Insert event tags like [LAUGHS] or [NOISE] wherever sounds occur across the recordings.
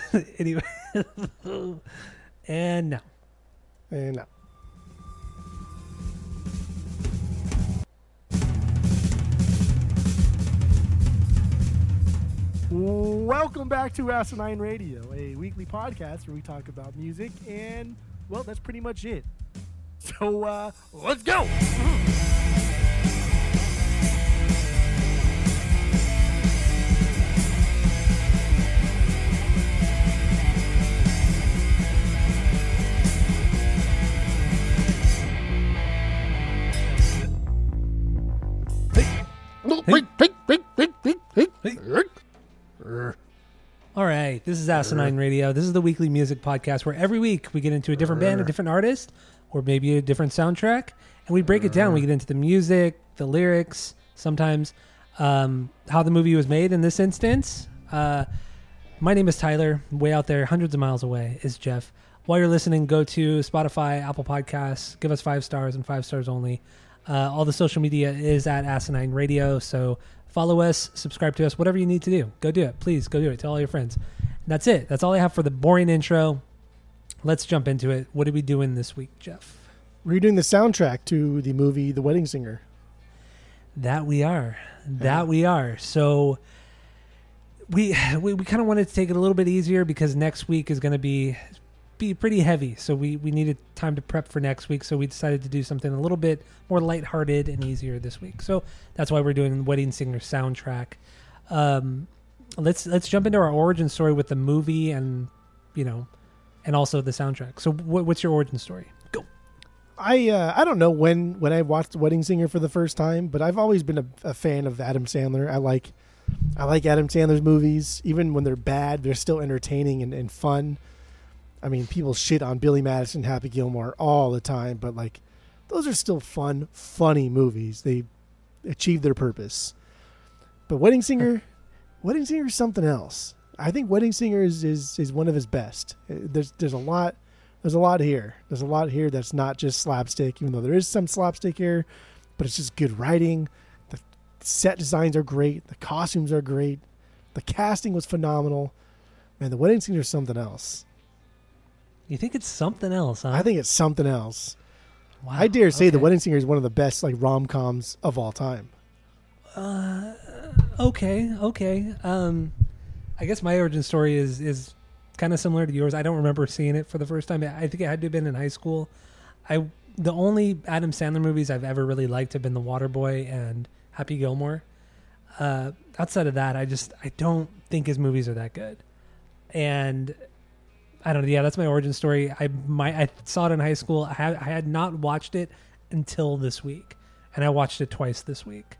[LAUGHS] anyway, and now. And now. Welcome back to Asinine Radio, a weekly podcast where we talk about music, and well, that's pretty much it. So uh, let's go. All right, this is Asinine Radio. This is the weekly music podcast where every week we get into a different band, a different artist, or maybe a different soundtrack, and we break it down. We get into the music, the lyrics, sometimes um, how the movie was made. In this instance, uh, my name is Tyler. Way out there, hundreds of miles away, is Jeff. While you're listening, go to Spotify, Apple Podcasts, give us five stars and five stars only. Uh, all the social media is at Asinine Radio, so follow us, subscribe to us, whatever you need to do. Go do it. Please go do it. Tell all your friends. That's it. That's all I have for the boring intro. Let's jump into it. What are we doing this week, Jeff? We're doing the soundtrack to the movie The Wedding Singer. That we are. That we are. So we we, we kind of wanted to take it a little bit easier because next week is going to be be pretty heavy. So we we needed time to prep for next week. So we decided to do something a little bit more lighthearted and easier this week. So that's why we're doing Wedding Singer soundtrack. Um, let's let's jump into our origin story with the movie and you know and also the soundtrack. So what, what's your origin story? Go. I uh, I don't know when when I watched Wedding Singer for the first time, but I've always been a, a fan of Adam Sandler. I like I like Adam Sandler's movies, even when they're bad, they're still entertaining and, and fun. I mean, people shit on Billy Madison, Happy Gilmore all the time, but like those are still fun, funny movies. They achieve their purpose. But Wedding Singer, Wedding Singer is something else. I think Wedding Singer is, is is one of his best. Uh, There's there's a lot there's a lot here. There's a lot here that's not just slapstick, even though there is some slapstick here, but it's just good writing. The set designs are great. The costumes are great. The casting was phenomenal. Man, the Wedding Singer is something else. You think it's something else, huh? I think it's something else. Wow, I dare say The. Wedding Singer is one of the best like rom coms of all time. okay okay um i guess my origin story is is kind of similar to yours i don't remember seeing it for the first time i think it had to have been in high school i the only adam sandler movies i've ever really liked have been the waterboy and happy gilmore uh outside of that i just i don't think his movies are that good and i don't know yeah that's my origin story i my i saw it in high school i had, I had not watched it until this week and i watched it twice this week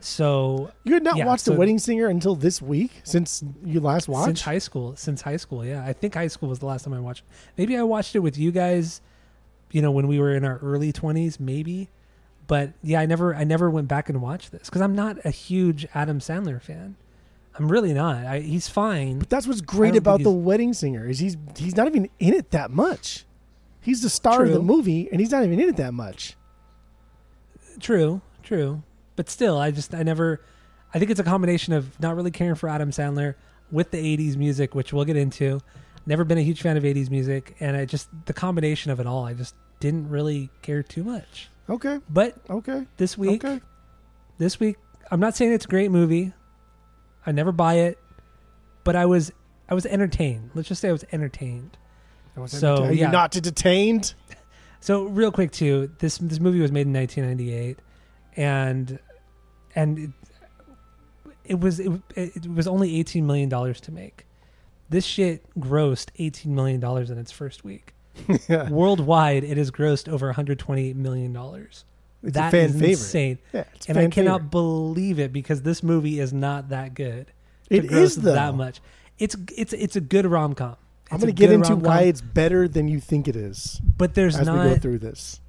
so You had not Yeah, watched so- The Wedding Singer until this week since you last watched. Since high school, since high school, yeah. I think high school was the last time I watched. Maybe I watched it with you guys, you know, when we were in our early twenties, maybe. But yeah, I never, I never went back and watched this because I'm not a huge Adam Sandler fan. I'm really not. I, he's fine. But that's what's great about The Wedding Singer is he's he's not even in it that much. He's the star of the movie, and he's not even in it that much. True, true. But still, I just, I never. I think it's a combination of not really caring for Adam Sandler with the '80s music, which we'll get into. Never been a huge fan of '80s music, and I just the combination of it all, I just didn't really care too much. Okay, But okay, this week, okay. this week, I'm not saying it's a great movie. I never buy it, but I was I was entertained. Let's just say I was entertained. So, Are you yeah. not detained? [LAUGHS] So real quick too, this this movie was made in 1998, and and it, it was it, it was only 18 million dollars to make. This shit grossed 18 million dollars in its first week. [LAUGHS] yeah. Worldwide, it has grossed over 128 million dollars. It's That a fan is favorite. insane. Yeah, and I cannot favorite. believe it because this movie is not that good. It is though. that much. It's it's it's a good rom com. I'm going to get into why it's better than you think it is but there's as not we go through this.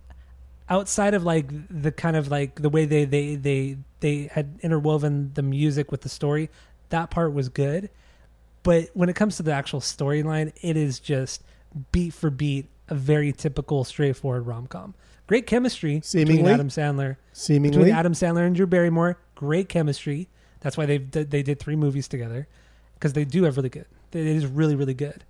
outside of like the kind of like the way they they they they had interwoven the music with the story. That part was good, but when it comes to the actual storyline, it is just beat for beat a very typical straightforward rom com. Great chemistry between Adam Sandler Seemingly, between Adam Sandler and Drew Barrymore. Great chemistry. That's why they they did three movies together because they do have really good It is really really good.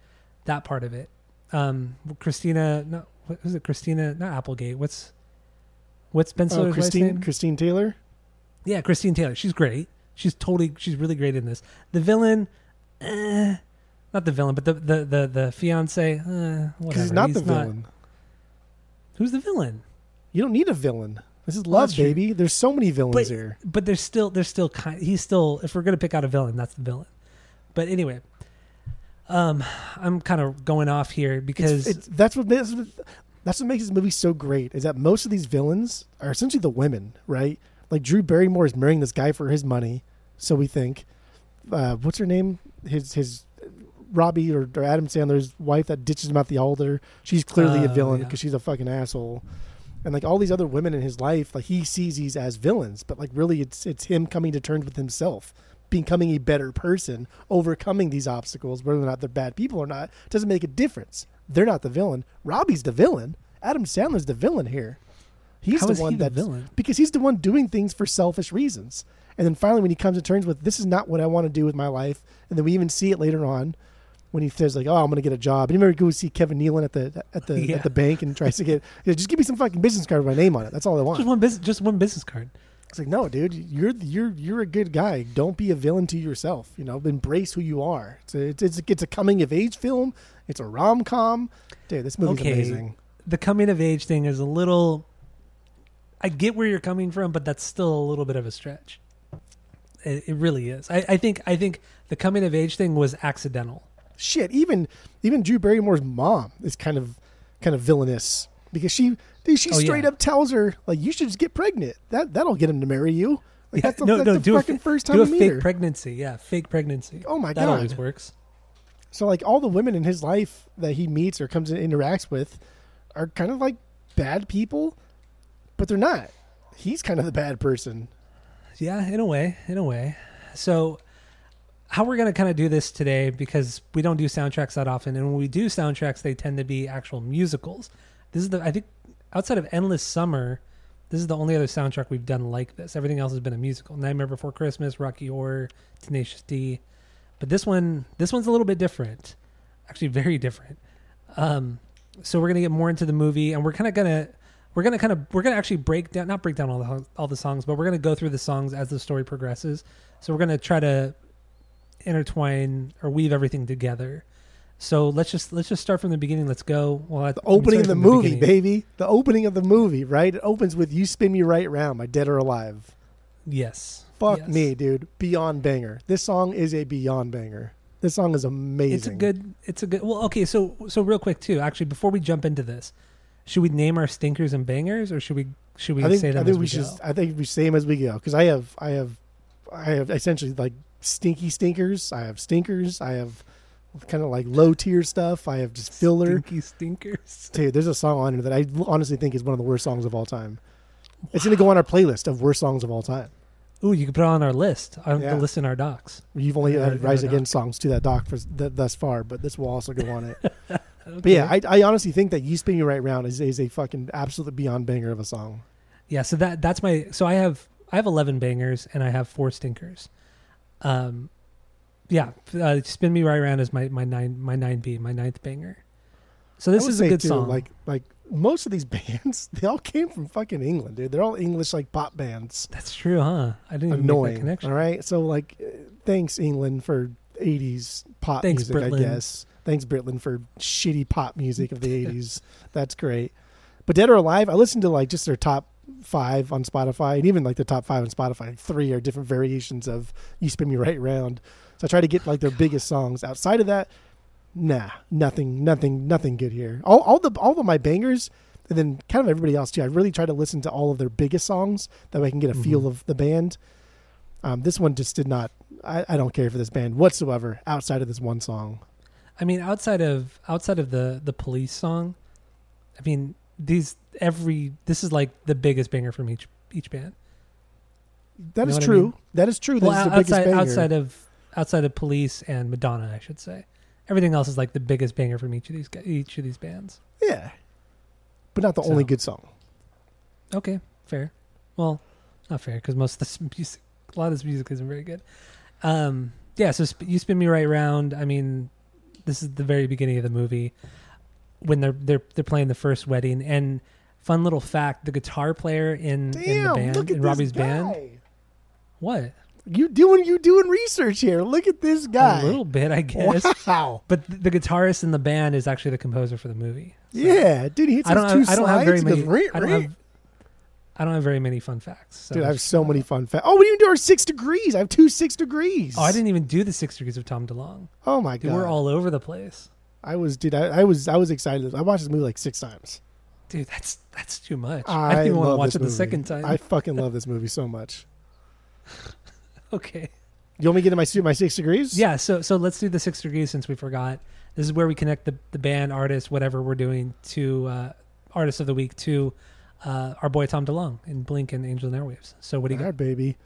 That part of it. Um, Christina, no, what was it? Christina, not Applegate. What's what's Ben Oh, Stiller's wife's Christine? Christine Taylor. Yeah, Christine Taylor. She's great. She's totally. She's really great in this. The villain, eh, not the villain, but the the the, the fiance. Eh, whatever. Because he's not the villain. Who's the villain? You don't need a villain. This is Well, love, that's true. baby. There's so many villains But- here. But there's still there's still kind. He's still. If we're gonna pick out a villain, that's the villain. But anyway, um, I'm kind of going off here because it's, that's what makes that's what makes this movie so great. Is that most of these villains are essentially the women, right? Like Drew Barrymore is marrying this guy for his money, so we think. Uh, what's her name? His his Robbie or, or Adam Sandler's wife that ditches him at the altar. She's clearly a Oh, villain yeah. because she's a fucking asshole. And like all these other women in his life, like he sees these as villains, but like really, it's it's him coming to terms with himself, becoming a better person, overcoming these obstacles, whether or not they're bad people or not, doesn't make a difference. They're not the villain. Robbie's the villain. Adam Sandler's the villain here. He's how the one he the that's villain? because he's the one doing things for selfish reasons. And then finally, when he comes to terms with this is not what I want to do with my life, and then we even see it later on when he says like, "Oh, I'm going to get a job." Remember go see Kevin Nealon at the at the Yeah. [LAUGHS] at the bank and tries to get "Yeah, just give me some fucking business card with my name on it. That's all I want. Just one business. Just one business card. It's like, no, dude, you're you're you're a good guy. Don't be a villain to yourself. You know, embrace who you are. It's a, it's it's a, it's a coming of age film. It's a rom com. Dude, this movie's Okay. amazing. The coming of age thing is a little. I get where you're coming from, but that's still a little bit of a stretch. It, it really is. I, I think. I think the coming of age thing was accidental. Shit, even even Drew Barrymore's mom is kind of kind of villainous because she she Oh, straight yeah. up tells her like you should just get pregnant. That that'll get him to marry you. Like Yeah, that's the, no, that's no, the do a fucking fa- first time Do a fake her. pregnancy. Yeah, fake pregnancy. Oh my that god. always works. So like all the women in his life that he meets or comes and interacts with are kind of like bad people, but they're not. He's kind of the bad person. Yeah, in a way, in a way. So, how we're gonna kind of do this today because we don't do soundtracks that often, and when we do soundtracks, they tend to be actual musicals. This is the I think outside of Endless Summer, this is the only other soundtrack we've done like this. Everything else has been a musical. Nightmare Before Christmas, Rocky Horror, Tenacious D, but this one, this one's a little bit different. Actually, very different. Um, so we're gonna get more into the movie, and we're kind of gonna we're gonna kind of we're gonna actually break down not break down all the all the songs, but we're gonna go through the songs as the story progresses. So we're gonna try to intertwine or weave everything together. So let's just let's just start from the beginning. Let's go. Well, The opening of the movie, baby. The opening of the movie, right? It opens with "You Spin Me Right Round" by Dead or Alive. Yes. Fuck Yes. me, dude. Beyond banger. This song is a beyond banger. This song is amazing. It's a good. It's a good. Well, okay. So so real quick too. Actually, before we jump into this, should we name our stinkers and bangers, or should we should we I think say them I think as we we should. I think we say them as we go because I have I have I have essentially like stinky stinkers. I have stinkers. I have kind of like low tier stuff. I have just filler. Stinky stinkers. [LAUGHS] Dude, there's a song on here that I honestly think is one of the worst songs of all time. It's going to go on our playlist of worst songs of all time. Ooh, you can put it on our list. On Yeah. the list in our docs. You've only Yeah, added Rise doc. Against songs to that doc for th- thus far, but this will also go on it. Okay. [LAUGHS] But yeah, I, I honestly think that "You Spin Me Right Round" is, is a fucking absolute beyond banger of a song. Yeah, so that that's my so I have I have eleven bangers and I have four stinkers. Um, yeah, uh, spin me right around is my my nine my nine B my ninth banger. So this is a good too, song. Like like most of these [LAUGHS] bands, they all came from fucking England, dude. They're all English like pop bands. that's true, huh? I didn't even make that connection. All right, so like, uh, thanks England for '80s pop Thanks, music. I guess. Thanks Britland for shitty pop music of the [LAUGHS] '80s. That's great. But Dead or Alive, I listened to like just their top five on Spotify, and even like the top five on Spotify, like three are different variations of "You Spin Me Right Round." So I try to get like their biggest songs. Outside of that, nah, nothing, nothing, nothing good here. All, all the all of my bangers, and then kind of everybody else too. I really try to listen to all of their biggest songs that way I can get a feel Mhm. of the band. Um, this one just did not. I, I don't care for this band whatsoever outside of this one song. I mean, outside of outside of the the police song, I mean these every this is like the biggest banger from each each band. That You is what I true. mean? That is true. That is well, the biggest outside banger. outside of outside of police and Madonna, I should say. Everything else is like the biggest banger from each of these each of these bands. yeah, but not the So. only good song. Okay, fair. Well, not fair because most of this [LAUGHS] music, a lot of this music isn't very good. Um, yeah, so sp- you spin me right round. I mean, this is the very beginning of the movie when they're they're they're playing the first wedding. And fun little fact: the guitar player in in the band in Robbie's guy. band. What? You doing you doing research here? Look at this guy. A little bit, I guess. Wow. But th- the guitarist in the band is actually the composer for the movie. So Yeah, dude. He hits I don't. two Have, I don't have very many. goes, I don't have. I don't have very many fun facts. So Dude, I have so many fun facts. Oh, we didn't even do our six degrees. I have two six degrees. Oh, I didn't even do the six degrees of Tom DeLonge. Oh my Dude, god, we're all over the place. I was, dude. I, I was, I was excited. I watched this movie like six times. Dude, that's that's too much. I, [LAUGHS] I, didn't want to watch it the second time. I fucking love this movie so much. [LAUGHS] okay. You want me to get in my suit, my six degrees? Yeah, so so let's do the six degrees since we forgot. This is where we connect the, the band, artist, whatever we're doing, to uh, artist of the week to uh, our boy Tom DeLonge in Blink and Angel and Airwaves. So what do you All got? right, baby.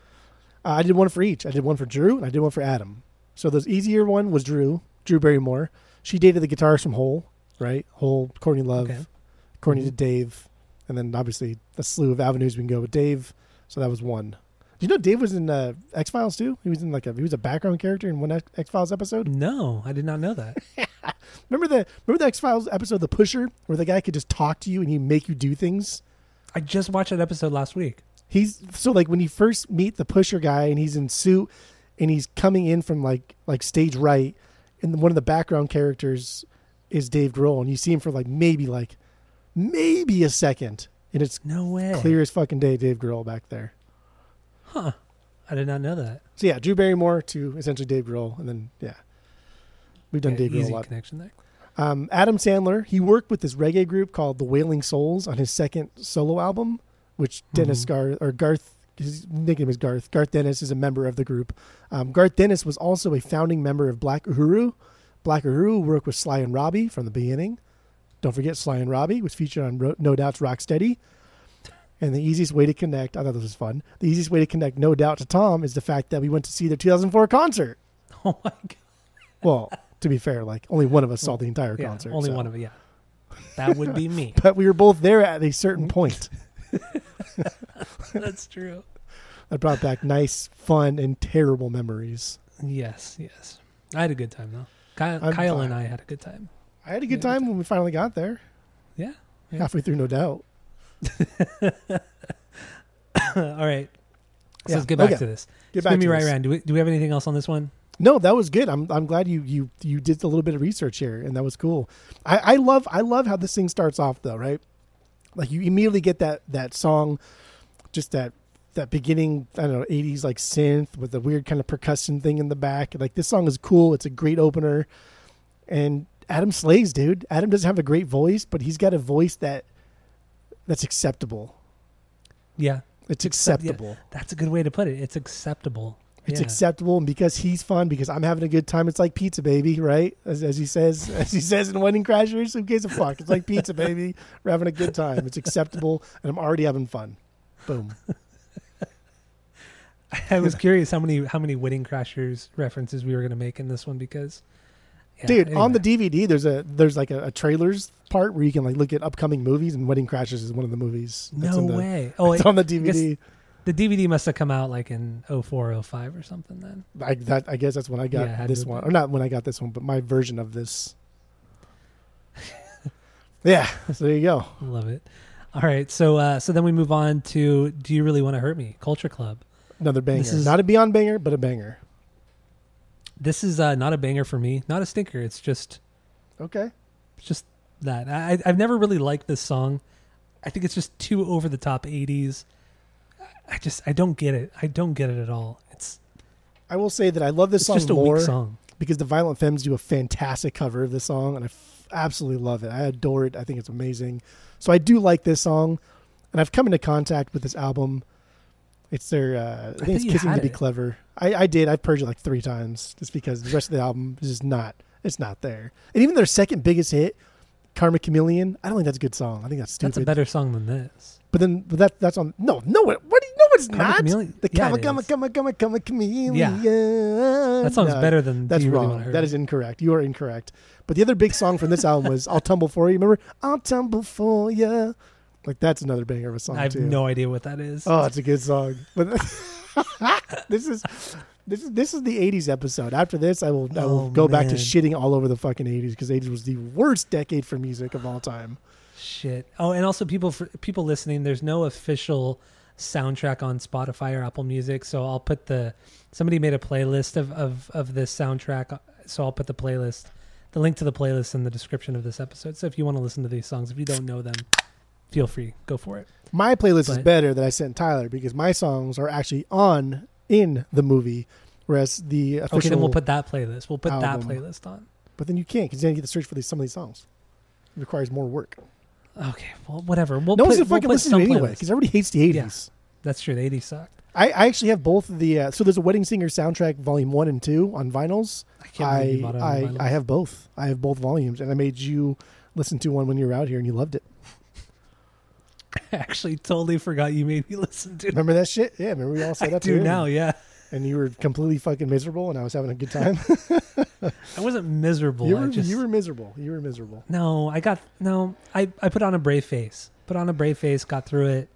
Uh, I did one for each. I did one for Drew and I did one for Adam. So the easier one was Drew, Drew Barrymore. She dated the guitarist from Hole, right? Hole, Courtney Love, Okay. Courtney Mhm. to Dave, and then obviously a slew of avenues we can go with Dave. So that was one. Do you know Dave was in uh, X Files too? He was in like a he was a background character in one X Files episode. No, I did not know that. [LAUGHS] Remember the remember the X Files episode, The Pusher, where the guy could just talk to you and he make you do things. I just watched that episode last week. He's so like when you first meet the pusher guy and he's in suit and he's coming in from like like stage right and one of the background characters is Dave Grohl and you see him for like maybe like maybe a second and it's No way. clear as fucking day Dave Grohl back there. Huh. I did not know that. So yeah, Drew Barrymore to essentially Dave Grohl and then yeah. We've done Yeah, Dave Grohl a lot. connection there. Um, Adam Sandler, he worked with this reggae group called the Wailing Souls on his second solo album, which Dennis Mhm. Gar or Garth, his nickname is Garth. Garth Dennis is a member of the group. Um, Garth Dennis was also a founding member of Black Uhuru. Black Uhuru worked with Sly and Robbie from the beginning. Don't forget Sly and Robbie was featured on Ro- No Doubt's Rocksteady. And the easiest way to connect, I thought this was fun. The easiest way to connect No Doubt to Tom is the fact that we went to see their 2004 concert. [LAUGHS] Oh my god. Well, to be fair, like only one of us saw the entire Yeah, concert. only so. one of it. Yeah, that would be me. [LAUGHS] but we were both there at a certain point. [LAUGHS] That's true. That brought back nice, fun, and terrible memories. Yes, yes. I had a good time though. Kyle, Kyle and I had a good time. I had a good Yeah, time when we finally got there. Yeah. Yeah. Halfway through, no doubt. [COUGHS] All right. So Yeah, let's get back okay. to this. Get back me to right this. around. Do we, do we have anything else on this one? No, that was good. I'm I'm glad you you you did a little bit of research here, and that was cool. I, I love I love how this thing starts off though, right? Like you immediately get that that song, just that that beginning I don't know '80s like synth with the weird kind of percussion thing in the back. Like this song is cool. It's a great opener, and Adam slays, dude. Adam doesn't have a great voice, but he's got a voice that that's acceptable. Yeah, It's Accept- yeah. acceptable. that's a good way to put it. It's acceptable. It's Yeah. acceptable, and because he's fun, because I'm having a good time. It's like pizza, baby, right? As, as he says, [LAUGHS] as he says in Wedding Crashers, who gives a fuck? It's like pizza, baby. We're having a good time. It's acceptable, and I'm already having fun. Boom. I was curious how many how many Wedding Crashers references we were going to make in this one because, yeah, Dude, on the. DVD, there's a there's like a, a trailers part where you can like look at upcoming movies, and Wedding Crashers is one of the movies. no the, way. Oh, It's it- on the DVD. The DVD must have come out like in 04, 05 or something. Then I, that, I guess that's when I got Yeah, this one, or not when I got this one, but my version of this. yeah, so there you go. love it. All right, so uh, so then we move on to "Do You Really Want to Hurt Me?" Culture Club. Another banger, This is- not a Beyond banger, but a banger. This is uh, not a banger for me, not a stinker. It's just Okay. it's just that I, I've never really liked this song. I think it's just too over the top '80s. I just I don't get it. I don't get it at all. It's I will say that I love this it's song just a more weak song. because the Violent Femmes do a fantastic cover of this song, and I f- absolutely love it. I adore it. I think it's amazing. So I do like this song, and I've come into contact with this album. It's their, uh, I think it's you "Kissing to Be it. Clever." I, I did. I purged it like three times just because the rest of the album is just not. It's not there. And even their second biggest hit, "Karma Chameleon," I don't think that's a good song. I think that's stupid. That's a better song than this. But then, but that that's on. No, no, what? Do you- No, it's Karma not. Chameleon? The Yeah, come, it come, is. come, come, come. That song's No, better than That's Really wrong. Hurt that is incorrect. You are incorrect. But the other big song from this album was "I'll Tumble for You." Remember, "I'll Tumble for You." Like that's another banger of a song I have too. no idea what that is. Oh, it's a good song. But [LAUGHS] this is This is this is the '80s episode. After this, I will I will Oh, go back to shitting all over the fucking '80s because '80s was the worst decade for music of all time. Shit. Oh, and also people for people listening, there's no official soundtrack on Spotify or Apple Music, so I'll put the somebody made a playlist of of of this soundtrack, so I'll put the playlist, the link to the playlist in the description of this episode. So if you want to listen to these songs, if you don't know them, feel free, go for it. My playlist is better that I sent Tyler because my songs are actually on in the movie, whereas the official. Okay, then we'll put that playlist. We'll put that playlist on. But then you can't because then you get to search for these, some of these songs. It requires more work. Okay, well, whatever. We'll no one's we'll fucking put listening some anyway because everybody hates the '80s. That's true. The 80s sucked. I, I actually have both of the. Uh, so there's a Wedding Singer soundtrack, volume one and two, on vinyls. I can't believe you I it I. I have both. I have both volumes, and I made you listen to one when you were out here, and you loved it. I [LAUGHS] actually totally forgot you made me listen to. Remember that shit? Yeah, remember we all sat I up do now, yeah. and you were completely fucking miserable, and I was having a good time. [LAUGHS] [LAUGHS] I wasn't miserable. you were just, you were miserable. You were miserable. No, I got no. I I put on a brave face. Put on a brave face. Got through it.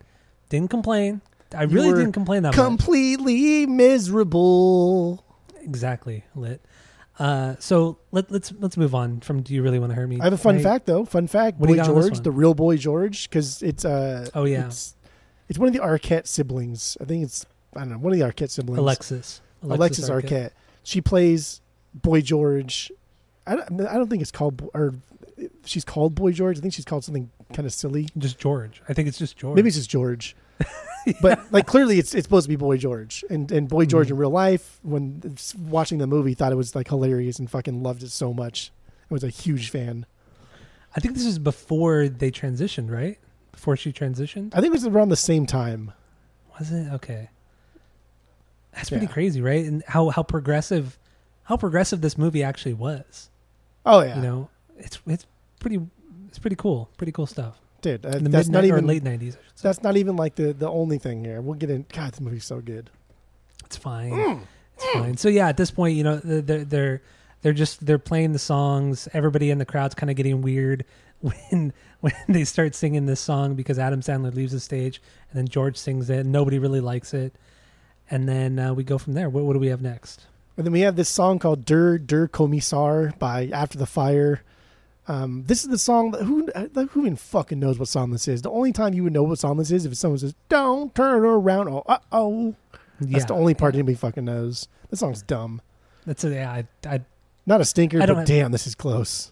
Didn't complain. I You really didn't complain that much. Completely miserable. Exactly lit. Uh, so let, let's let's move on from. Do you really want to hurt me? I have a fun fact though. Fun fact: What do Boy you got on this George, one? the real Boy George, because it's uh Oh, yeah. it's, it's one of the Arquette siblings. I think it's I don't know one of the Arquette siblings. Alexis. Alexis, Arquette. She plays Boy George. I don't, I don't think it's called Bo- or she's called Boy George. I think she's called something kind of silly. Just George. I think it's just George. Maybe it's just George. [LAUGHS] [LAUGHS] But like clearly, it's it's supposed to be Boy George, and and Boy George Mhm. in real life, when watching the movie, thought it was like hilarious and fucking loved it so much. I was a huge fan. I think this is before they transitioned, right? Before she transitioned. I think it was around the same time. Was it okay? That's pretty Yeah. crazy, right? And how how progressive, how progressive this movie actually was. Oh yeah, You know, it's it's pretty it's pretty cool, pretty cool stuff. Dude, uh, the that's not even late nineties. that's not even like the the only thing here. We'll get in. God, this movie's so good. It's fine. Mm. It's fine. So yeah, at this point, you know, they're they're they're just they're playing the songs. Everybody in the crowd's kind of getting weird [LAUGHS] when when they start singing this song because Adam Sandler leaves the stage and then George sings it. and Nobody really likes it, and then uh, we go from there. What, what do we have next? And then we have this song called "Der Der Kommissar" by After the Fire. Um, this is the song that who uh, who even fucking knows what song this is. The only time you would know what song this is if someone says "Don't turn around." Oh, uh oh. That's yeah, the only part yeah. anybody fucking knows. This song's dumb. That's a, yeah. I, I Not a stinker, but have- damn, this is close.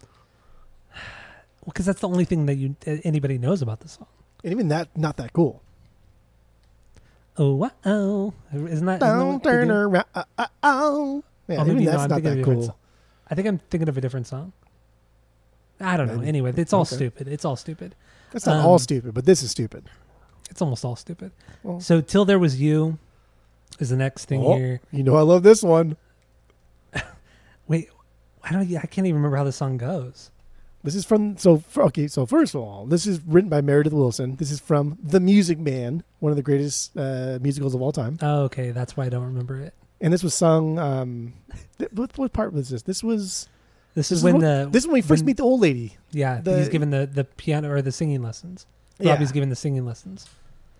Well, because that's the only thing that you anybody knows about the song. And even that, not that cool. Oh, oh, isn't that Don't they turn around. Uh, uh, oh. Yeah, Oh, even maybe no, that's not that cool. I think I'm thinking of a different song. I don't know. Maybe. Anyway, it's all Okay. stupid. It's all stupid. That's not Um, all stupid, but this is stupid. It's almost all stupid. Well- so, till there was you is the next thing Oh. here. You know, I love this one. [LAUGHS] Wait, I don't. I can't even remember how the song goes. This is from so okay. So first of all, this is written by Meredith Willson. This is from The Music Man, one of the greatest uh, musicals of all time. Oh, okay, that's why I don't remember it. And this was sung. Um, th- what, what part was this? This was This is when the this is when we first when- meet the old lady. yeah the- he's given the the piano or the singing lessons. Yeah, Robbie's giving the singing lessons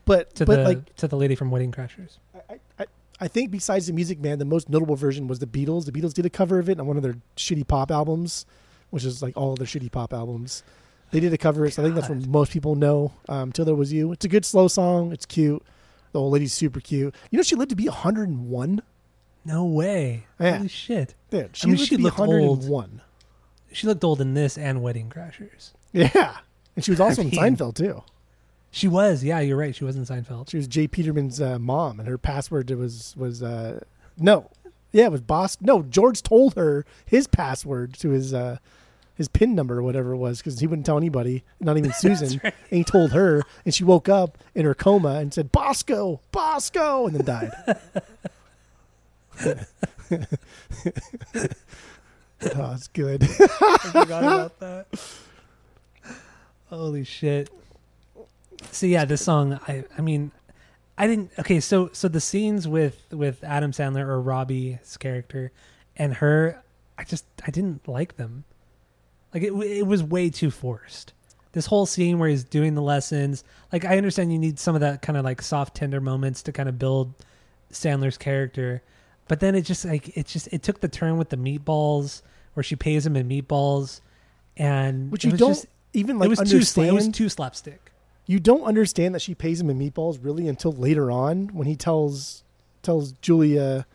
but to but the like to the lady from Wedding Crashers. I, I, I think besides the Music Man, the most notable version was the Beatles. The Beatles did a cover of it on one of their shitty pop albums, which is like all of their shitty pop albums. They did a cover so I think that's what most people know. Um, Till There Was You. It's a good slow song. It's cute. The old lady's super cute. You know, she lived to be 101. No way! Yeah. Holy shit! Dude, she mean, lived she looked old. 101. She looked old in this and Wedding Crashers. Yeah. And she was also in mean- Seinfeld, too. She was, yeah, you're right. She was in Seinfeld. She was J. Peterman's uh, mom, and her password was, was uh, no. Yeah, it was boss. No, George told her his password to his uh, his pin number or whatever it was because he wouldn't tell anybody, not even [LAUGHS] Susan. right. And he told her, and she woke up in her coma and said, "Bosco, Bosco," and then died. [LAUGHS] oh, it's good. I forgot about that. Holy shit. So yeah, this song I I mean I didn't okay, so so the scenes with with Adam Sandler or Robbie's character and her I just I didn't like them. Like it it was way too forced. This whole scene where he's doing the lessons, like I understand you need some of that kind of like soft tender moments to kind of build Sandler's character, But then it just like it just it took the turn with the meatballs where she pays him in meatballs, and Which it you was don't just- even it like was too it was too slapstick. you don't understand that she pays him in meatballs really until later on when he tells tells Julia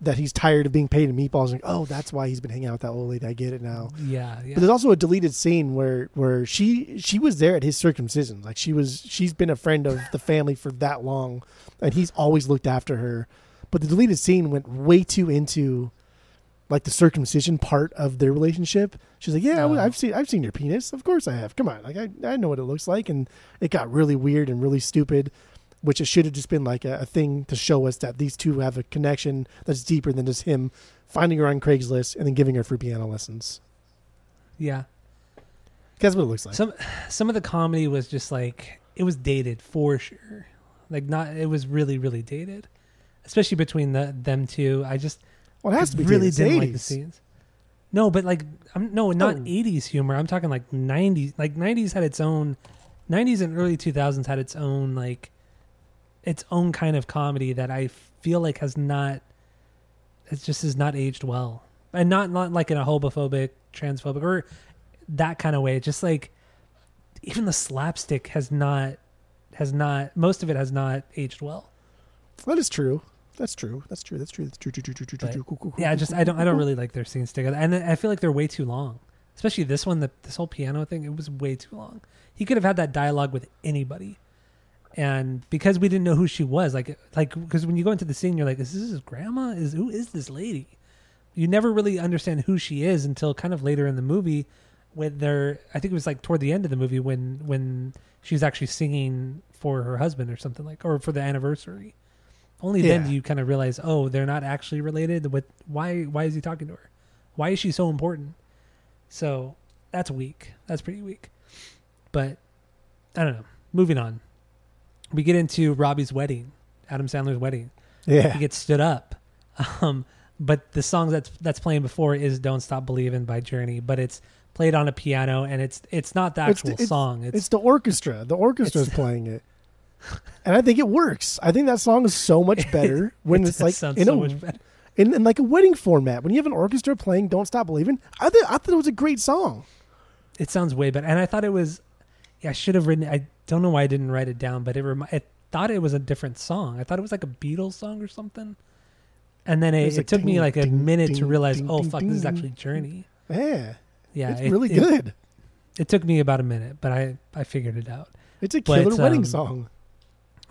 that he's tired of being paid in meatballs. Like, oh, that's why he's been hanging out with that old lady. I get it now. Yeah, yeah. But there's also a deleted scene where where she she was there at his circumcision. Like she was she's been a friend of the family for that long, and he's always looked after her. But the deleted scene went way too into like the circumcision part of their relationship. She's like, "Yeah, Oh. I've seen I've seen your penis. Of course I have. Come on, like I I know what it looks like." And it got really weird and really stupid. Which it should have just been like a, a thing to show us that these two have a connection that's deeper than just him finding her on Craigslist and then giving her free piano lessons. yeah. That's what it looks like. Some some of the comedy was just like it was dated for sure. Like not it was really really dated, especially between the them two. I just Well, it has to be really didn't It's like the scenes. No, but like I'm no not Oh. 80s humor. I'm talking like 90s. Like 90s had its own 90s and early 2000s had its own like its own kind of comedy that I feel like has not it just has not aged well. And not not like in a homophobic, transphobic or that kind of way. Just like even the slapstick has not has not most of it has not aged well. That is true. That's true. That's true. That's true. That's true. True. True. True. True. But, True. Cool, Yeah, just I don't I don't really like their scenes together, and I feel like they're way too long. Especially this one, the this whole piano thing, it was way too long. He could have had that dialogue with anybody, and because we didn't know who she was, like like because when you go into the scene, you're like, is this his grandma? Is who is this lady? You never really understand who she is until kind of later in the movie, when they're I think it was like toward the end of the movie when when she's actually singing for her husband or something like or for the anniversary. Only then do you kind of realize, oh, they're not actually related. What? Why? Why is he talking to her? Why is she so important? So that's weak. That's pretty weak. But I don't know. Moving on, we get into Robbie's wedding, Adam Sandler's wedding. Yeah. He gets stood up. Um, but the song that's that's playing before is "Don't Stop Believing" by Journey, but it's played on a piano and it's it's not the It's- actual it's- song. It's, It's the orchestra. The orchestra is playing it, and I think it works. I think that song is so much [LAUGHS] better when it it's like in so a in, in like a wedding format. When you have an orchestra playing "Don't Stop Believing," I th- I thought it was a great song. It sounds way better. And I thought it was, yeah, I should have written. I don't know why I didn't write it down, but it remi- I thought it was a different song. I thought it was like a Beatles song or something. And then It it, was it like took me like a ding, minute to realize, ding, oh ding, fuck, this is actually Journey. Yeah, Yeah, it's it- really good. It took me about a minute, but I I figured it out. It's a but, killer wedding um, song.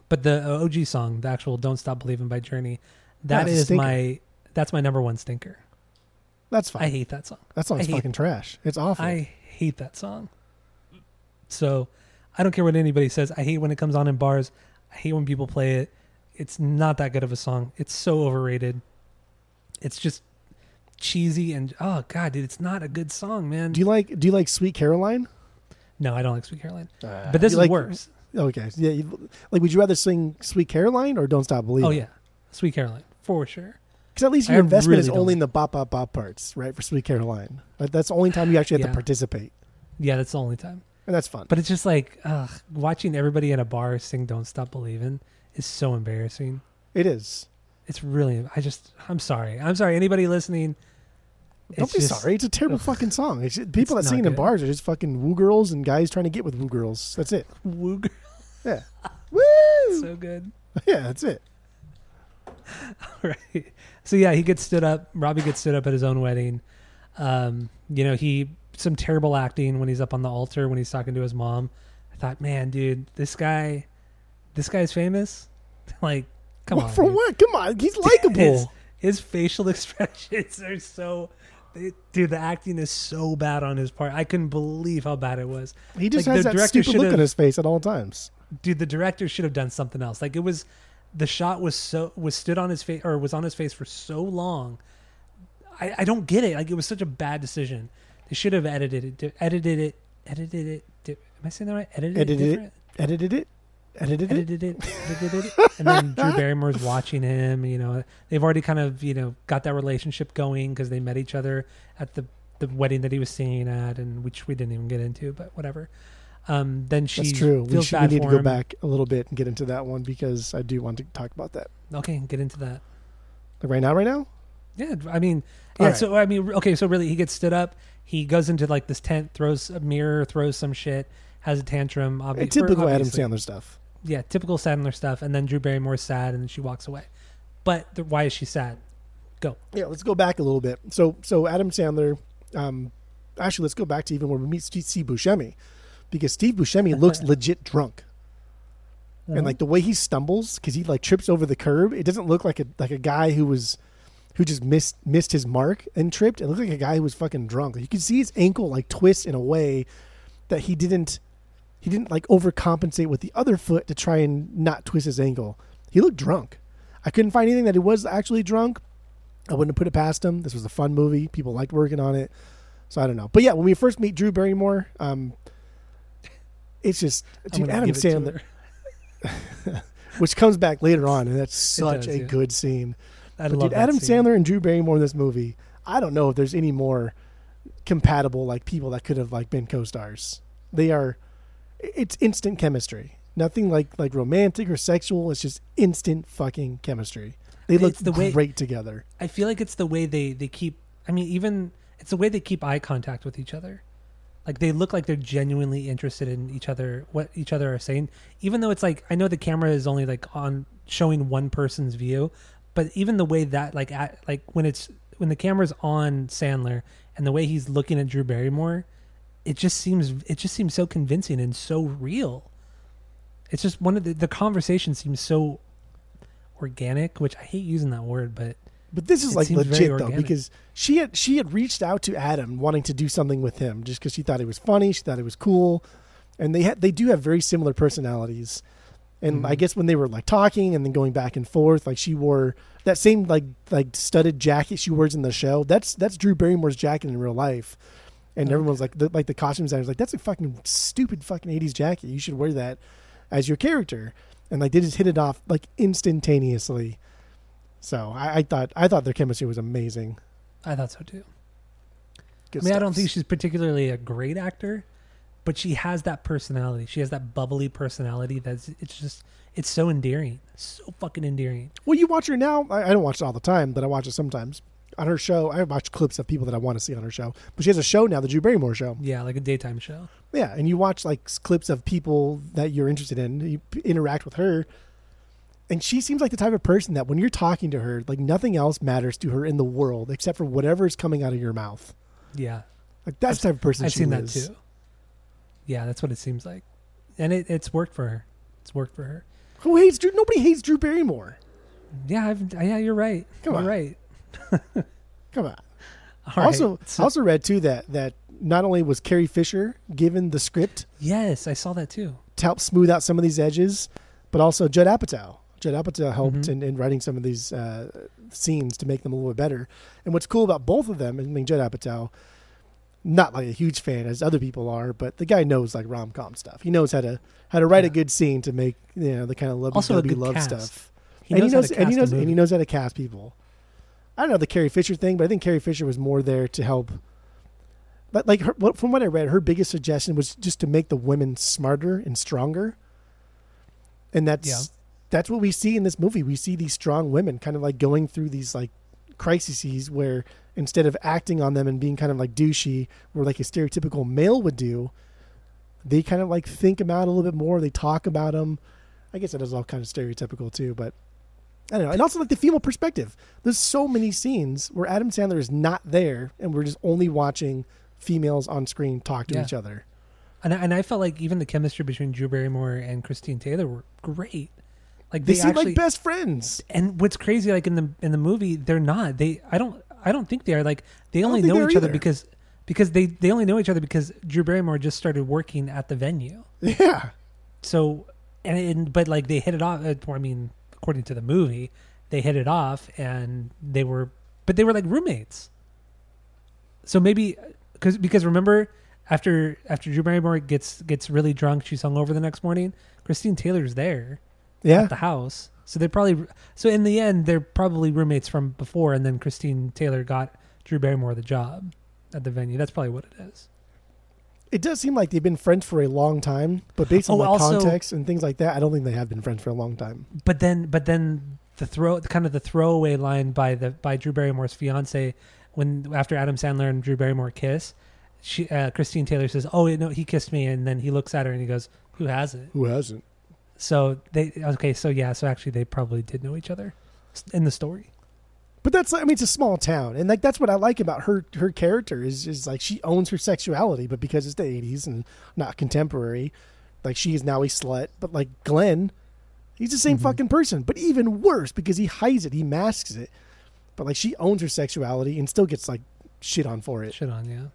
But the OG song, the actual "Don't Stop Believing" by Journey, that is my that's my number one stinker. That's fine. I hate that song. that song's fucking trash. It's awful. I hate that song. So I don't care what anybody says. I hate when it comes on in bars. I hate when people play it. It's not that good of a song. It's so overrated. It's just cheesy and oh god, dude, it's not a good song, man. do you like Do you like "Sweet Caroline"? no, I don't like Sweet Caroline. Uh, But this is like- worse. Okay, yeah. Like, would you rather sing "Sweet Caroline" or "Don't Stop Believing"? Oh yeah, Sweet Caroline for sure. Because at least I your investment really is only in the bop bop bop parts, right? For Sweet Caroline, that's the only time you actually have Yeah. to participate, Yeah, that's the only time. and that's fun. But it's just like ugh, watching everybody in a bar sing "Don't Stop Believing" is so embarrassing. It is. It's really. I just. I'm sorry. I'm sorry. Anybody listening? Don't be just- sorry. It's a terrible fucking song. It's people that sing in bars are just fucking woo girls and guys trying to get with woo girls. That's it. Woo girl, Yeah. [LAUGHS] Woo! so good. [LAUGHS] yeah, that's it. [LAUGHS] All right. So yeah, he gets stood up. Robbie gets stood up at his own wedding. Um, you know, he some terrible acting when he's up on the altar when he's talking to his mom. I thought, man, dude, this guy, this guy's famous. like, come What- on, For dude. what? Come on. He's His, likable. his facial expressions are so. Dude, the acting is so bad on his part. I couldn't believe how bad it was. He just like, has the that stupid look on his face at all times. dude the director should have done something else like it was the shot was so was stood on his face or was on his face for so long i i don't get it like it was such a bad decision they should have edited it edited it edited it am i saying that right edited, Edited it it. different? Edited it. Edited it. edited it edited it and then [LAUGHS] drew barrymore's watching him you know they've already kind of you know got that relationship going because they met each other at the the wedding that he was singing at and which we didn't even get into but whatever um then she That's true. We, should, we need to go him. back a little bit and get into that one because I do want to talk about that. Okay, get into that. Like right now, right now. Yeah, I mean, yeah. Right. So I mean, okay. So really, he gets stood up. He goes into like this tent, throws a mirror, throws some shit, has a tantrum. Obvi- typical Adam Sandler stuff. Yeah, typical Sandler stuff. And then Drew Barrymore's sad, and then she walks away. But the, why is she sad? Go. Yeah, let's go back a little bit. So, so Adam Sandler. Um, actually, let's go back to even when we meet Steve Buscemi, because Steve Buscemi [LAUGHS] looks legit drunk, and like the way he stumbles because he like trips over the curb. It doesn't look like a like a guy who was who just missed missed his mark and tripped. It looked like a guy who was fucking drunk. You could see his ankle like twist in a way that he didn't he didn't like overcompensate with the other foot to try and not twist his ankle. He looked drunk. I couldn't find anything that he was actually drunk. I wouldn't have put it past him. This was a fun movie. People liked working on it. So I don't know. But yeah, when we first meet Drew Barrymore, um, it's just dude, Adam give it to Sandler, [LAUGHS] which comes back later on, and that's such does, a yeah. good scene. I But dude, Adam scene. Sandler and Drew Barrymore in this movie, I don't know if there's any more compatible like people that could have like been co-stars. They are it's instant chemistry. Nothing like like romantic or sexual. It's just instant fucking chemistry. They look It's the way- great together. I feel like it's the way they they keep. I mean, even it's the way they keep eye contact with each other. Like they look like they're genuinely interested in each other, what each other are saying. Even though it's like I know the camera is only like on showing one person's view, but even the way that like at, like when it's when the camera's on Sandler and the way he's looking at Drew Barrymore, it just seems it just seems so convincing and so real. It's just one of the the conversation seems so organic, which I hate using that word, but But this is like legit though because she had she had reached out to Adam wanting to do something with him just because she thought it was funny, she thought it was cool, and they had they do have very similar personalities. And I Mhm. guess when they were like talking and then going back and forth, like she wore that same like like studded jacket she wears in the show. That's that's Drew Barrymore's jacket in real life. And oh, Okay. everyone's like, the, like the costume designers, like that's a fucking stupid fucking eighties jacket. You should wear that as your character. And like they just hit it off like instantaneously. So I, I thought I thought their chemistry was amazing. I thought so too. Good I mean, I don't think she's particularly a great actor, but she has that personality. She has that bubbly personality that's it's just it's so endearing, so fucking endearing. Well, you watch her now. I, I don't watch it all the time, but I watch it sometimes on her show. I watch clips of people that I want to see on her show. But she has a show now, the Drew Barrymore show. Yeah, like a daytime show. Yeah, and you watch like clips of people that you're interested in. You p- interact with her, and she seems like the type of person that when you're talking to her, like nothing else matters to her in the world except for whatever is coming out of your mouth. Yeah, Like that's the type of person I've seen is. that too. Yeah, that's what it seems like, and it, it's worked for her. It's worked for her. Who hates Drew? Nobody hates Drew Barrymore. Yeah, I've, yeah, you're right. Come you're on. right. [LAUGHS] Come on. All right. also, So- I also read too that that not only was Carrie Fisher given the script yes, I saw that too. to help smooth out some of these edges, but also Judd Apatow. Judd Apatow helped Mhm. in, in writing some of these uh, scenes to make them a little bit better. And what's cool about both of them, I mean, Judd Apatow, not like a huge fan as other people are, but the guy knows like rom com stuff. He knows how to how to write a good scene to make you know the kind of lovey Also a good love cast. stuff. He and knows, he knows how to and he knows and he knows how to cast people. I don't know the Carrie Fisher thing, but I think Carrie Fisher was more there to help. But like her, from what I read, her biggest suggestion was just to make the women smarter and stronger. And that's Yeah. that's what we see in this movie. We see these strong women kind of like going through these like crises where instead of acting on them and being kind of like douchey, where like a stereotypical male would do, they kind of like think them out a little bit more. They talk about them. I guess that is all kind of stereotypical too, but I don't know. And also like the female perspective. There's so many scenes where Adam Sandler is not there, and we're just only watching females on screen talk to Yeah. each other. And I, and I felt like even the chemistry between Drew Barrymore and Christine Taylor were great. Like They, they, seem actually, like best friends. and what's crazy, like in the in the movie, they're not. They I don't I don't think they are. Like they only know each are other because because they they only know each other because Drew Barrymore just started working at the venue. [LAUGHS] Yeah. So and, and but like they hit it off. uh, I mean, according to the movie, they hit it off, and they were but they were like roommates. So maybe because because remember after after Drew Barrymore gets gets really drunk, she's hungover the next morning. Christine Taylor's there Yeah. at the house. So they probably so in the end they're probably roommates from before, and then Christine Taylor got Drew Barrymore the job at the venue. That's probably what it is. It does seem like they've been friends for a long time, but based on Oh, like also- context and things like that, I don't think they have been friends for a long time. But then but then the throw kind of the throwaway line by the by Drew Barrymore's fiance when after Adam Sandler and Drew Barrymore kiss, she uh, Christine Taylor says, "Oh no, he kissed me," and then he looks at her and he goes, "Who hasn't?" Who hasn't? So they okay, so yeah, so actually they probably did know each other in the story. But that's I mean it's a small town, and like that's what I like about her her character is is like she owns her sexuality, but because it's the '80s and not contemporary, like she is now a slut. But like Glenn, he's the same Mhm. fucking person, but even worse because he hides it, he masks it. But like she owns her sexuality and still gets like shit on for it. Shit on, yeah.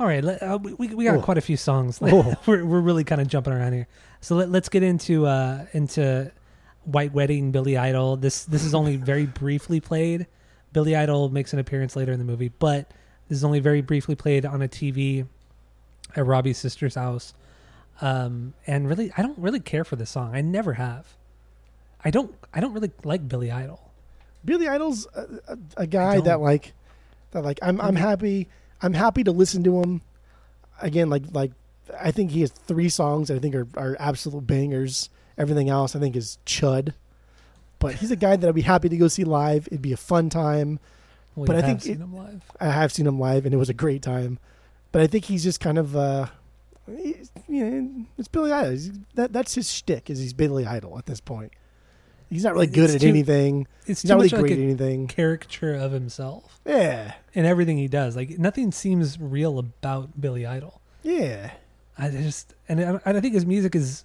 All right, let, uh, we we got Oh. quite a few songs. Oh. [LAUGHS] we're we're really kind of jumping around here. So let, let's get into uh into White Wedding, Billy Idol. This this is only very briefly played. Billy Idol makes an appearance later in the movie, but this is only very briefly played on a TV at Robbie's sister's house. Um, and really, I don't really care for this song. I never have. I don't. I don't really like Billy Idol. Billy Idol's a, a, a guy that like that like I'm I'm happy I'm happy to listen to him. Again, like like I think he has three songs that I think are, are absolute bangers. Everything else I think is chud. But he's a guy that I'd be happy to go see live. It'd be a fun time. Well, But I think seen it- him live. I have seen him live and it was a great time. But I think he's just kind of uh you know, it's Billy Idol. He's, that that's his shtick is he's Billy Idol at this point. He's not really good It's at too- anything. It's He's not really great like at anything. caricature of himself. Yeah. And everything he does. Like nothing seems real about Billy Idol. Yeah. I just and I, and I think his music is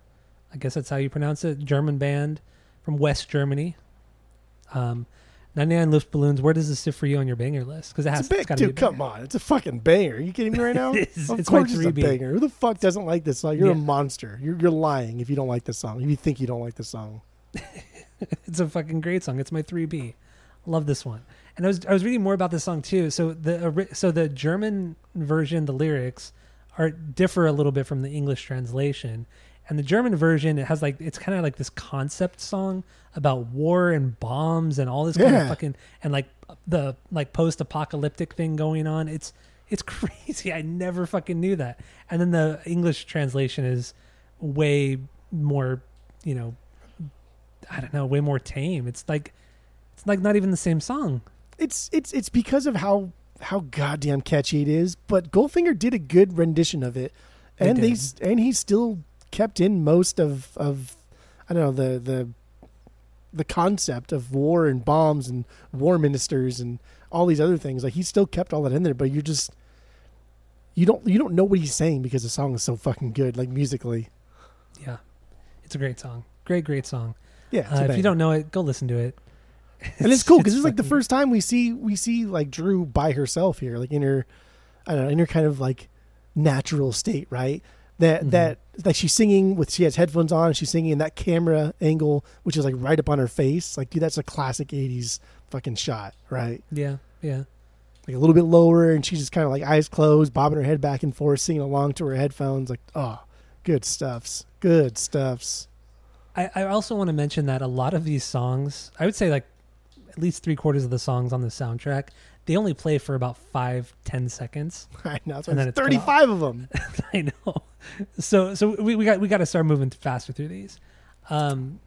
I guess that's how you pronounce it. German band from West Germany. Um, 99 Luftballons. Where does this sit for you on your banger list? Because it has It's a big, to be dude. a banger. Come on, it's a fucking banger. Are you kidding me right now? [LAUGHS] It is. Of It's course, it's a banger. Who the fuck doesn't like this song? You're Yeah. a monster. You're you're lying if you don't like this song. If you think you don't like this song. [LAUGHS] it's a fucking great song. It's my 3B. Love this one. And I was I was reading more about this song too. So the so the German version, the lyrics are differ a little bit from the English translation. And the German version, it has like it's kind of like this concept song about war and bombs and all this kind of fucking and like the like post-apocalyptic thing going on. It's it's [LAUGHS] crazy. I never fucking knew that. And then the English translation is way more, you know, I don't know, way more tame. It's like it's like not even the same song. It's it's it's because of how how goddamn catchy it is. But Goldfinger did a good rendition of it, and they s- and he still kept in most of of I don't know the the the concept of war and bombs and war ministers and all these other things. Like he still kept all that in there, but you're just you don't you don't know what he's saying because the song is so fucking good, like musically. Yeah, it's a great song. Great, great song. Yeah, Uh, if you don't know it, go listen to it. and it's [LAUGHS] cool because it's like the first time we see we see like Drew by herself here, like in her, I don't know, in her kind of like natural state, right? That Mhm. that like she's singing with she has headphones on, and she's singing in that camera angle, which is like right up on her face. Like, dude, that's a classic '80s fucking shot, right? Yeah, yeah. Like a little bit lower, and she's just kind of like eyes closed, bobbing her head back and forth, singing along to her headphones. Like, oh, good stuffs, good stuffs. I, I also want to mention that a lot of these songs, I would say like at least three quarters of the songs on the soundtrack, they only play for about five, ten seconds. [LAUGHS] I know, that's And then it's 35 of them. [LAUGHS] I know. So so we, we got we got to start moving faster through these. Um,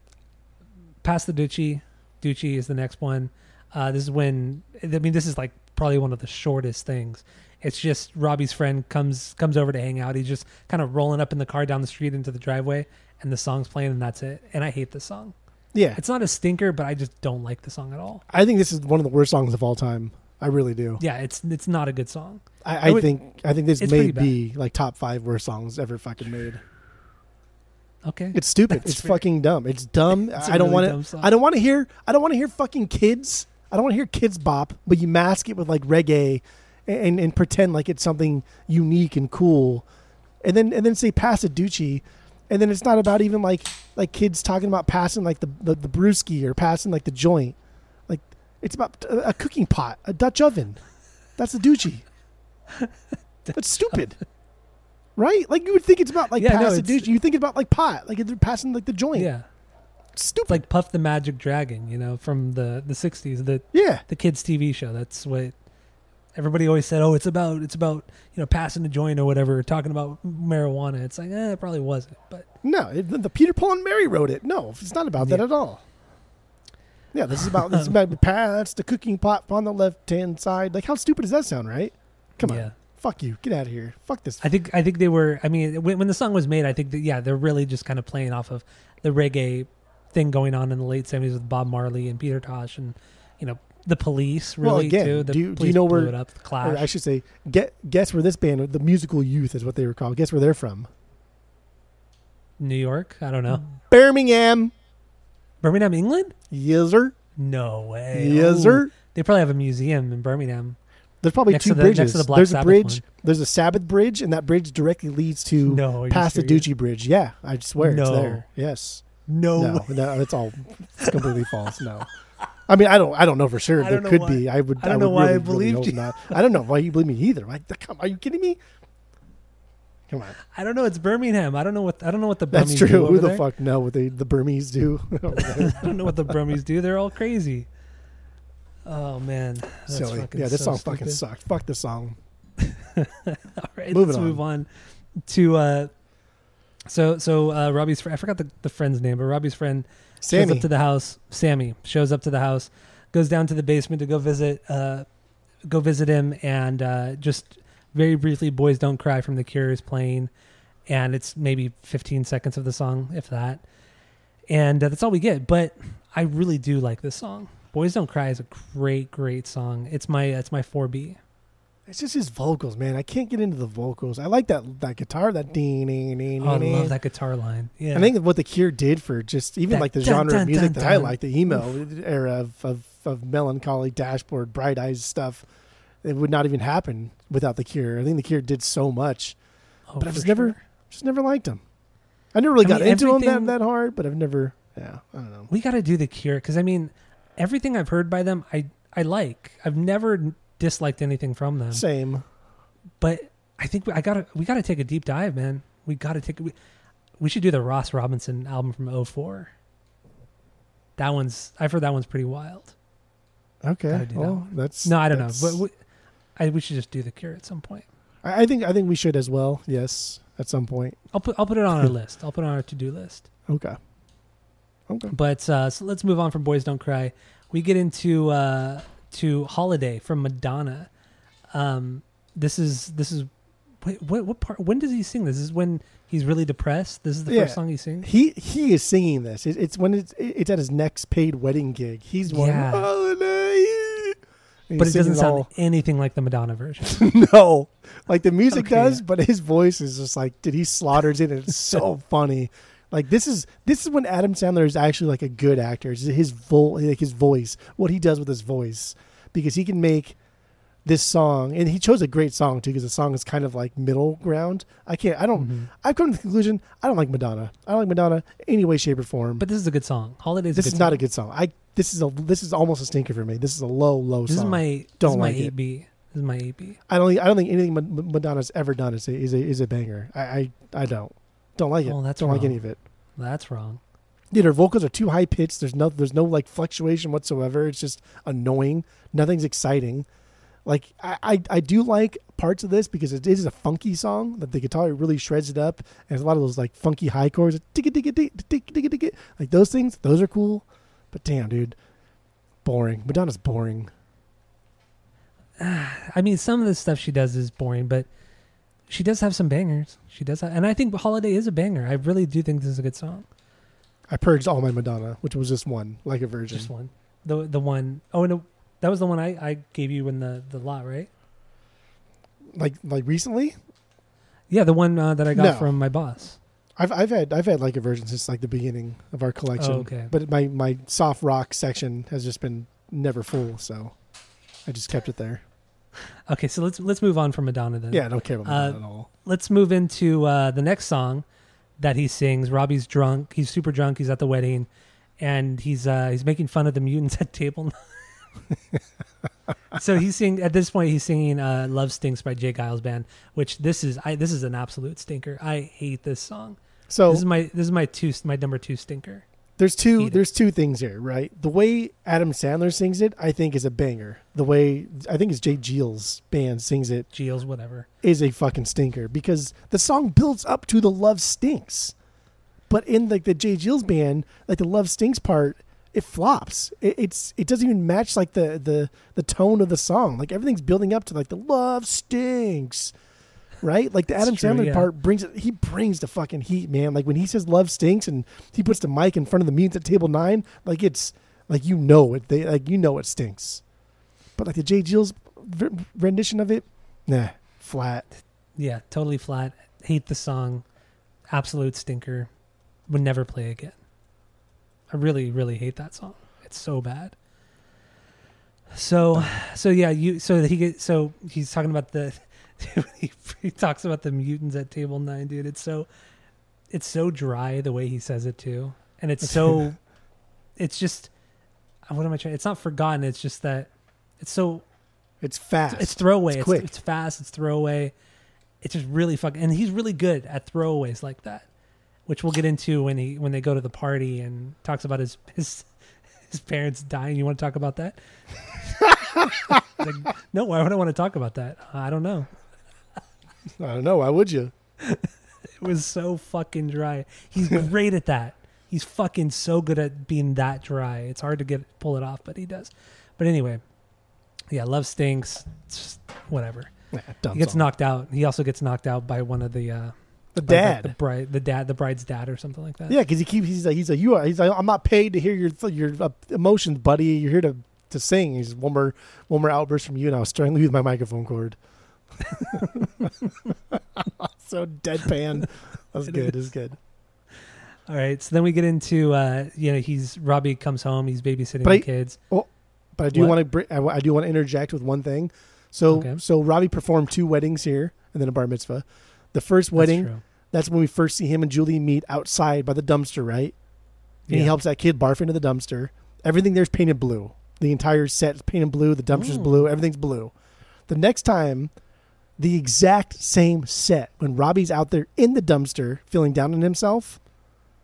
past the Dutchie, Dutchie is the next one. Uh, this is when I mean this is like probably one of the shortest things. It's just Robbie's friend comes comes over to hang out. He's just kind of rolling up in the car down the street into the driveway, and the song's playing, and that's it. And I hate this song. Yeah, It's not a stinker, but I just don't like the song at all. I think this is one of the worst songs of all time. I really do. Yeah, it's it's not a good song. I, I I would- think I think this may be like top five worst songs ever fucking made. Okay, It's stupid. That's it's fair. fucking dumb. It's dumb. [LAUGHS] It's I don't really want to. I don't want to hear. I don't want to hear fucking kids. I don't want to hear kids bop. But you mask it with like reggae, and and pretend like it's something unique and cool, and then and then say pass a Dutchie, and then it's not about even like like kids talking about passing like the the, the brewski or passing like the joint. It's about a, a cooking pot, a Dutch oven. That's a dutchie. [LAUGHS] That's stupid. Right? Like you would think it's about like Yeah, no, pass a it's- douche. You think about like pot, like they're passing like the joint. Yeah, Stupid. it's like Puff the Magic Dragon, you know, from the the '60s, the yeah. the kids' TV show. That's what everybody always said. Oh, it's about it's about you know passing the joint or whatever, talking about marijuana. It's like eh, it probably wasn't, but No, it, the Peter Paul and Mary wrote it. No, it's not about that at all. Yeah, this is about this is about [LAUGHS] pass the cooking pot on the left hand side. Like how stupid does that sound, right? Come on. yeah. Fuck you. Get out of here. Fuck this. I think I think they were. I mean, when, when the song was made, I think that yeah, they're really just kind of playing off of the reggae thing going on in the late '70s with Bob Marley and Peter Tosh and you know the Police. Really Well, again, too. The do you- do you know where- it up? The Clash. I should say, get guess where this band, the Musical Youth, is what they were called. Guess where they're from? New York. I don't know. Birmingham. Birmingham, England. Yes, sir. No way. Yes, Oh. They probably have a museum in Birmingham. There's probably Next two to the- bridges. next to the Black There's a bridge. one. There's a Sabbath bridge, and that bridge directly leads to No, are you past the serious? Dutchie Bridge. Yeah, I swear it's No. there. Yes. No. No, no, it's all it's completely [LAUGHS] false. No. I mean, I don't, I don't know for sure. I There don't know could why- be. I would. I don't would know why I really, really believed hope you. Not. I don't know why you believe me either. Like, come, are you kidding me? Come on, I don't know. It's Birmingham. I don't know what I don't know what the that's Brummies true. do Who the there. fuck know what they the Burmese do? [LAUGHS] [LAUGHS] I don't know what the Brummies do. They're all crazy. Oh man, that's Silly. Yeah, this so song fucking sucked. Fuck this song. [LAUGHS] All right, Moving let's on. move on to uh, so so uh, Robbie's friend. I forgot the, the friend's name, but Robbie's friend shows up to the house. Sammy shows up to the house, goes down to the basement to go visit uh, go visit him, and uh, just very briefly, "Boys Don't Cry" from The Cure is playing, and it's maybe 15 seconds of the song, if that, and uh, that's all we get. But I really do like this song. "Boys Don't Cry" is a great, great song. It's my it's my 4B. It's just his vocals, man. I can't get into the vocals. I like that that guitar, that ding ding ding Oh, I love that guitar line. Yeah, I think what the Cure did for just even That like the dun, genre dun, of music dun, that I like, the emo era of, of of melancholy, dashboard, bright eyes stuff, it would not even happen without the Cure. I think the Cure did so much, Oh, but I've just never, just never liked them. I never really I got mean, into them that, that hard, but I've never, yeah, I don't know. We got to do the Cure because I mean, everything I've heard by them, I I like. I've never disliked anything from them. Same. but I think we, I got to we got to take a deep dive, man. We got to take we, we should do the Ross Robinson album from 04. That one's I've heard that one's pretty wild. Okay. Gotta that Well, that's No, I don't know, but we, I, we should just do the Cure at some point. I, I think I think we should as well. Yes, at some point. I'll put I'll put it on our [LAUGHS] list. I'll put it on our to do list. Okay. Okay. But uh, so let's move on from Boys Don't Cry. We get into uh, to Holiday from Madonna. Um, this is this is wait, what what part? When does he sing this? This is when he's really depressed. This is the Yeah. first song he sings. He he is singing this. It, it's when it's it's at his next paid wedding gig. He's one Yeah. holiday, But it doesn't sound all- anything like the Madonna version. [LAUGHS] no, like the music Okay. does, but his voice is just like, did he slaughters it? And it's so [LAUGHS] funny. Like this is this is when Adam Sandler is actually like a good actor. It's his vo- like his voice, what he does with his voice, because he can make this song, and he chose a great song too, because the song is kind of like middle ground. I can't. I don't. Mhm. I've come to the conclusion I don't like Madonna. I don't like Madonna any way, shape, or form. But this is a good song. Holiday is. this is good not a good song. I this is a this is almost a stinker for me. This is a low low This song. is my Don't This is my like it. eight B. This is my eight B. I don't. I don't think anything Madonna's ever done is a is a, is a banger. I, I I don't don't like it. Oh, that's don't like any of it. That's wrong. Dude, her vocals are too high pitched. There's no there's no like fluctuation whatsoever. It's just annoying. Nothing's exciting. Like I, I, I do like parts of this because it is a funky song that the guitar really shreds it up and there's a lot of those like funky high chords like those things those are cool but damn dude boring Madonna's boring [SIGHS] I mean, some of the stuff she does is boring, but she does have some bangers. She does, have, and I think Holiday is a banger. I really do think this is a good song. I purged all my Madonna which was just one like a virgin Just one, the the one oh no, that was the one I, I gave you in the the lot, right? like like recently Yeah, the one uh, that I got No. from my boss. I've I've had I've had like a version since like the beginning of our collection. Oh, okay. But my my soft rock section has just been never full, so I just kept it there. Okay, so let's let's move on from Madonna then. Yeah, I don't care about Uh, that at all. let's move into uh, the next song that he sings. Robbie's drunk. He's super drunk. He's at the wedding, and he's uh, he's making fun of the mutants [LAUGHS] at table [LAUGHS] so he's singing at this point. He's singing uh, "Love Stinks" by J. Geils Band, which this is. I this is an absolute stinker. I hate this song. So This is my this is my two my number two stinker. there's two there's two things here, right? The way Adam Sandler sings it, I think is a banger. The way I think it's J. Geils band sings it Geels, whatever. is a fucking stinker because the song builds up to the love stinks. But in like the J. Geils band, like the love stinks part, it flops. It, it's it doesn't even match like the the the tone of the song. Like everything's building up to like the love stinks. Right? Like the Adam Sandler yeah. part brings it he brings the fucking heat, man. Like when he says love stinks and he puts the mic in front of the mutants at table 9, like it's like you know it they like you know it stinks. But like the J. Geils rendition of it, nah, flat. Yeah, totally flat. Hate the song. Absolute stinker. Would never play again. I really, really hate that song. It's so bad. So, so yeah, you. So that he get. So he's talking about the. He, [LAUGHS] he talks about the mutants at table nine, dude. It's so. It's so dry the way he says it too, and it's so. [LAUGHS] it's just. What am I trying? It's not forgotten. It's just that. It's so It's fast. it's, it's throwaway. It's It's, quick. it's fast. It's throwaway. It's just really fucking, and he's really good at throwaways like that, which we'll get into when he when they go to the party and talks about his his his parents dying. You want to talk about that? [LAUGHS] Like, no, why would I want to talk about that? I don't know. I don't know. Why would you? [LAUGHS] It was so fucking dry. He's great at that. He's fucking so good at being that dry. It's hard to get pull it off, but he does. But anyway, yeah, love stinks. It's just whatever. Dumb He gets knocked out. He also gets knocked out by one of the uh, The dad. the bride, the dad, the bride's dad, or something like that. yeah, because he keeps. He's like, he's like, you are. He's like, I'm not paid to hear your your uh, emotions, buddy. You're here to to sing. He's one more one more outburst from you, and I'll strangle you with my microphone cord. [LAUGHS] so deadpan. That's good. It is. good. All right. So then we get into uh, you know he's Robbie comes home. He's babysitting But the I- kids. But I do want to. Br- I, I do want to interject with one thing. So Okay. so Robbie performed two weddings here, and then a bar mitzvah. The first wedding, That's that's when we first see him and Julie meet outside by the dumpster, right? And he helps that kid barf into the dumpster. Everything there's painted blue. The entire set is painted blue. The dumpster's Ooh. blue. Everything's blue. The next time, the exact same set when Robbie's out there in the dumpster feeling down on himself.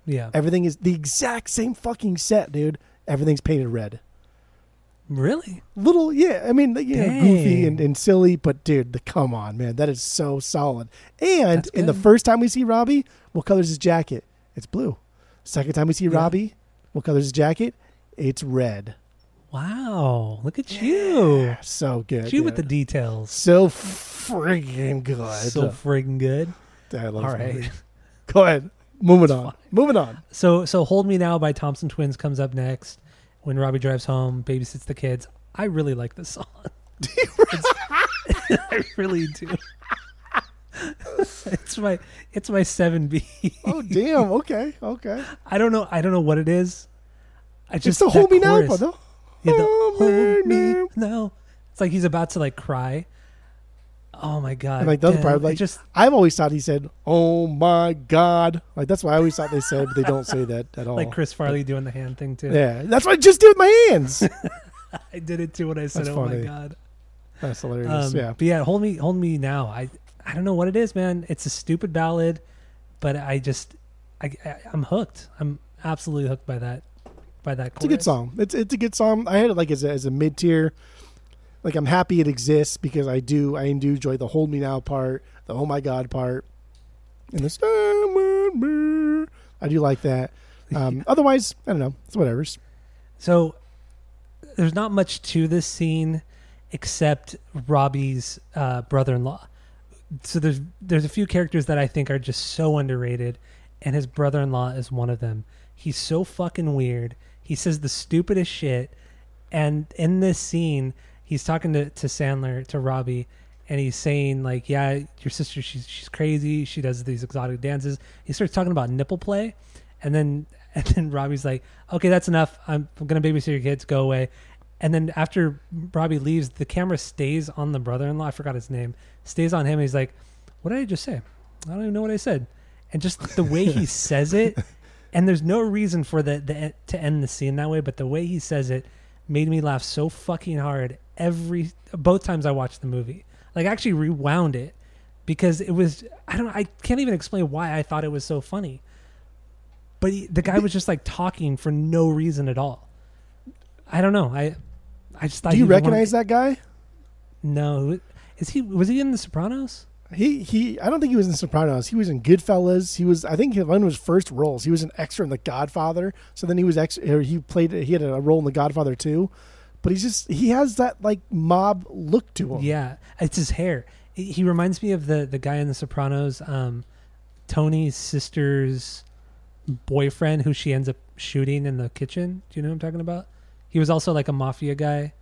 Yeah. Everything is the exact same fucking set, dude. Everything's painted red. Really? Little, yeah. I mean, you know, goofy and, and silly, but dude, the come on, man, that is so solid. And in the first time we see Robbie, what color's his jacket? It's blue. Second time we see Yeah. Robbie, what color's his jacket? It's red. Wow. Look at you. So good. you with the details. so freaking good. So friggin' good. I love All movie. Go ahead. Moving It's on. Moving on. So so Hold Me Now by Thompson Twins comes up next. When Robbie drives home, babysits the kids. I really like this song. [LAUGHS] It's- [LAUGHS] I really do. [LAUGHS] it's my it's my seven B. Oh damn. Okay. Okay. I don't know. I don't know what it is. I Just just the hold me now, chorus. Yeah, the Hold me now. It's like he's about to like cry. Oh my god! And like the other part, like just I've always thought he said, "Oh my God!" Like that's why I always thought they said, but they don't say that at [LAUGHS] all. like Chris Farley doing the hand thing too. Yeah, that's what I just did with my hands. [LAUGHS] I did it too when I said, That's "Oh funny. my god!" that's hilarious. Um, yeah, But yeah, hold me, hold me now. I I don't know what it is, man. It's a stupid ballad, but I just I, I I'm hooked. I'm absolutely hooked by that by that. it's a good song. It's it's a good song. I had it like as a, as a mid tier. Like I'm happy it exists because I do I do enjoy the hold me now part, the oh my god part, and the stand with me. I do like that. [LAUGHS] Um, otherwise, I don't know. It's whatever. So there's not much to this scene except Robbie's uh, brother-in-law. So there's there's a few characters that I think are just so underrated, and his brother-in-law is one of them. He's so fucking weird. He says the stupidest shit, and in this scene, he's talking to, to Sandler to Robbie, and he's saying like, "Yeah, your sister, she's she's crazy. She does these exotic dances." He starts talking about nipple play, and then [LAUGHS] and then Robbie's like, "Okay, that's enough. I'm, I'm gonna babysit your kids. Go away." And then after Robbie leaves, the camera stays on the brother-in-law. I forgot his name. Stays on him. He's like, "What did I just say? I don't even know what I said." And just the way he [LAUGHS] says it, and there's no reason for the, the to end the scene that way, but the way he says it made me laugh so fucking hard every both times I watched the movie. Like I actually rewound it because it was I don't I can't even explain why I thought it was so funny. But he, the guy was just like talking for no reason at all. I don't know. I I just thought Do you he was one recognize that guy? No, is he was he in The Sopranos? He he. I don't think he was in Sopranos. He was in Goodfellas. He was. I think one of his first roles. He was an extra in The Godfather. So then he was ex. Or he played. He had a role in The Godfather too. But he's just. He has that like mob look to him. Yeah, it's his hair. He reminds me of the the guy in The Sopranos, um, Tony's sister's boyfriend, who she ends up shooting in the kitchen. Do you know what I'm talking about? He was also like a mafia guy.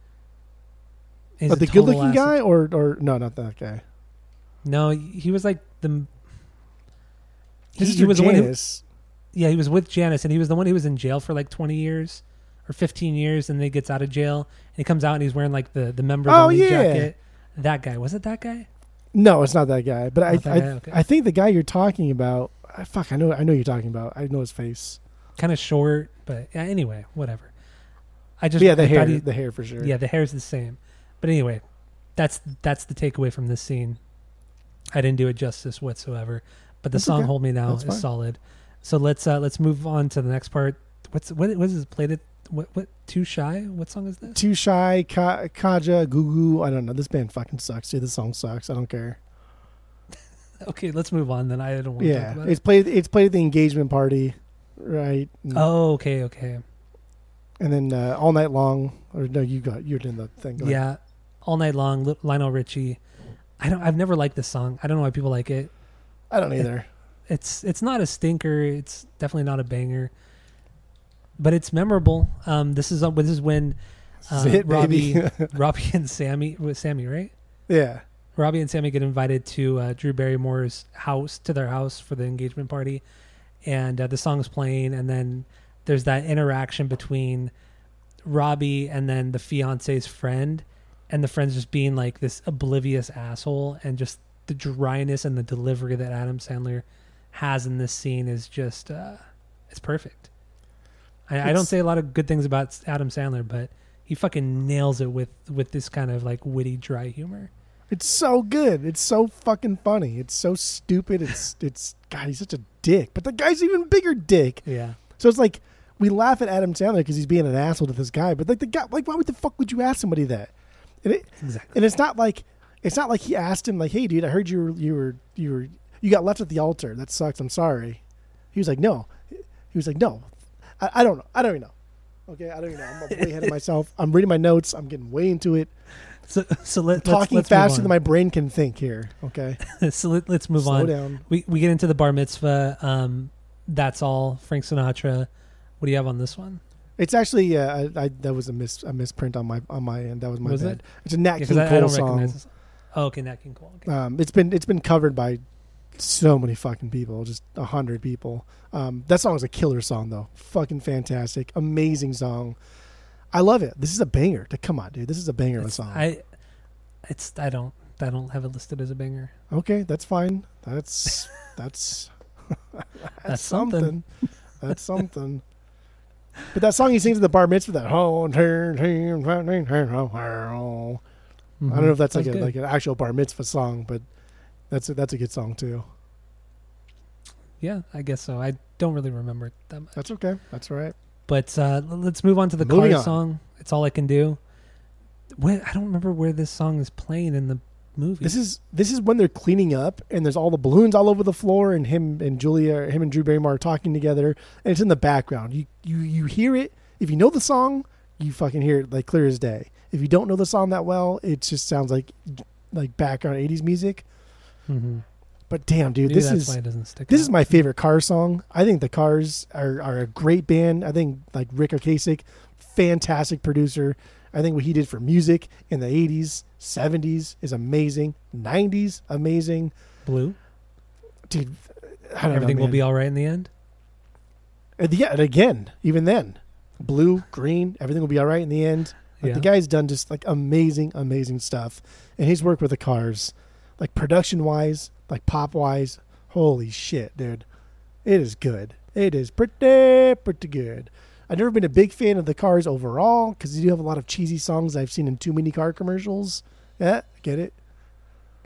He's But a the good-looking guy, or or no, not that guy. No, he was like the. He, he was the one who, yeah, he was with Janice, and he was the one who was in jail for like 20 years or 15 years, and then he gets out of jail, and he comes out and he's wearing like the the member Oh, yeah. jacket. That guy was it? That guy? No, it's not that guy. But I Not that I, guy? Okay. I think the guy you're talking about. I, fuck, I know. I know you're talking about. I know his face. Kind of short, but yeah, anyway, whatever. I just But yeah, the I hair. he- the hair for sure. yeah, the hair's the same. But anyway, that's that's the takeaway from this scene. I didn't do it justice whatsoever, but the That's song okay. "Hold Me Now" That's is fine. solid. So let's uh let's move on to the next part. What's what what is it played it what what too shy? What song is this? Too shy, Ka, Kajagoogoo. I don't know. This band fucking sucks, dude. This song sucks. I don't care. [LAUGHS] Okay, let's move on. Then I don't want to talk Yeah, about it's it. played. It's played at the engagement party, right? And, Oh, okay, okay. and then uh, all night long. Or no, you got you're doing the thing. Go. Yeah, all night long. Lionel Richie. I don't. I've never liked this song. I don't know why people like it. I don't either. It's it's not a stinker. It's definitely not a banger, but it's memorable. Um, this is this is when uh, it, Robbie. [LAUGHS] Robbie and Sammy with Sammy right. yeah, Robbie and Sammy get invited to uh, Drew Barrymore's house to their house for the engagement party, and uh, the song's playing, and then there's that interaction between Robbie and then the fiance's friend, and the friend's just being like this oblivious asshole, and just the dryness and the delivery that Adam Sandler has in this scene is just uh, it's perfect. I, I don't say a lot of good things about Adam Sandler, but he fucking nails it with with this kind of like witty, dry humor. it's so good. It's so fucking funny. It's so stupid. It's [LAUGHS] it's God. He's such a dick. But the guy's even bigger dick. Yeah. So it's like we laugh at Adam Sandler because he's being an asshole to this guy. But like the guy, like why would the fuck would you ask somebody that? And it, Exactly. and it's not like it's not like he asked him like, "Hey, dude, I heard you were you were you were you got left at the altar. That sucks. I'm sorry." He was like, "No." He was like, "No, I, I don't know. I don't even know." Okay, I don't even know. I'm way ahead of [LAUGHS] myself. I'm reading my notes. I'm getting way into it. So so let, let's, Talking let's faster than my brain can think here. Okay, [LAUGHS] so let, let's move slow on. down. We we get into the bar mitzvah. Um, that's all. Frank Sinatra. What do you have on this one? It's actually uh, I, I that was a mis a misprint on my on my end. That was my Was bad. it? It's a Nat Yeah, King I, Cole song. Oh, okay, Nat King Cole. Okay. Um, it's been it's been covered by so many fucking people, just a hundred people. Um, that song is a killer song though, fucking fantastic, amazing song. I love it. This is a banger. Come on, dude, this is a banger of a song. I it's I don't I don't have it listed as a banger. okay, that's fine. That's [LAUGHS] that's [LAUGHS] that's, That's something. something. That's something. But that song he sings at the bar mitzvah, that oh. I don't know if that's like a, like an actual bar mitzvah song, but that's a, that's a good song too. yeah, I guess so. I don't really remember it that much. That's okay. That's all right. But uh, let's move on to the Moving car on. song. It's all I can do. Where, I don't remember where this song is playing in the movie. This is this is when they're cleaning up and there's all the balloons all over the floor and him and Julia him and Drew Barrymore are talking together and it's in the background. You you you hear it. If you know the song, you fucking hear it like clear as day. If you don't know the song that well, it just sounds like like background 80s music. Mhm. But damn, dude, Maybe this is why it doesn't stick. this out. is my favorite car song. I think the Cars are, are a great band. I think like Ric Ocasek, fantastic producer. I think what he did for music in the 80s, 70s is amazing. 90s, amazing. blue. Dude, I don't Everything know, will be all right in the end. And yeah, and again, even then, blue, green, everything will be all right in the end. Like Yeah. the guy's done just like amazing, amazing stuff, and he's worked with the cars, like production wise, like pop wise, holy shit, dude, it is good. It is pretty, pretty good. I've never been a big fan of the cars overall because you do have a lot of cheesy songs I've seen in too many car commercials. Yeah, get it.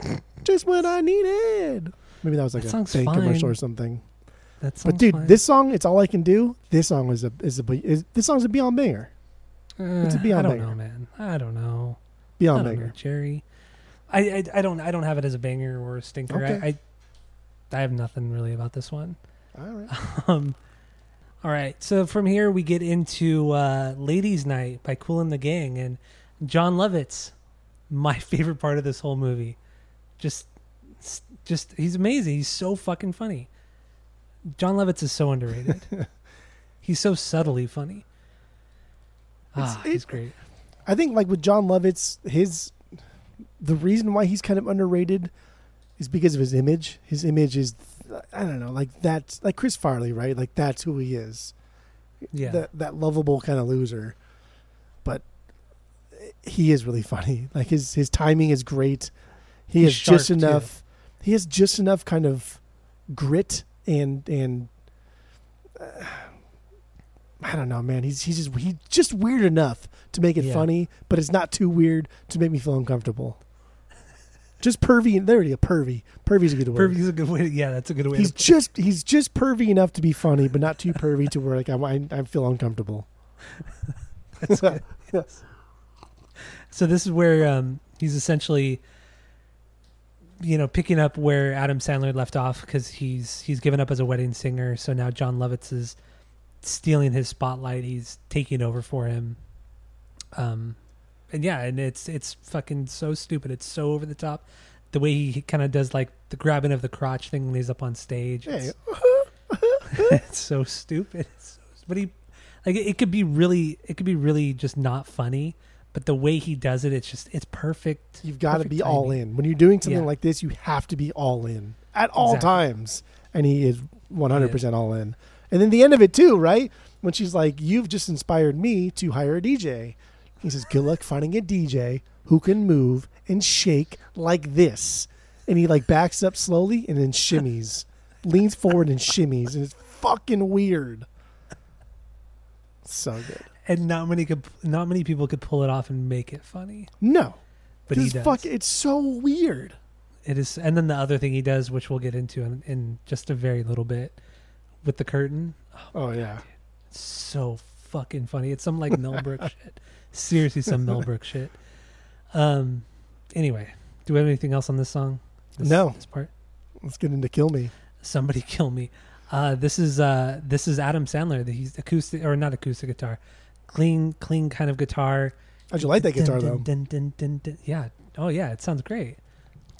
[LAUGHS] Just what I needed. Maybe that was like That a bank commercial or something. That's But dude, this song, it's all I can do. This song is a is a is, this song's a beyond banger. it's a Beyond Uh, I don't banger. know, man. I don't know. I Beyond don't know, banger. Jerry. I, I I don't I don't have it as a banger or a stinker. Okay. I, I I have nothing really about this one. All right. [LAUGHS] Um, all right. So from here we get into uh, "Ladies' Night" by Kool and the Gang and Jon Lovitz. My [LAUGHS] favorite part of this whole movie. Just, just he's amazing. He's so fucking funny. Jon Lovitz is so underrated. [LAUGHS] he's so subtly funny. Ah, It's- he's great. I think like with Jon Lovitz, his the reason why he's kind of underrated is because of his image. His image is I don't know, like that's like Chris Farley, right? Like that's who he is. Yeah. That that lovable kind of loser. But he is really funny. Like his his timing is great. He He's has just sharp, too. enough he has just enough kind of grit and and uh, I don't know, man. He's he's just he's just weird enough to make it Yeah. funny, but it's not too weird to make me feel uncomfortable. Just pervy. There you go. Pervy. Pervy's a good word. Pervy's a good way. To, yeah, that's a good way. He's to just he's just pervy enough to be funny, but not too pervy to where like I I, I feel uncomfortable. [LAUGHS] That's good. Yes. So this is where um, he's essentially, you know, picking up where Adam Sandler left off because he's he's given up as a wedding singer. So now Jon Lovitz is stealing his spotlight. He's taking over for him. Um, and yeah, and it's it's fucking so stupid. It's so over the top. The way he kind of does like the grabbing of the crotch thing when he's up on stage. Hey, It's, [LAUGHS] it's so stupid. It's so, but he, like, it, it could be really, it could be really just not funny. But the way he does it, it's just, it's perfect. you've got to be all in when you're doing something Yeah. like this. You have to be all in at all Exactly. times, and he is 100 percent all in. And then the end of it too, right? When she's like, "You've just inspired me to hire a DJ." He says, "Good luck finding a DJ who can move and shake like this." And he like backs up slowly and then shimmies, leans forward and shimmies, and it's fucking weird. So good. And not many could, not many people could pull it off and make it funny. No, But he does. fuck. It's so weird. It is, and then the other thing he does, which we'll get into in, in just a very little bit, with the curtain, Oh yeah. it's so fucking funny. It's some like Mel Brooks shit. Seriously, some Mel Brooks shit. Um. Anyway, do we have anything else on this song? This, No. This part. Let's get into Kill Me. Somebody kill me. Uh, this is uh, this is Adam Sandler. He's acoustic or not acoustic guitar, clean clean kind of guitar. How'd you like that guitar Dun, though? dun, dun. Yeah. Oh yeah, it sounds great.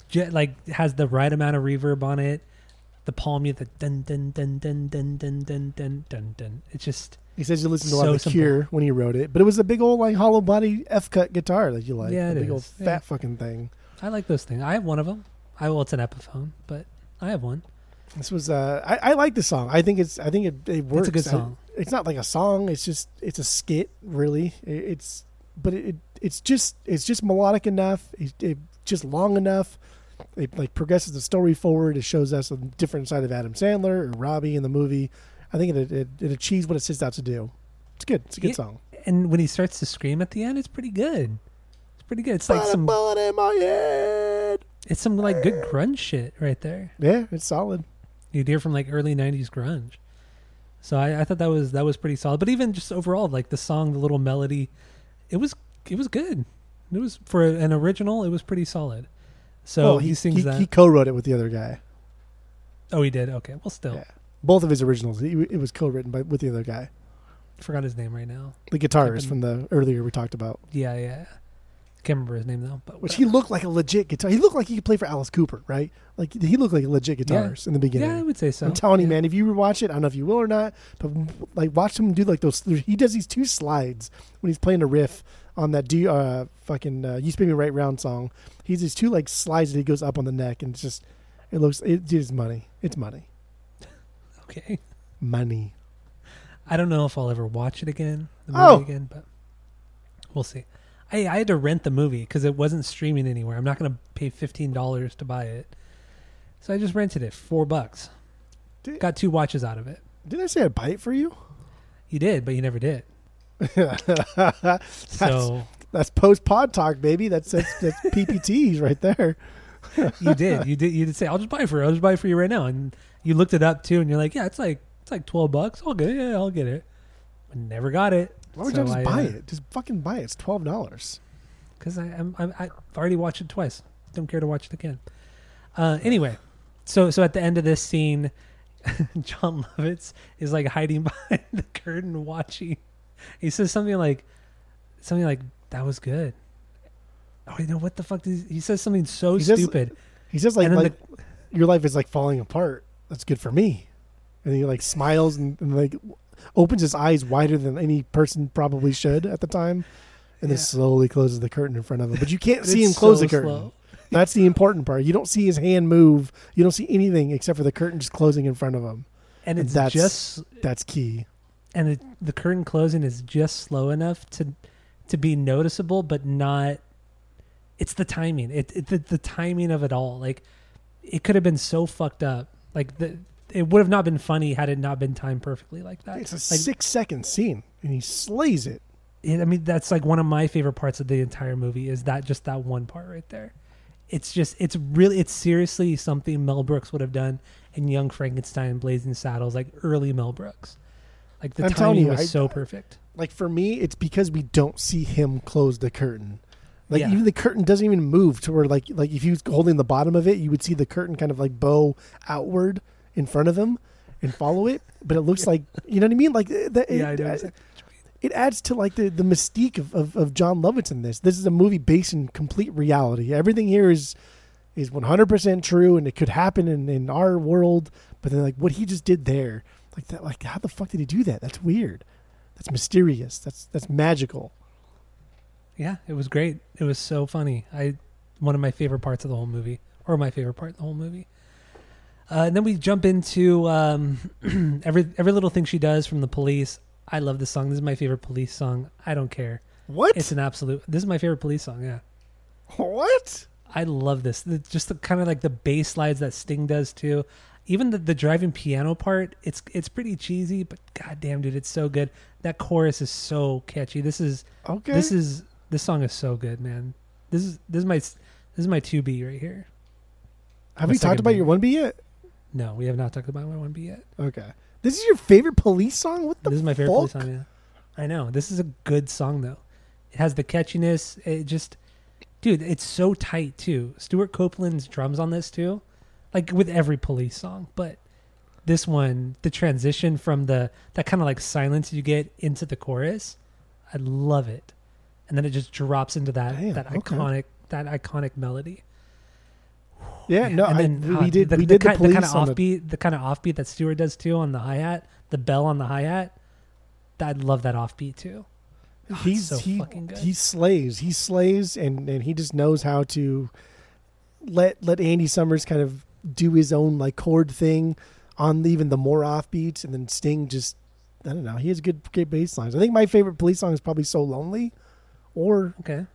J- like has the right amount of reverb on it. The palm mute, the dun dun dun dun dun dun dun dun dun dun. It's just He says you listened to a lot So of The simple. Cure when he wrote it, but it was a big old like hollow body F cut guitar that you like. Yeah, a it big old fat Yeah. fucking thing. I like those things. I have one of them. I well, it's an Epiphone, but I have one. This was uh, I, I like the song. I think it's I think it, it works. It's a good I- song. it's not like a song. It's just it's a skit really. It, it's but it, it's just it's just melodic enough. It, it just long enough. It like progresses the story forward. It shows us a different side of Adam Sandler or Robbie in the movie. I think it it, it achieves what it sets out to do. It's good. It's a good Yeah. song. And when he starts to scream at the end, it's pretty good. It's pretty good. It's like Put some bullet in my head. it's some like good grunge shit right there. Yeah, it's solid. You'd hear from like early '90s grunge. So I, I thought that was that was pretty solid. But even just overall, like the song, the little melody, it was it was good. It was for an original. It was pretty solid. So Well, he, sings he, that. He co-wrote it with the other guy. oh, he did. Okay, well, still Yeah. Both of his originals. He, it was co-written by with the other guy, forgot his name right now. the guitarist Keeping- from the earlier we talked about. Yeah, yeah. Can't remember his name though. But Which he looked like a legit guitar. He looked like he could play for Alice Cooper, right? Like he looked like a legit guitarist in the beginning. yeah, I would say so. I'm telling you, man. If you watch it, I don't know if you will or not, but like watch him do like those. He does these two slides when he's playing a riff on that do uh fucking uh, "You Spin Me Right Round" song. He's these two like slides that he goes up on the neck, and it's just it looks it is money. It's money, Okay. money. I don't know if I'll ever watch it again, the movie Oh. again, but we'll see. I I had to rent the movie because it wasn't streaming anywhere. I'm not going to pay fifteen dollars to buy it, so I just rented it four bucks. Did, Got two watches out of it. did I say I'd buy it for you? You did, but you never did. [LAUGHS] that's So that's post pod talk, baby. That's that's, that's [LAUGHS] PPTs right there. you did. You did. You did say, "I'll just buy it for you. I'll just buy it for you right now." And you looked it up too, and you're like, "Yeah, it's like it's like twelve bucks. I'll get it. Yeah, I'll get it." But never got it Why would So you just I, buy uh, it? Just fucking buy it. It's twelve dollars. because I'm, I'm I've already watched it twice. Don't care to watch it again. Uh, anyway, so so at the end of this scene, [LAUGHS] Jon Lovitz is like hiding [LAUGHS] behind the curtain watching. He says something like something like that was good. Oh, you know what the fuck? Does, he says something so He says- stupid. He says like like your life is like falling apart. That's good for me. And he like smiles and, and like opens his eyes wider than any person probably should at the time, and Yeah. then slowly closes the curtain in front of him. But you can't [LAUGHS] see him close so the curtain. slow. That's the important part. You don't see his hand move. You don't see anything except for the curtain just closing in front of him. and it's That's- just That's key. and it, the curtain closing is just slow enough to to be noticeable, but not. It's the timing. It, it the, the timing of it all. Like it could have been so fucked up. Like the it would have not been funny had it not been timed perfectly like that. It's a like, six second scene, and he slays it. it, I mean, that's like one of my favorite parts of the entire movie. Is that just that one part right there? It's just it's really it's seriously something Mel Brooks would have done in Young Frankenstein, Blazing Saddles, like early Mel Brooks. Like the I'm timing you, was I- so perfect. Like for me, it's because we don't see him close the curtain. Like Yeah. even the curtain doesn't even move to where like like if he was holding the bottom of it, you would see the curtain kind of like bow outward in front of him and follow it. But it looks like you know what I mean. Like uh, that. Yeah, I it, know uh, it adds to like the, the mystique of, of, of Jon Lovitz in this. This is a movie based in complete reality. Everything here is is one hundred percent true, and it could happen in, in our world. But then like what he just did there, like that, like how the fuck did he do that? That's weird. That's mysterious. That's that's magical. Yeah, it was great. It was so funny. I one of my favorite parts of the whole movie, or my favorite part of the whole movie. Uh, and then we jump into um, [CLEARS THROAT] every every little thing she does from the police. I love this song. This is my favorite police song. I don't care. What? It's an absolute. This is my favorite police song. Yeah, what? I love this. The, just the kind of like the bass slides that Sting does too. Even the, the driving piano part, it's it's pretty cheesy, but goddamn, dude, it's so good. That chorus is so catchy. This is Okay. this is this song is so good, man. This is this is my this is my two B right here. Have we talked about band. your one B yet? No, we have not talked about my one B yet. Okay. This is your favorite police song? What the This is my favorite fuck? police song. Yeah, I know. This is a good song though. It has the catchiness. It just, dude, it's so tight too. Stewart Copeland's drums on this too, like with every police song, but this one, the transition from the that kind of like silence you get into the chorus, I love it, and then it just drops into that Damn, that okay. iconic that iconic melody. Yeah, no, and I, then, we uh, did the, we the, did the, kind, police kind of on the- offbeat, the kind of offbeat that Stewart does too on the hi hat, the bell on the hi hat. I love that offbeat too. Oh, he's so he fucking good. he slays he slays and and he just knows how to let let Andy Summers kind of do his own like chord thing on the, even the more offbeats and then Sting just I don't know he has good good bass lines. I think my favorite police song is probably So Lonely or okay,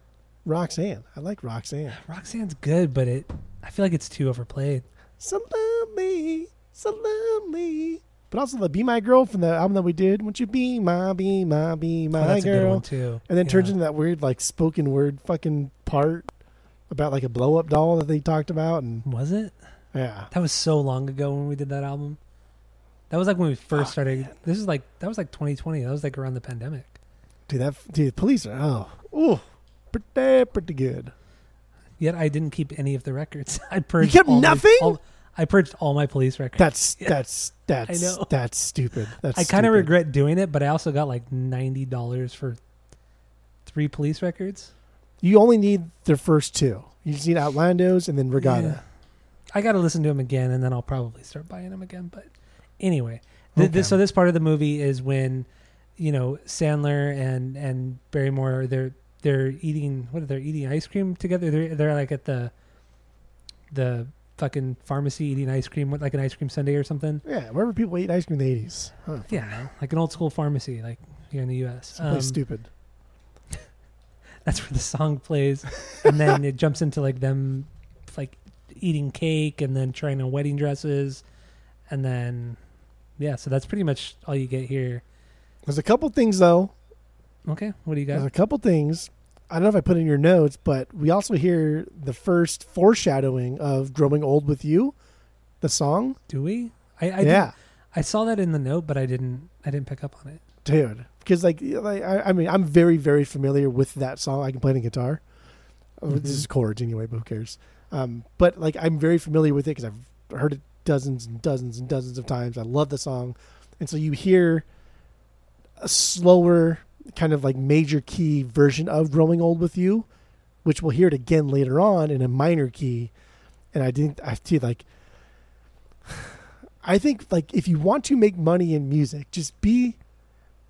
Roxanne. I like Roxanne. Roxanne's good, but it I feel like it's too overplayed. So lonely, so lonely. But also the "Be My Girl" from the album that we did. Won't you be my, be my, be Oh, my that's a good girl? one too. And then Yeah. turns into that weird like spoken word fucking part about like a blow up doll that they talked about and was it? yeah. That was so long ago when we did that album. That was like when we first Fuck, started. man. This is like that was like 2020. That was like around the pandemic. Dude, that dude, police are oh, ooh, pretty pretty good. Yet I didn't keep any of the records. [LAUGHS] I purged. kept all my- nothing? all- I purged all my police records. That's [LAUGHS] Yeah. that's that's know. that's stupid. That's I kind of regret doing it, but I also got like ninety dollars for three police records. You only need their first two. You just need Outlandos and then Regatta. Yeah. I got to listen to them again, and then I'll probably start buying them again. But anyway, th- Okay. this, so this part of the movie is when you know Sandler and and Barrymore they're they're eating what are they eating ice cream together? They're they're like at the the fucking pharmacy eating ice cream, like an ice cream sundae or something. Yeah, wherever people ate ice cream in the eighties. Huh. Yeah, like an old school pharmacy, like here in the U.S. Um, stupid. [LAUGHS] that's where the song plays and then it [LAUGHS] jumps into like them like eating cake and then trying on wedding dresses and then yeah so that's pretty much all you get here There's a couple things though. Okay, what do you There's got? a couple things. I don't know if I put in your notes, but we also hear the first foreshadowing of "Growing Old with You," the song. Do we? I, I yeah, I saw that in the note, but I didn't. I didn't pick up on it. dude. Because like, like I, I mean, I'm very, very familiar with that song. I can play it on guitar. Oh, Mhm. This is chords anyway, but who cares? Um, but like, I'm very familiar with it because I've heard it dozens and dozens and dozens of times. I love the song, and so you hear a slower, kind of like major key version of "Growing Old with You," which we'll hear it again later on in a minor key. And I didn't. I feel like. [SIGHS] I think like if you want to make money in music, just be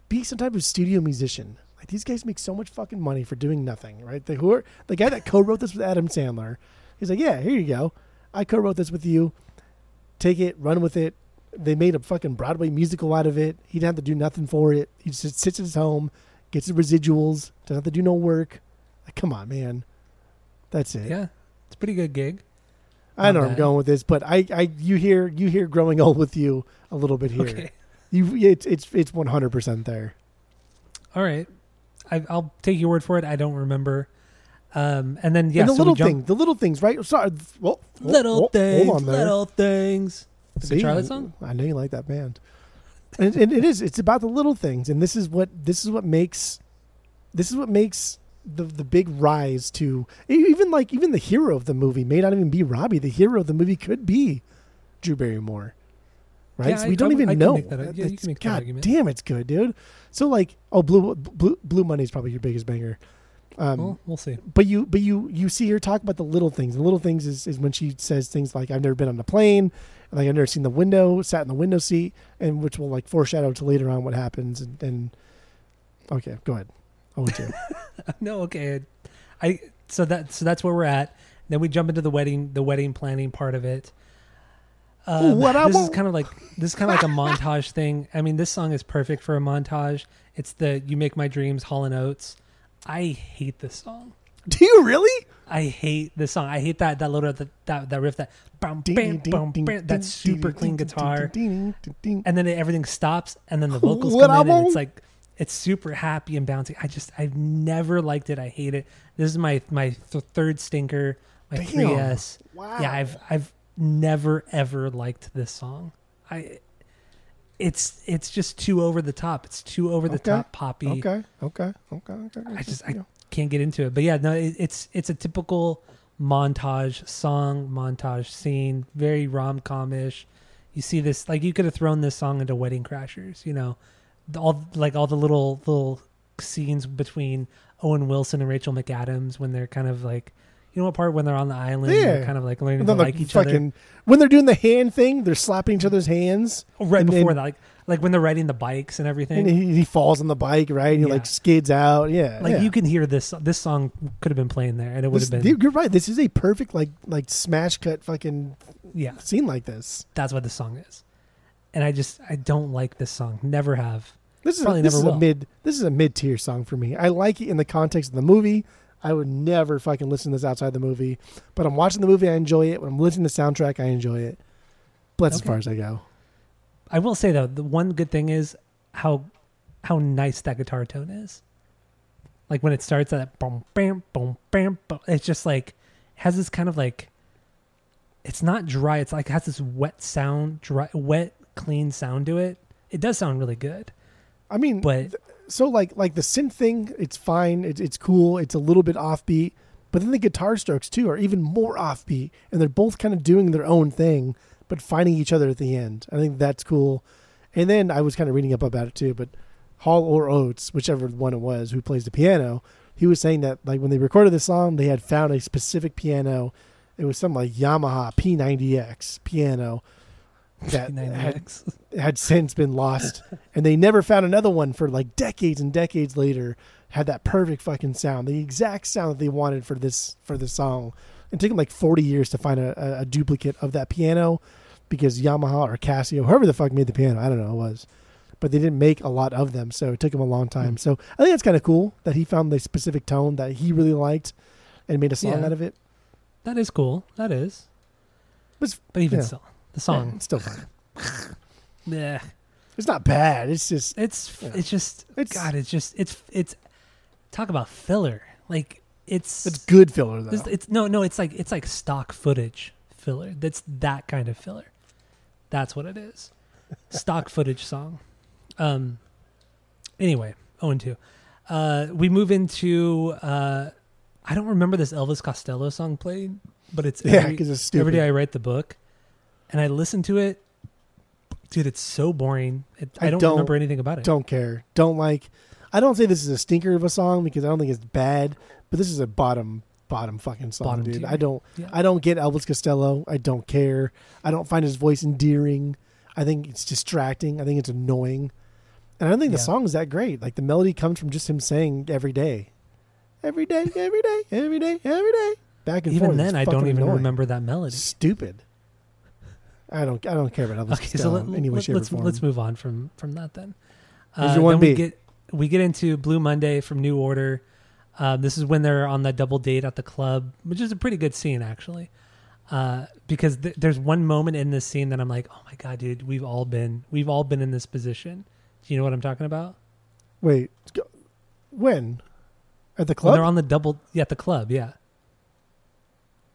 be some type of studio musician. Like these guys make so much fucking money for doing nothing, right? The who are, the guy that co-wrote this with Adam Sandler, he's like, yeah, here you go. I co-wrote this with you. Take it, run with it. They made a fucking Broadway musical out of it. He didn't have to do nothing for it. He just sits at his home, gets his residuals, doesn't have to do no work. Like, come on, man. That's it. Yeah, it's a pretty good gig. I know where I'm going with this, but I, I, you hear, you hear, growing old with you a little bit here. Okay, You, it's, it's, it's 100 percent there. all right. I, I'll take your word for it. I don't remember. Um, and then yeah, and the so little jump, thing, the little things, right? Sorry, well, little things, Hold on there. little things. The See, Charlotte song. I know you like that band, and, and it is. It's about the little things, and this is what this is what makes this is what makes the the big rise to even like even the hero of the movie may not even be Robbie. The hero of the movie could be Drew Barrymore, right? Yeah, so I- we don't I even I know. that- yeah, you can make that God damn, it's good, dude. So like, oh, blue blue blue money is probably your biggest banger. Um, well, we'll see. but you but you you see her talk about the little things. The little things is, is when she says things like I've never been on a plane, like I've never seen the window, sat in the window seat, and which will like foreshadow to later on what happens. And, and okay, go ahead. I want to. no, okay. I so that so that's where we're at. Then we jump into the wedding, the wedding planning part of it. Um, What I this is kind of like this is kind of like a montage thing. I mean, this song is perfect for a montage. It's the "You Make My Dreams" Hall and Oates. I hate this song. [LAUGHS] Do you really? I hate this song. I hate that that little that that, that riff that bam, bam, bam, bam, that super clean guitar, and then it, everything stops, and then the [LAUGHS] vocals What come in, and it's like it's super happy and bouncy. I just I've never liked it. I hate it. This is my my th- third stinker, my Damn. 3S. Wow. Yeah, I've I've never ever liked this song. I it's it's just too over the top. It's too over the Okay. top poppy. Okay. Okay. Okay. Okay. I just I can't get into it. But yeah, no, it, it's it's a typical montage song, montage scene, very rom com ish. You see this like you could have thrown this song into Wedding Crashers, you know, all like all the little little scenes between Owen Wilson and Rachel McAdams when they're kind of like, you know, what part when they're on the island, Yeah. they're kind of like learning to like each other. fucking when they're doing the hand thing, they're slapping each other's hands. Oh, right and- before and- that, like like when they're riding the bikes and everything. And he, he falls on the bike, right? And he Yeah. like skids out. Yeah. like yeah. you can hear this. This song could have been playing there, and it would This- have been. You're right. This is a perfect like like smash cut fucking Yeah, scene like this. that's what the song is. And I just I don't like this song. Never have. This is Probably this never is a mid this is a mid tier song for me. I like it in the context of the movie. I would never fucking listen to this outside the movie. But I'm watching the movie, I enjoy it. When I'm listening to the soundtrack, I enjoy it. But that's as far as I go. I will say though, the one good thing is how how nice that guitar tone is. Like when it starts at that boom bam boom bam, boom, it's just like has this kind of like it's not dry. It's like it has this wet sound, dry, wet, clean sound to it. It does sound really good, I mean, but so like like the synth thing, it's fine. It's it's cool. It's a little bit offbeat. But then the guitar strokes too are even more offbeat, and they're both kind of doing their own thing, but finding each other at the end. I think that's cool. And then I was kind of reading up about it too. But Hall or Oates, whichever one it was, who plays the piano, he was saying that like when they recorded the song, they had found a specific piano. It was some like Yamaha P90X piano that [LAUGHS] had, [LAUGHS] had since been lost, and they never found another one for like decades and decades later. Had that perfect fucking sound, the exact sound that they wanted for this for the song. It took them like forty years to find a, a, duplicate of that piano because Yamaha or Casio, whoever the fuck made the piano, I don't know it was, but they didn't make a lot of them, so it took him a long hmm. time. So I think that's kind of cool that he found the specific tone that he really liked and made a song Yeah. out of it. That is cool. That is. But But even yeah. still, the song. it's still fun. [LAUGHS] Yeah. It's not bad. It's just It's Yeah. it's just It's- God. It's just it's it's talk about filler. Like it's it's good filler though. It's, it's no, no. It's like it's like stock footage filler. That's that kind of filler. That's what it is. [LAUGHS] stock footage song. Um. Anyway, oh and two. Uh, we move into. Uh, I don't remember this Elvis Costello song played, but it's yeah, because it's stupid. every day I write the book, and I listen to it. Dude, it's so boring. It, I, I don't, don't- remember anything about it. Don't care. Don't like. I don't say this is a stinker of a song because I don't think it's bad, but this is a bottom bottom fucking song, Bottom dude. tier. I don't. Yeah. I don't get Elvis Costello. I don't care. I don't find his voice endearing. I think it's distracting. I think it's annoying. And I don't think the Yeah. song is that great. Like the melody comes from just him saying every day. Every day, every day, every day, every day. Back and forth. Even forth. then, I don't even annoying. remember that melody. Stupid. I don't I don't care about Elvis Okay, so let, in any way, shape, let's or form. let's move on from from that then. Uh, your then we 1B? get we get into Blue Monday from New Order. Uh, this is when they're on that double date at the club, which is a pretty good scene actually. Uh, because th- there's one moment in this scene that I'm like, oh my god, dude, we've all been we've all been in this position. Do you know what I'm talking about? Wait, when? At the When club? they're on the double, yeah, at the club, yeah.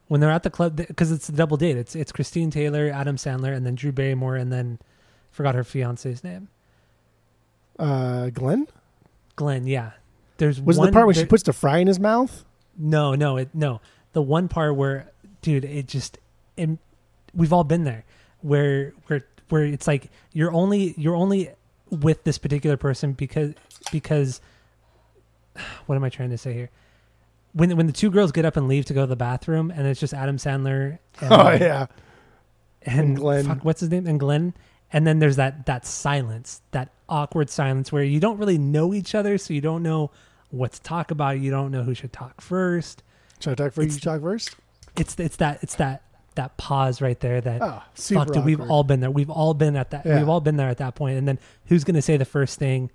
When they're at the club, because it's a double date. It's it's Christine Taylor, Adam Sandler, and then Drew Barrymore, and then forgot her fiance's name, uh, Glenn? Glenn. Yeah, there's Was one, the part where there- she puts the fry in his mouth? No, no, it no. The one part where, dude, it just, it, we've all been there, where where where it's like you're only you're only with this particular person because because [SIGHS] what am I trying to say here? When when the two girls get up and leave to go to the bathroom, and it's just Adam Sandler. And, Oh yeah. and, And Glenn. Fuck, what's his name? And Glenn. And then there's that that silence, that awkward silence where you don't really know each other, so you don't know what to talk about. You don't know who should talk first Should I talk first? It's- You talk first? it's it's that it's that that pause right there that Oh, fuck dude, we've all been there we've all been at that Yeah. we've all been there at that point and then who's gonna say the first thing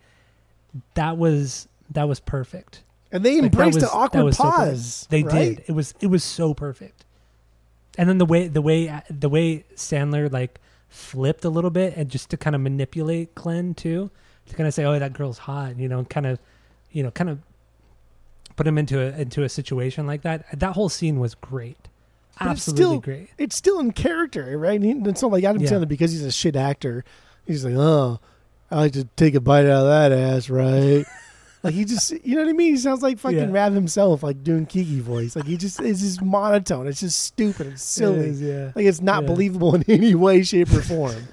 that was that was perfect And they Like, embraced was- the awkward was so pause. they right? did it was it was so perfect and then the way the way the way Sandler like flipped a little bit and just to kind of manipulate Glenn too to kind of say oh that girl's hot you know kind of you know kind of put him into a into a situation like that that whole scene was great But it's absolutely still- great It's still in character, right? He, it's not like Adam Yeah. Sandler because he's a shit actor. He's like, oh, I like to take a bite out of that ass, right? [LAUGHS] like he just, you know what I mean? He sounds like fucking Yeah. Rav himself, like doing Kiki voice. Like he just is just monotone. It's just stupid. It's silly. It is, yeah. Like it's not Yeah. believable in any way, shape, or form.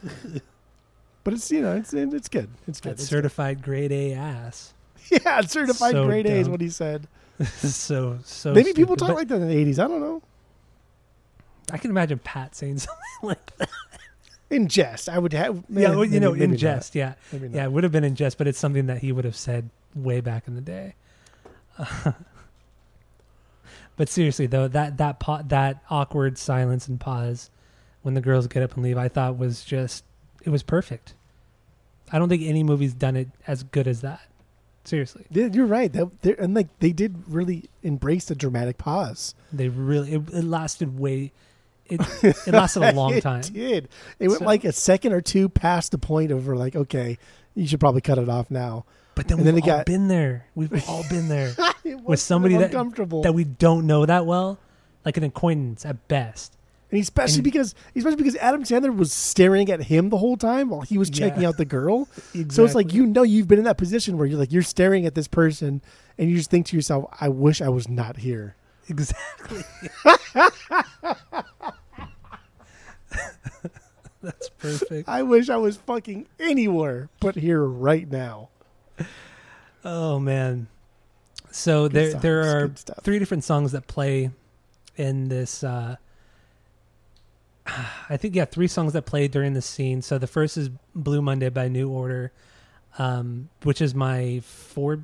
[LAUGHS] but it's you know it's it's good. It's good. It's certified grade A ass. [LAUGHS] Yeah, certified So grade A is what he said. [LAUGHS] so so. Maybe people talk like that in the eighties. I don't know. I can imagine Pat saying something like that. In jest, I would have. yeah, well, you maybe- know, maybe in not. jest. Yeah, not. yeah, it would have been in jest, but it's something that he would have said way back in the day. but seriously, though, that that pa- that awkward silence and pause when the girls get up and leave, I thought was just it was perfect. I don't think any movie's done it as good as that. Seriously, Yeah, you're right. That and like they did really embrace the dramatic pause. they really it, it lasted way. It it lasted a [LAUGHS] long time. it did. It went like a second or two past the point of like, okay, you should probably cut it off now. But then And we've then all got- been there. We've [LAUGHS] all been there [LAUGHS] with somebody so that that we don't know that well, like an acquaintance at best. and especially and- because especially because Adam Sandler was staring at him the whole time while he was checking Yeah. out the girl. So it's like you know you've been in that position where you're like you're staring at this person and you just think to yourself, I wish I was not here. exactly. [LAUGHS] That's perfect. I wish I was fucking anywhere but here right now. Oh man. So Good there songs, there are three different songs that play in this uh [SIGHS] I think yeah, three songs that play during the scene. So the first is Blue Monday by New Order, um, which is my four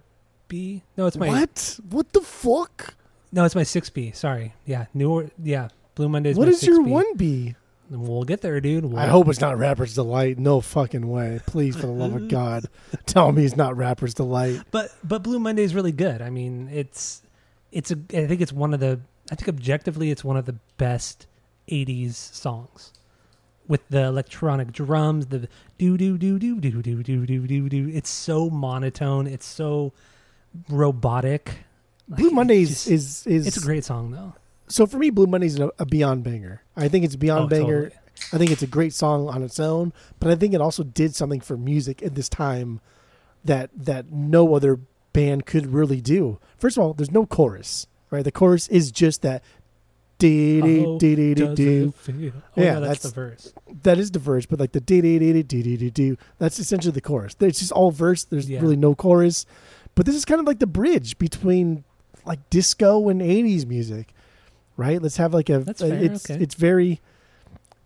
B. No, it's my what? What the fuck? no, it's my six B. Sorry, yeah, New Order. yeah, Blue Monday is What is your 6B. one B? We'll get there, dude. We'll, I hope it's not Rapper's Delight. No fucking way. Please, for the love of God, tell me it's not Rapper's Delight. But but Blue Monday is really good. I mean, it's it's a I think it's one of the I think objectively it's one of the best '80s songs. with the electronic drums, the do do do do do do do do do do. It's so monotone. It's so robotic. Like, Blue Mondays just- is is It's a great song though so for me, Blue Monday's a, a beyond banger. I think it's beyond oh, banger. Totally. I think it's a great song on its own, but I think it also did something for music at this time that that no other band could really do. First of all, there's no chorus, right? The chorus is just that dee dee dee dee dee. Oh, yeah, that's the verse. That is the verse, but like the dee dee dee dee dee dee dee. That's essentially the chorus. It's just all verse. There's yeah. really no chorus. But this is kind of like the bridge between like disco and 80s music right? Let's have like a. That's a- fair, it's okay. it's very,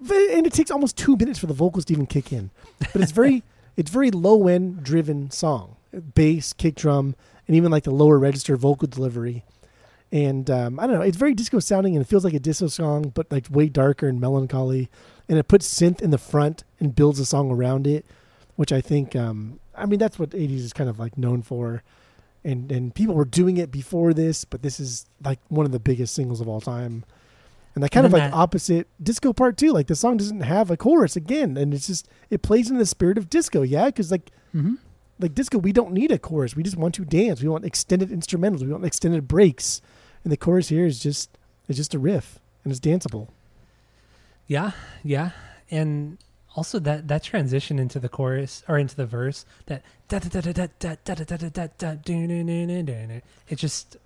very, and it takes almost two minutes for the vocals to even kick in, but it's very [LAUGHS] it's very low end driven song, bass, kick drum, and even like the lower register vocal delivery. And um, I don't know, it's very disco sounding and it feels like a disco song, but like way darker and melancholy. And it puts synth in the front and builds a song around it, which I think, um, I mean, that's what 80s is kind of like known for. And and people were doing it before this, but this is like one of the biggest singles of all time. And that kind And of like that- opposite disco part two, like the song doesn't have a chorus again, and it's just it plays in the spirit of disco, yeah, because like Mm-hmm. like disco, we don't need a chorus. We just want to dance. We want extended instrumentals. We want extended breaks. And the chorus here is just it's just a riff and it's danceable. Yeah, yeah, and also that that transition into the chorus or into the verse that da da da da da da da da da da da do. It just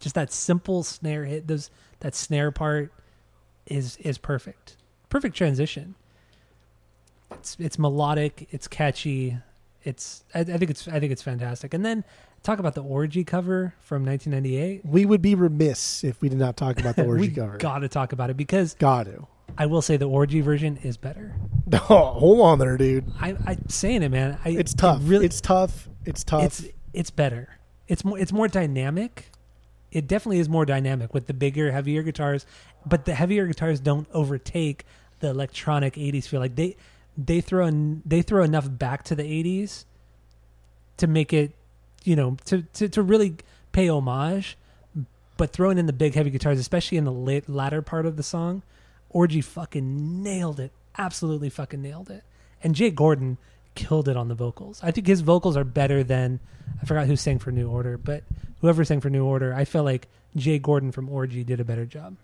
just that simple snare hit. Those that snare part is is perfect. Perfect transition. It's it's melodic. It's catchy. It's I, I think it's I think it's fantastic. And then talk about the orgy cover from 1998. We would be remiss if we did not talk about the orgy we cover. got to talk about it because Got to. I will say the orgy version is better. [LAUGHS] Oh, hold on there, dude. I, I'm saying it, man. I, It's it tough. really, it's tough. It's tough. it's it's better. It's more it's more dynamic. It definitely is more dynamic with the bigger, heavier guitars, but the heavier guitars don't overtake the electronic '80s feel. Like they they throw en- they throw enough back to the '80s to make it, you know, to to, to really pay homage. But throwing in the big heavy guitars, especially in the late, latter part of the song, Orgy fucking nailed it. Absolutely fucking nailed it. And Jay Gordon killed it on the vocals. I think his vocals are better than I forgot who sang for New Order, but whoever sang for New Order, I feel like Jay Gordon from Orgy did a better job.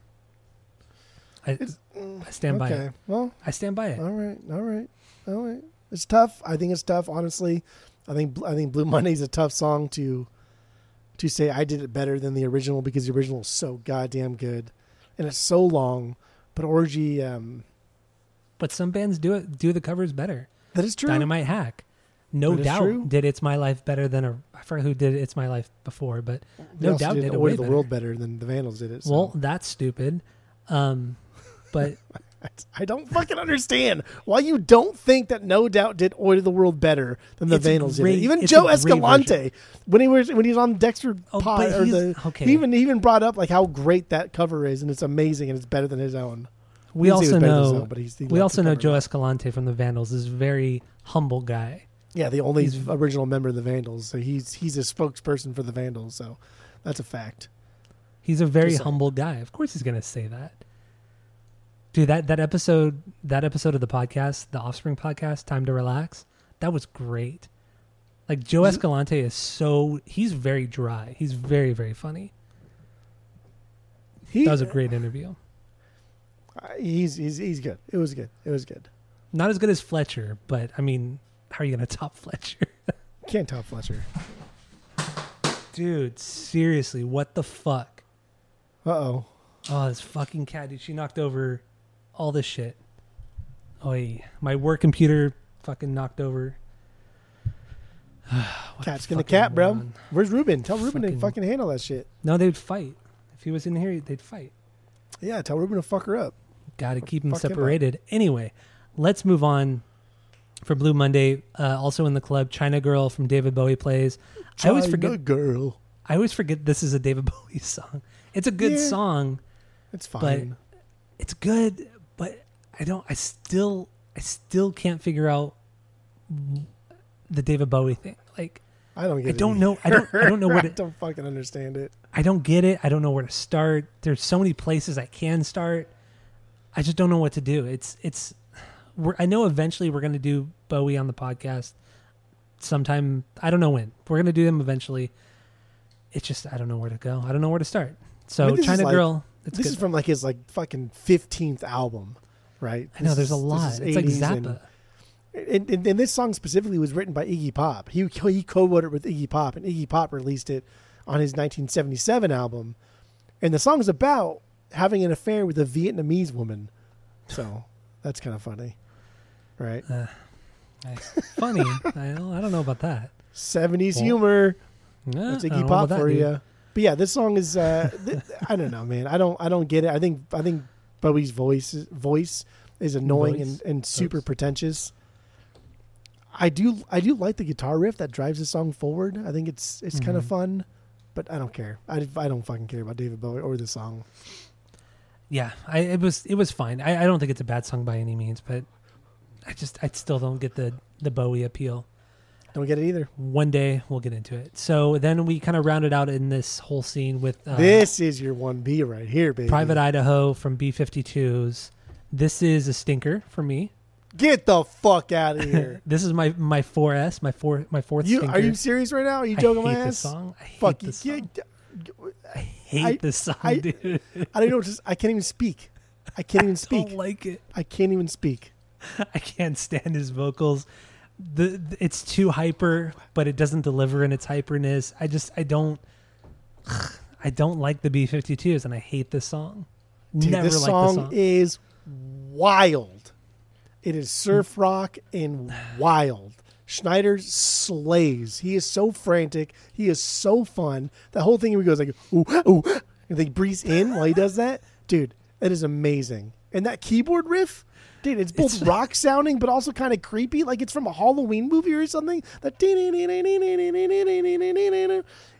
I, I stand by okay. it. Well, I stand by it. all right. All right. All right. It's tough. I think it's tough. Honestly, I think I think Blue Monday's a tough song to to say I did it better than the original because the original is so goddamn good, and it's so long. But Orgy, um, But some bands do it do the covers better. that is true. Dynamite Hack. No That is doubt did It's My Life better than a I forget who did It's My Life before, but They no doubt did did it Order way the better. World better than the Vandals did it. So. well, that's stupid. Um but [LAUGHS] I don't fucking understand why you don't think that No Doubt did Oi to the World better than the It's Vandals great- did. Even Joe Escalante, when he was when he's on Dexter Oh, Pod, or the, okay. he even he even brought up like how great that cover is, and it's amazing, and it's better than his own. we Didn't say it also was better than his know own, but he's, we also know. Joe Escalante from the Vandals is a very humble guy. Yeah, the only he's- original member of the Vandals. So he's he's a spokesperson for the Vandals. So that's a fact. He's a very Just saying. humble guy. Of course he's going to say that. Dude, that that episode that episode of the podcast, the Offspring podcast, Time to Relax, that was great. Like Joe Escalante is so he's very dry. He's very very funny. He, That was a great interview. uh, he's he's he's good. It was good. It was good. Not as good as Fletcher, but I mean, how are you going [LAUGHS] to top Fletcher? Can't top Fletcher. Dude, seriously, what the fuck? Uh oh. Oh, this fucking cat, dude. She knocked over all this shit. Oi, my work computer fucking knocked over. [SIGHS] Cat's gonna fucking cat, bro. Where's Ruben? Tell Ruben to Fucking- fucking handle that shit. No, they'd fight. If he was in here, they'd fight. Yeah, tell Ruben to fuck her up. Got to keep them separated. Anyway, let's move on for Blue Monday. Uh, also in the club, China Girl from David Bowie plays. I always China forget. girl. I always forget this is a David [LAUGHS] Bowie song. It's a good Yeah. song. It's fine. It's good, but I don't. I still, I still can't figure out the David Bowie thing. Like, I don't get I don't know. I don't. I don't know where [LAUGHS] I don't fucking understand it. I don't get it. I don't know where to start. There's so many places I can start. I just don't know what to do. It's it's we're, I know eventually we're going to do Bowie on the podcast sometime. I don't know when. We're going to do them eventually. It's just I don't know where to go. I don't know where to start. So I mean, China like- Girl. It's this good. is from like his like fucking fifteenth album, right? I know there's a lot. It's like 80s and- Zappa. And, and, and this song specifically was written by Iggy Pop. He [LAUGHS] he co-wrote it with Iggy Pop, and Iggy Pop released it on his 1977 album. And the song is about having an affair with a Vietnamese woman. So that's kind of funny, right? Uh, I- funny. [LAUGHS] I don't, I don't know about that. 70s Well, humor. Yeah, That's Iggy Pop that, for dude. you. But yeah, this song is. Uh, th- I don't know, man. I don't. I don't get it. I think. I think Bowie's voice voice is annoying Voice. and, and super Voice. pretentious. I do. I do like the guitar riff that drives the song forward. I think it's it's kind of mm-hmm. fun, but I don't care. I, I don't fucking care about David Bowie or the song. Yeah, I, it was it was fine. I, I don't think it's a bad song by any means, but I just I still don't get the the Bowie appeal. Don't get it either. One day we'll get into it. So then we kind of rounded out in this whole scene with uh, this is your one B right here, baby. Private Idaho from B52s. This is a stinker for me. Get the fuck out of [LAUGHS] here. This is my my 4S, my four my fourth you stinker. are you serious right now? Are you joking I hate my this ass? song. I hate Fuck this song. I hate I- this song, I- dude. I don't know. To, I can't even speak. I can't [LAUGHS] even I speak. don't like it. I can't even speak. [LAUGHS] I can't stand his vocals. The, the- it's too hyper, but it doesn't deliver in its hyperness. I just I don't [SIGHS] I don't like the B52s and I hate this song. Dude, Never this song, the song. is wild. It is surf mm. rock and wild. Schneider slays. He is so frantic. He is so fun. That whole thing where he goes like ooh ooh, and they breathes in while he does that, dude. It is amazing. And that keyboard riff, dude, it's both It's- [LAUGHS] rock sounding but also kind of creepy, like it's from a Halloween movie or something. That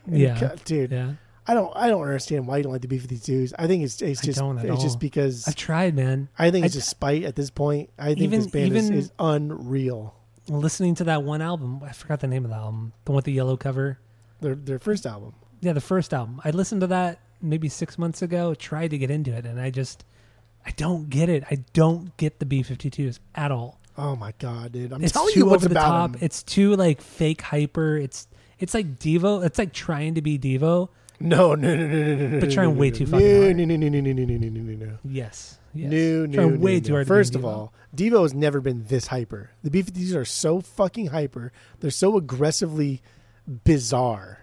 Yeah. Dude. yeah. I don't I don't understand why you don't like the B52s. I think it's it's just it's just because I've tried, man. I think it's I- just spite at this point. I think Even- this band is, is unreal. Listening to that one album, I forgot the name of the album, the one with the yellow cover. Their their first album. Yeah, the first album. I listened to that maybe six months ago. Tried to get into it, and I just I don't get it. I don't get the B52s at all. Oh my god, dude! I'm it's telling too you what's over the about top. 'em. It's too like fake hyper. It's it's like Devo. It's like trying to be Devo. No, no, no, no, no, no, no. But trying no, way no, too no, fucking hard. No, no, no, no, no, no, no, no, no, no. Yes. yes. No, no, Trying no, way no. too hard. First of Devo. all, Devo has never been this hyper. The B52s are so fucking hyper. They're so aggressively bizarre,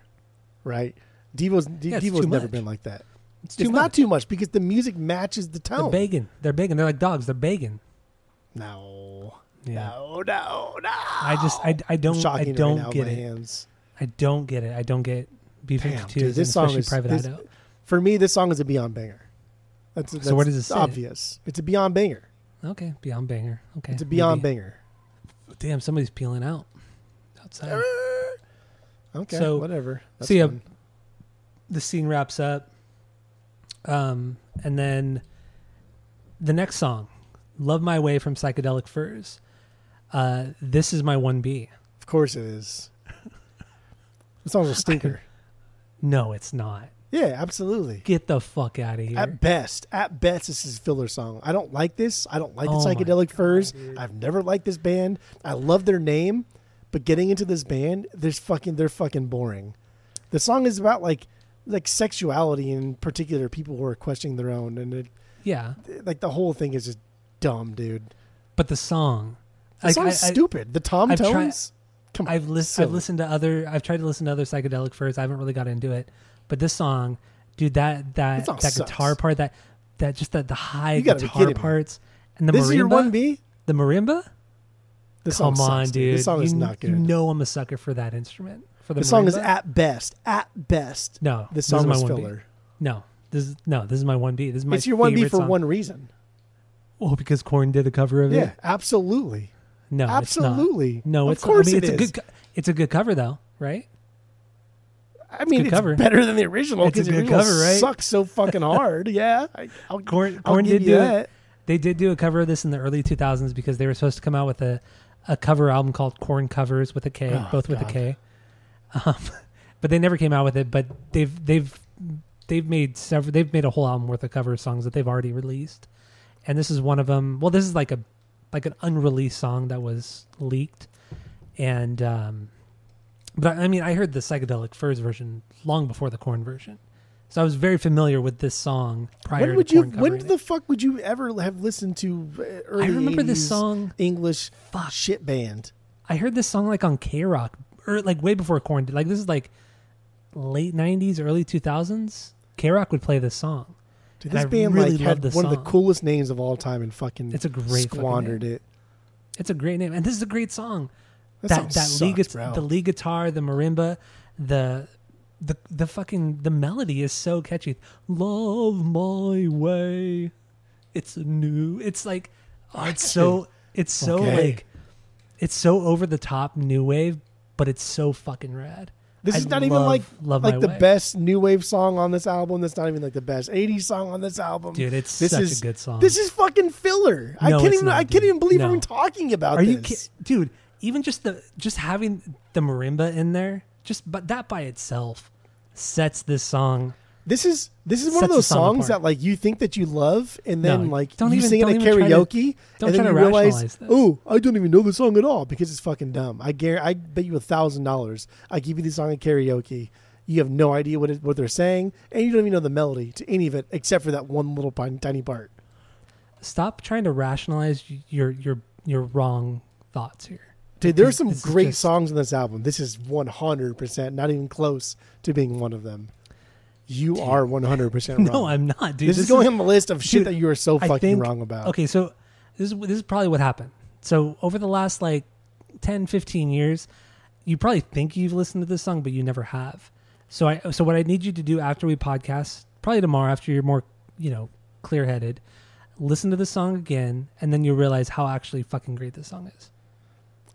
right? Devo's Yeah, it's Devo's too never much. been like that. It's too It's not too much because the music matches the They're tone. begging. They're begging. They're like dogs. They're begging. No, Yeah. no, no, no. I just I, I don't I don't right now get it. hands. I don't get it. I don't get B52s Damn, dude, and this song is- Private this- Idaho. For me, this song is a Beyond banger. That's, that's where does it sit? obvious. It's a Beyond banger. Okay, Beyond Banger. Okay, It's a Beyond maybe. banger. Damn, somebody's peeling out outside. Okay, So- whatever. That's so yeah, the scene wraps up, um, and then the next song, "Love My Way" from Psychedelic Furs. Uh, this is my one B. of course it is. [LAUGHS] This song's a stinker. [LAUGHS] No, it's not. yeah, absolutely. Get the fuck out of here. At best, at best, this is filler song. I don't like this. I don't like the Oh my psychedelic God, furs. dude. I've never liked this band. I love their name, but getting into this band, there's fucking they're fucking boring. The song is about like like sexuality in particular, people who are questioning their own, and it, yeah, like the whole thing is just dumb, dude. but the song. The like, song's I- I- stupid. The tom I've tones. Come I've listened. I've listened to other. I've tried to listen to other psychedelic furs. I haven't really got into it, but this song, dude, that that That that gutar part, that that just that the high You guitar parts, and the this marimba. is your one B. The marimba. This Come song on, sucks, dude. This song is not good. You know I'm a sucker for that instrument. For the the song is at best, at best. no. This is song my is B. filler. No, this is no. This is my one B. This is my. It's your one B for song. one reason. Well, because Korn did a cover of Yeah, it. Yeah, absolutely, No, absolutely. It's not. No, of it's. course I mean, it it's a good. It's a good cover though, right? I mean, good it's cover. better than the original It's a because the original cover, right? sucks so fucking hard. [LAUGHS] yeah, I, I'll, Korn, I'll did do that. it. They did do a cover of this in the early 2000s because they were supposed to come out with a, a cover album called Korn Covers with a K, Oh, both with God. a K. Um, [LAUGHS] but they never came out with it. But they've they've they've made several. They've made a whole album worth of cover songs that they've already released, and this is one of them. Well, this is like a like an unreleased song that was leaked, and um, but I mean I heard the psychedelic furs version long before the Korn version, so I was very familiar with this song prior. when would to you? When the it. fuck would you ever have listened to uh, early I remember this song. English Fuck. shit band? I heard this song like on K Rock or like way before Korn. Like this is like late '90s, early 2000s. K Rock would play this song. Dude, this band really like had one of the coolest names of all time and fucking It's a great squandered it. It's a great name, and this is a great song. That, That song that, lead, bro. the lead guitar, the marimba, the the the fucking the melody is so catchy. Love my way. It's new. It's like oh, it's so it's so Okay. like it's so over the top new wave, but it's so fucking rad. This I is not even like love like the Way. best new wave song on this album. That's not even like the best '80s song on this album. Dude, it's this such is a good song. This is fucking filler. I can't even. not, I can't even believe No. we're talking about Are this. you dude? Even just the just having the marimba in there, just but that by itself sets this song. This is this is one Sets of the those song songs apart. that like you think that you love, and then No, like don't you even- sing it don't at even try to- karaoke, don't and try then to you realize, rationalize this. oh, I don't even know the song at all because it's fucking dumb. I guarantee, I bet you a thousand dollars. I give you the song at karaoke. You have no idea what it, what they're saying, and you don't even know the melody to any of it except for that one little tiny, tiny part. Stop trying to rationalize your your your wrong thoughts here. Dude, there are some this is great just- songs on this album. This is 100%, not even close to being one of them. You are 100% [LAUGHS] wrong. No, I'm not, dude. this, is going on the list of shit dude, that you are so fucking think- wrong about. Okay, so this is this is probably what happened. So over the last like 10, 15 years, you probably think you've listened to this song, but you never have. So I so what I need you to do after we podcast, probably tomorrow after you're more, you know, clear headed, listen to the song again, and then you'll realize how actually fucking great this song is.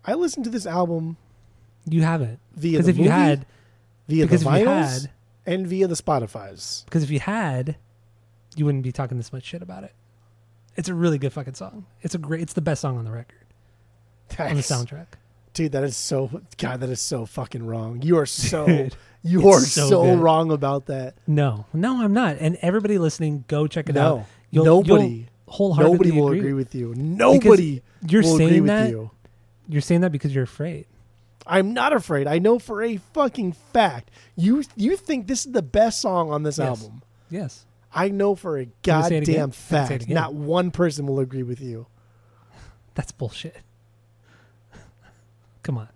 I listened to this album You haven't. Because if movie, you had via because if you had and via the Spotify's. because if you had, you wouldn't be talking this much shit about it. It's a really good fucking song. It's a great it's the best song on the record. On the soundtrack. Dude, that is so God, that is so fucking wrong. You are [LAUGHS] so Dude, you are so so, wrong about that. No, no, I'm not. And everybody listening, go check it out. You'll- nobody you'll wholeheartedly nobody will agree agree with- you. Nobody You're will agree saying with that. you. You're saying that because you're afraid. I'm not afraid. I know for a fucking fact. You you think this is the best song on this Yes. album. Yes. I know for a me say it again. goddamn Can I say it fact. Not one person will agree with you. [LAUGHS] That's bullshit. [LAUGHS] Come on.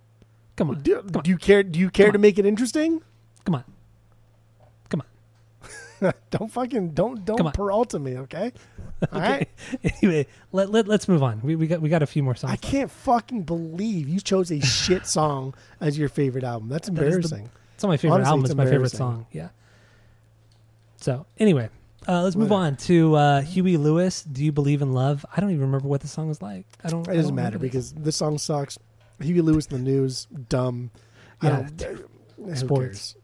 Come on. Do, Come on. do you care do you care Come to on. make it interesting? Come on. [LAUGHS] Don't fucking don't don't on. Peralta me, okay? [LAUGHS] All right. [LAUGHS] Anyway, let, let let's move on. We, we got we got a few more songs. I can't fucking believe you chose a shit song as your favorite album. That's That is the- embarrassing. It's not my favorite Honestly, album. it's It's my favorite song. Yeah. So anyway, uh, let's move Whatever. on to uh, Huey Lewis. Do you believe in love? I don't even remember what the song was like. I don't. It I doesn't don't matter this. because this song sucks. Huey Lewis in the news, dumb. I Yeah, don't- who sports.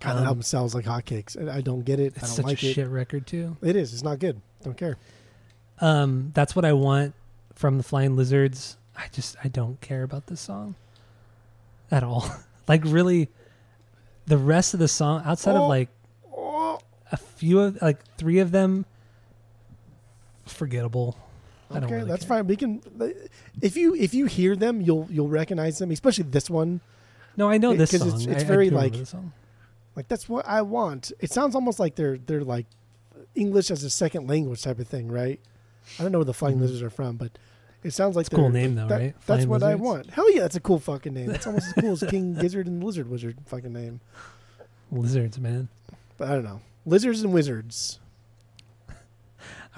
That Um, album sells like hotcakes. I I don't get it. I don't such like a it. shit record too. It is. It's not good. Don't care. Um, that's what I want from the Flying Lizards. I just I don't care about this song at all. [LAUGHS] like really, the rest of the song outside Oh. of like a few of like three of them, forgettable. I don't okay, really that's care. fine. We can. If you if you hear them, you'll you'll recognize them. Especially this one. No, I know this 'Cause song. it's- it's I- I very, remember like-. Like that's what I want. It sounds almost like they're they're like English as a second language type of thing, right? I don't know where the Flying Mhm. Lizards are from, but it sounds like It's a cool name though, that- right? That's Flying what I want. Hell yeah, that's a cool fucking name. That's almost as cool as King [LAUGHS] Gizzard and Lizard Wizard fucking name. Lizards, man. But I don't know. Lizards and Wizards. All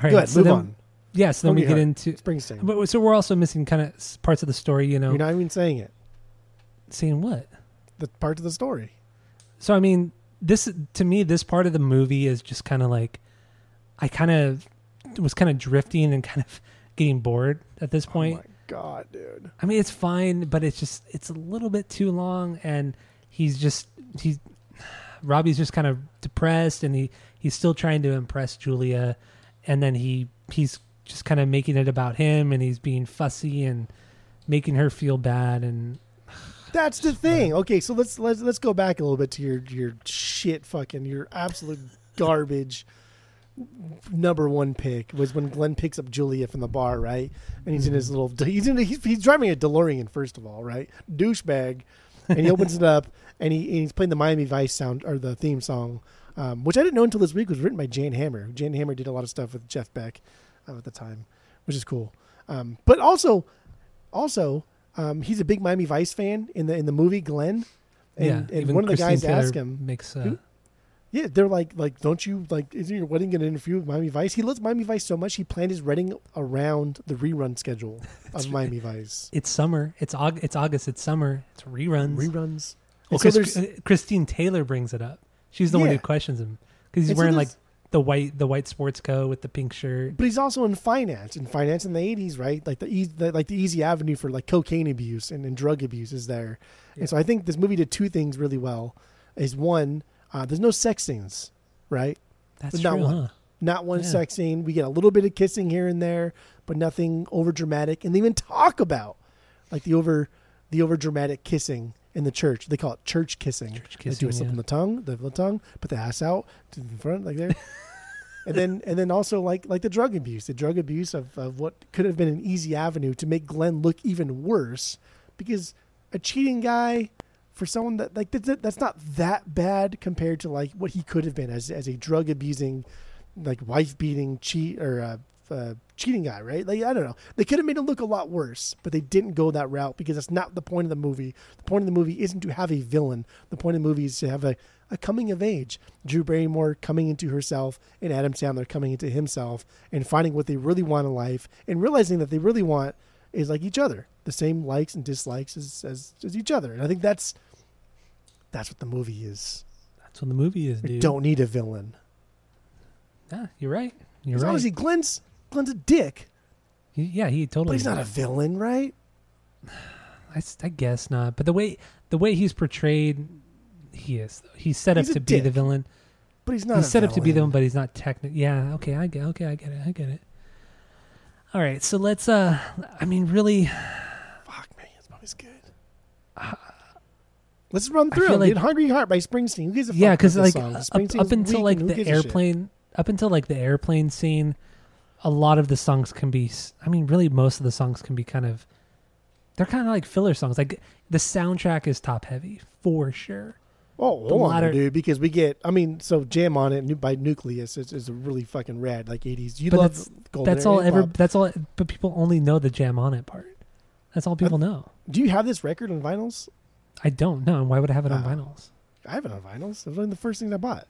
right, Go ahead, so move then, on. Yeah, so then we get into. Springsteen. But so we're also missing kind of parts of the story, you know. You're not even saying it. Saying what? The part of the story. So I mean, this to me, this part of the movie is just kind of like, I kind of was kind of drifting and kind of [LAUGHS] getting bored at this oh point. Oh my god, dude. I mean, it's fine, but it's just it's a little bit too long, and he's just he's [SIGHS] Robbie's just kind of depressed, and he he's still trying to impress Julia, and then he he's just kind of making it about him, and he's being fussy and making her feel bad, and That's the thing. Okay, so let's let's let's go back a little bit to your your shit fucking your absolute garbage number one pick was when Glenn picks up Julia from the bar, right? And he's in his little he's in he's, he's driving a DeLorean first of all, right? Douchebag, and he opens it up and he and he's playing the Miami Vice sound or the theme song, um, which I didn't know until this week was written by Jan Hammer. Jan Hammer did a lot of stuff with Jeff Beck uh, at the time, which is cool. Um, but also, also um, he's a big Miami Vice fan in the in the movie Glenn. And, yeah, and one of the Christine guys Taylor asked him, makes uh, yeah, they're like, like, don't you like? Isn't your wedding going to interfere with Miami Vice? He loves Miami Vice so much he planned his wedding around the rerun schedule [LAUGHS] of Miami Vice. it's summer. It's August. It's August. It's summer. It's reruns. Reruns. Well, And so there's- Christine Taylor brings it up. She's the one who questions him because he's And so wearing like there's- the white the white sports coat with the pink shirt. But he's also in finance. In finance in the eighties, right? Like the, easy, the like the easy avenue for like cocaine abuse and, and drug abuse is there. Yeah. And so I think this movie did two things really well. Is one, uh, there's no sex scenes, right? That's not true, one. huh? Not one Yeah. sex scene. We get a little bit of kissing here and there, but nothing over dramatic. And they even talk about like the over the over dramatic kissing in the church. They call it church kissing. Church They do a slip yeah. on the tongue, the the tongue, put the ass out to the front, like there. [LAUGHS] and then and then also like like the drug abuse, the drug abuse of, of what could have been an easy avenue to make Glenn look even worse, because a cheating guy for someone that like that's, that's not that bad compared to like what he could have been as as a drug abusing, like wife beating cheat or uh, uh, cheating guy, right? Like I don't know, they could have made it look a lot worse, but they didn't go that route because that's not the point of the movie. The point of the movie isn't to have a villain. The point of the movie is to have a a coming of age. Drew Barrymore coming into herself and Adam Sandler coming into himself and finding what they really want in life and realizing that they really want is like each other, the same likes and dislikes as, as, as each other. And I think that's that's what the movie is. That's what the movie is, dude. don't need a villain. Yeah, you're right. You're As right. long as he Glenn's Glenn's a dick, He- yeah, he but totally. he's not a villain, right? [SIGHS] I guess not. But the way the way he's portrayed, he is. He's set He's up to be the villain. But he's not. He's set up to be the villain. one, but he's not technically. Yeah. Okay. I get. Okay. I get it. I get it. All right. So let's. Uh. I mean, really. [SIGHS] Fuck me, this movie's good. [SIGHS] Let's run through it. like- Get "Hungry Heart" by Springsteen. Who gives a fuck Yeah, because like up, up until like the gives a shit? airplane, up until like the airplane scene, a lot of the songs can be i mean, really, most of the songs can be kind of. They're kind of like filler songs. Like the soundtrack is top heavy for sure. Oh, The hold on, latter- dude. Because we get, I mean, so "Jam on It" by Newcleus is, is really fucking rad, like '80s. You love that's- Golden That's all ever that's all. But people only know the jam on it part. That's all people know. Do you have this record on vinyls? I don't know. Why would I have it on Oh. vinyls? I have it on vinyls. It was one of the first things I bought.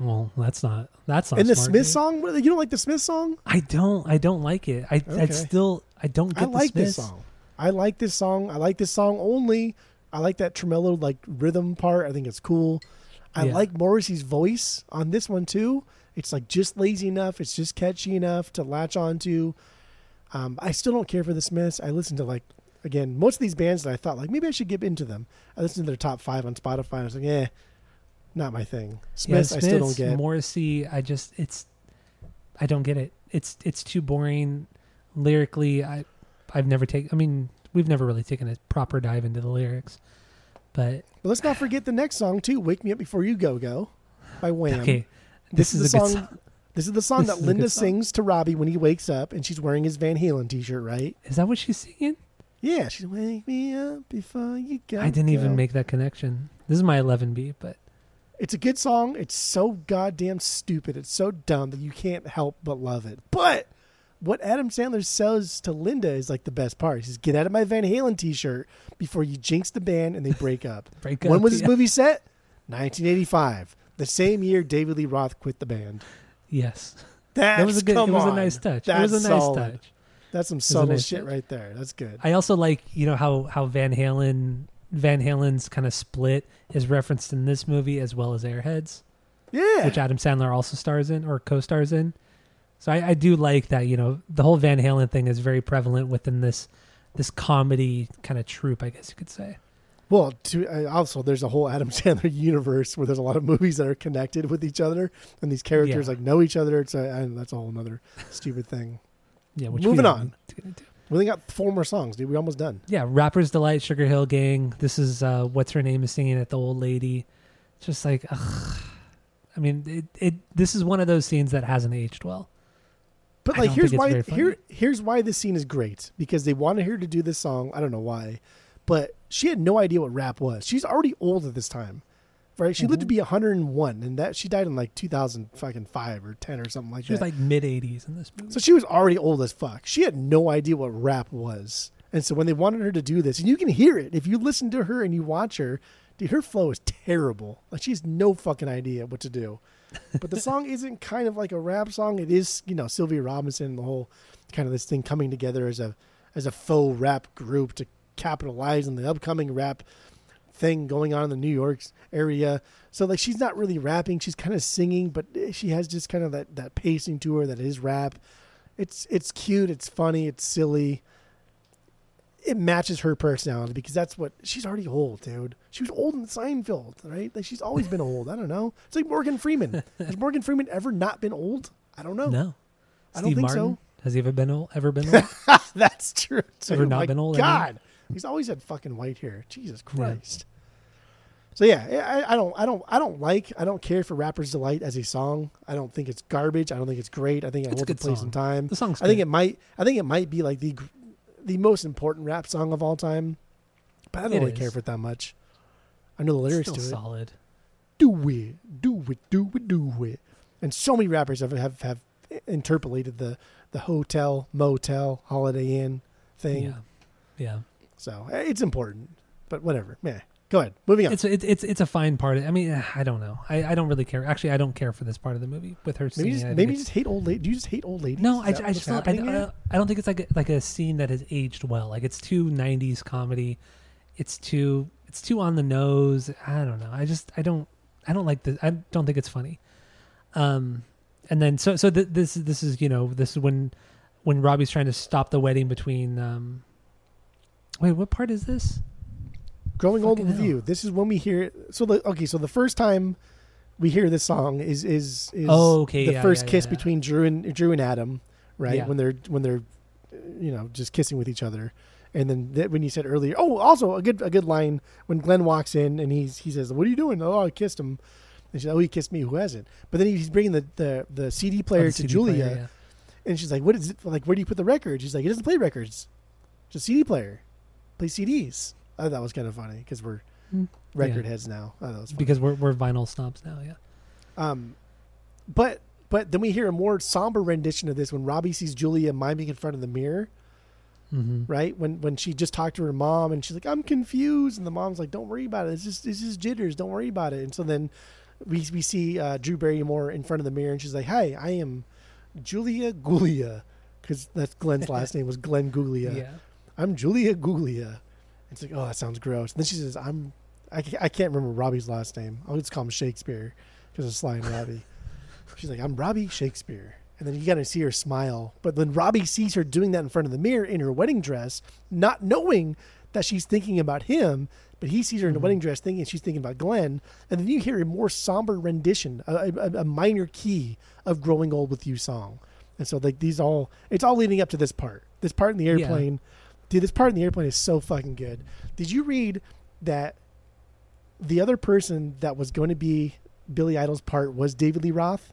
Well, that's not. That's not. and the smart, Smith dude. song, what- you don't like the Smith song? I don't. I don't like it. I. I still. I don't get I like the this song. I like this song. I like this song only. I like that tremolo like rhythm part. I think it's cool. I Yeah. like Morrissey's voice on this one too. It's like just lazy enough. It's just catchy enough to latch onto. Um, I still don't care for the Smiths. I listen to like again most of these bands that I thought like maybe I should get into them. I listened to their top five on Spotify. and I was like, eh, not my thing. Smiths, yeah, I still don't get. Morrissey. I just. It's. I don't get it. It's. It's too boring. Lyrically, I. I've never taken. I mean, we've never really taken a proper dive into the lyrics, but But let's not [SIGHS] forget the next song too. "Wake Me Up Before You Go Go" by Wham. okay. This, is, a the good song. This is the song This that is Linda song. sings to Robbie when he wakes up, and she's wearing his Van Halen T-shirt, right? Is that what she's singing? Yeah, she's wake me up before you go. I didn't even make that connection. This is my 11B, but It's a good song. It's so goddamn stupid. It's so dumb that you can't help but love it. But what Adam Sandler says to Linda is like the best part. He says, "Get out of my Van Halen T-shirt before you jinx the band and they break up." [LAUGHS] break when up, was this yeah. movie set? 1985. The same year David Lee Roth quit the band. Yes, That's, that was a good. It was a nice touch. That's it was a nice solid. touch. That's some subtle nice shit touch. right there. That's good. I also like you know how how Van Halen Van Halen's kind of split is referenced in this movie as well as Airheads, yeah. which Adam Sandler also stars in or co-stars in. So I, I do like that. You know, the whole Van Halen thing is very prevalent within this this comedy kind of troupe, I guess you could say. well, to, uh, also there's a whole Adam [LAUGHS] Sandler universe where there's a lot of movies that are connected with each other, and these characters Yeah. like know each other. It's a, and that's a whole other stupid thing. Yeah. Which Moving on. Need to get into. We only got four more songs, dude. We're almost done. Yeah, Rapper's Delight, Sugar Hill Gang. This is uh, what's her name is singing at the old lady. Just like, ugh. I mean, it, it this is one of those scenes that hasn't aged well. But I like, here's why. Here, here's why this scene is great because they wanted her to do this song. I don't know why, but she had no idea what rap was. She's already old at this time, right? She lived to Mhm. be 101, and that she died in like 2000 fucking five or 10 or something like that. She was like mid 80s in this movie. so she was already old as fuck. She had no idea what rap was, and so when they wanted her to do this, and you can hear it if you listen to her and you watch her, dude, her flow is terrible. Like she has no fucking idea what to do. But the [LAUGHS] song isn't kind of like a rap song. It is, you know, Sylvia Robinson and the whole kind of this thing coming together as a as a faux rap group to capitalize on the upcoming rap thing going on in the New York area. So like she's not really rapping, she's kind of singing, but eh, she has just kind of that that pacing to her that is rap. It's it's cute, it's funny, it's silly. It matches her personality because that's what she's already old, dude. She was old in Seinfeld, right? Like she's always been old. I don't know. It's like Morgan Freeman. [LAUGHS] Has Morgan Freeman ever not been old? I don't know. no. I don't Steve think Martin? so. Has he ever been old? Ever been [LAUGHS] old? That's true. Too. Ever not My been old? God, he's always had fucking white hair. Jesus Christ. So yeah, I, I don't, I don't, I don't like, I don't care for "Rapper's Delight" as a song. I don't think it's garbage. I don't think it's great. I think it It's holds a good place in time. the song's I think good. it might, I think it might be like the, the most important rap song of all time. But I don't It really is. care for it that much. I know the lyrics to it. solid. Do it, do it, do it, do it. And so many rappers have have, have interpolated the the hotel, motel, Holiday Inn thing. Yeah. Yeah. So eh, it's important, but whatever. Meh. Go ahead. Moving on. It's it's it's it's a fine part. I mean, I don't know. I, I don't really care. Actually, I don't care for this part of the movie with her maybe just, maybe you just hate old lady. Do you just hate old ladies? no. Is I, I just don't, I, don't- I don't think it's like a, like a scene that has aged well. Like it's too '90s comedy. It's too it's too on the nose. I don't know. I just I don't I don't like this. I don't think it's funny. Um, and then so so th- this this is you know this is when when Robbie's trying to stop the wedding between um. Wait, what part is this? Growing old with hell. you. This is when we hear. So the okay. So the first time we hear this song is is is Oh, okay, the yeah, first yeah, kiss yeah. between Drew and Drew and Adam, right? Yeah. When they're when they're you know just kissing with each other. And then th- when you said earlier, oh, also a good a good line when Glenn walks in and he's he says, "What are you doing?" Oh, I kissed him. And she's, "Oh, he kissed me. Who hasn't?" But then he's bringing the the, the CD player Oh, the to CD Julia, player, yeah. and she's like, "What is it? Like, where do you put the record?" She's like, "He doesn't play records, just CD player, play CDs." I thought that was kind of funny because we're Mm. record Yeah. heads now. I thought that was funny. because we're we're vinyl snobs now. Yeah. um, but but then we hear a more somber rendition of this when Robbie sees Julia miming in front of the mirror, Mm-hmm. right? When when she just talked to her mom and she's like, "I'm confused," and the mom's like, "Don't worry about it. It's just it's just jitters. Don't worry about it." And so then we we see uh, Drew Barrymore in front of the mirror and she's like, "Hey, I am Julia Gulia." Because that's Glenn's [LAUGHS] last name was Glenn Gulia. Yeah. I'm Julia Gulia. It's like, oh, that sounds gross. And then she says, I'm, I, I can't remember Robbie's last name. I'll just call him Shakespeare because it's Sly and Robbie. [LAUGHS] She's like, I'm Robbie Shakespeare. And then you got to see her smile. But when Robbie sees her doing that in front of the mirror in her wedding dress, not knowing that she's thinking about him, but he sees her in a Mhm. wedding dress thinking she's thinking about Glenn. And then you hear a more somber rendition, a, a, a minor key of Growing Old With You song. And so like these all, it's all leading up to this part. This part in the Yeah. Dude, this part in the airplane is so fucking good. Did you read that the other person that was going to be Billy Idol's part was David Lee Roth?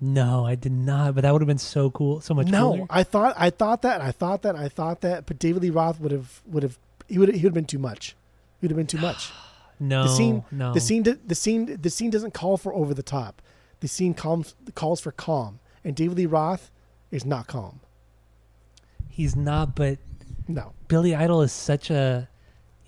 No, I did not. But that would have been so cool, so much no, cooler. I thought I thought that I thought that I thought that, but David Lee Roth would have would have he would he would have been too much. He would have been too much. [SIGHS] No, the scene no. the scene the scene the scene doesn't call for over the top. The scene calms calls for calm, and David Lee Roth is not calm. He's not. But No, Billy Idol is such a.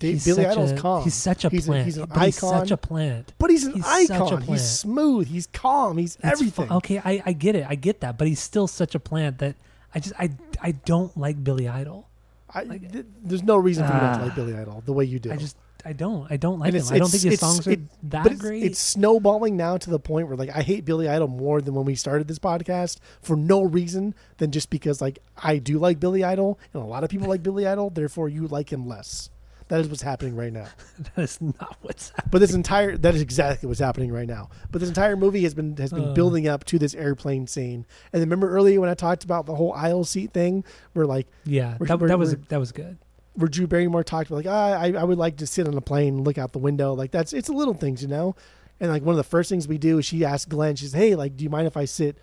Da- he's Billy such Idol's a, calm. He's such a He's a- plant. he's an but He's icon. such a plant. but he's an He's a icon. He's smooth. He's calm. He's It's everything. fu- okay, I, I get it. I get that. But he's still such a plant that I just I I don't like Billy Idol. I, Like- th- there's no reason for you not to Ah. like Billy Idol the way you do. I just I don't. I don't like him. I don't think his songs are that it's, great. it's snowballing now to the point where like I hate Billy Idol more than when we started this podcast for no reason than just because like I do like Billy Idol and a lot of people like [LAUGHS] Billy Idol, therefore you like him less. That is what's happening right now. [LAUGHS] that is not what's happening. But this entire that is exactly what's happening right now. But this entire movie has been has been Uh. building up to this airplane scene. And remember earlier when I talked about the whole aisle seat thing, where like Yeah, that, that was that was good. Where Drew Barrymore talked about like ah, I I would like to sit on a plane and look out the window. Like that's it's a little things, you know. And like one of the first things we do is she asks Glenn, she says, "Hey, like, do you mind if I sit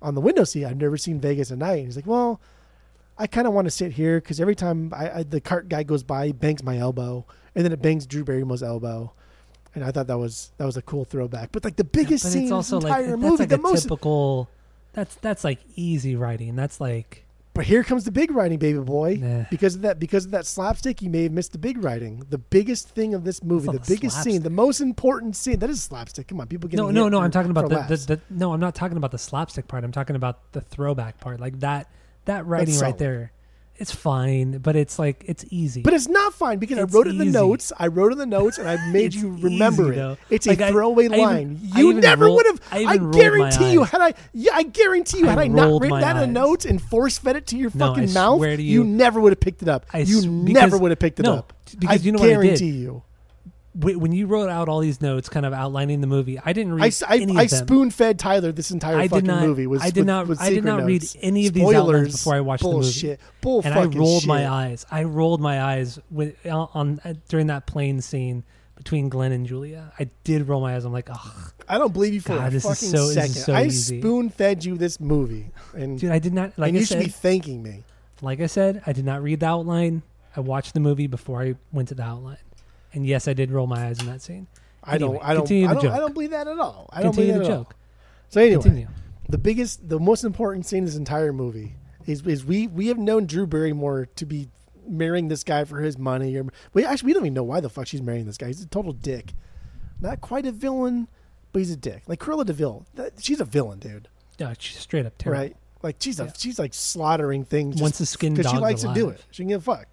on the window seat? I've never seen Vegas at night." And he's like, "Well, I kind of want to sit here because every time I, I, the cart guy goes by, he bangs my elbow, and then it bangs Drew Barrymore's elbow." And I thought that was that was a cool throwback. But like the biggest but scene it's in also this like entire that's movie, like the a most. typical. That's that's like easy writing. That's like But here comes the big writing, baby boy. Nah. Because of that, because of that slapstick, you may have missed the big writing. The biggest thing of this movie, the biggest scene, the most important scene. That is slapstick. Come on, people get no no no. I'm talking about the, the, the no. I'm not talking about the slapstick part. I'm talking about the throwback part. Like that that writing right there. It's fine, but it's like it's easy. But it's not fine because It's I wrote it in the easy. notes. I wrote in the notes, and I made [LAUGHS] you remember easy, it. though. It's Like, a I- throwaway I line. I you even never would have. I I, even guarantee you had I. Yeah, I guarantee you had I not written that in eyes. notes and force fed it to your No, fucking mouth. to you- never would have picked it up. I you s- never would have picked it no, up. because I you know what I did? guarantee you. Wh- when you wrote out all these notes, kind of outlining the movie, I didn't read I, I, I spoon fed Tyler this entire I fucking not- movie. Was, I did with- not- with I did not read any of these outlines Spoilers, before I watched the movie. bullshit. Bull and I rolled shit. my eyes. I rolled my eyes with on, on uh, during that plane scene between Glenn and Julia. I did roll my eyes. I'm like, oh, I don't believe you for God, a this is fucking so- this second. is so I spoon fed you this movie, and, dude, I did not like and you should be thanking me. like I said, I did not read the outline. I watched the movie before I went to the outline, and yes, I did roll my eyes in that scene. I don't. I don't. continue I don't, I don't believe that at all. I don't Continue believe the that at all. joke. So anyway, Continue. the biggest, the most important scene in this entire movie is is we we have known Drew Barrymore to be marrying this guy for his money, or we actually we don't even know why the fuck she's marrying this guy. He's a total dick. Not quite a villain, but he's a dick. Like Cruella de Vil, that, she's a villain, dude. Yeah, she's straight up terrible. Right? Like she's a Yeah. she's like slaughtering things Once the skin because she likes to do it. She can give a fuck.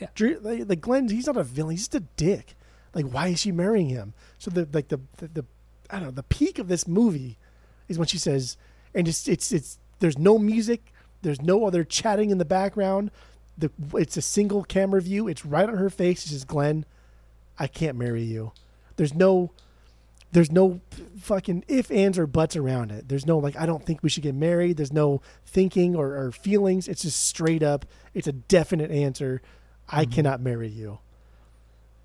Yeah. Drew, like, like Glenn, he's not a villain. He's just a dick. Like why is she marrying him? So the like the the, the I don't know the peak of this movie is when she says, and it's it's it's there's no music, there's no other chatting in the background. The it's a single camera view. It's right on her face. She says, "Glenn, I can't marry you." There's no there's no fucking if ands or buts around it. There's no like I don't think we should get married. There's no thinking or, or feelings. It's just straight up. It's a definite answer. I Mhm. cannot marry you.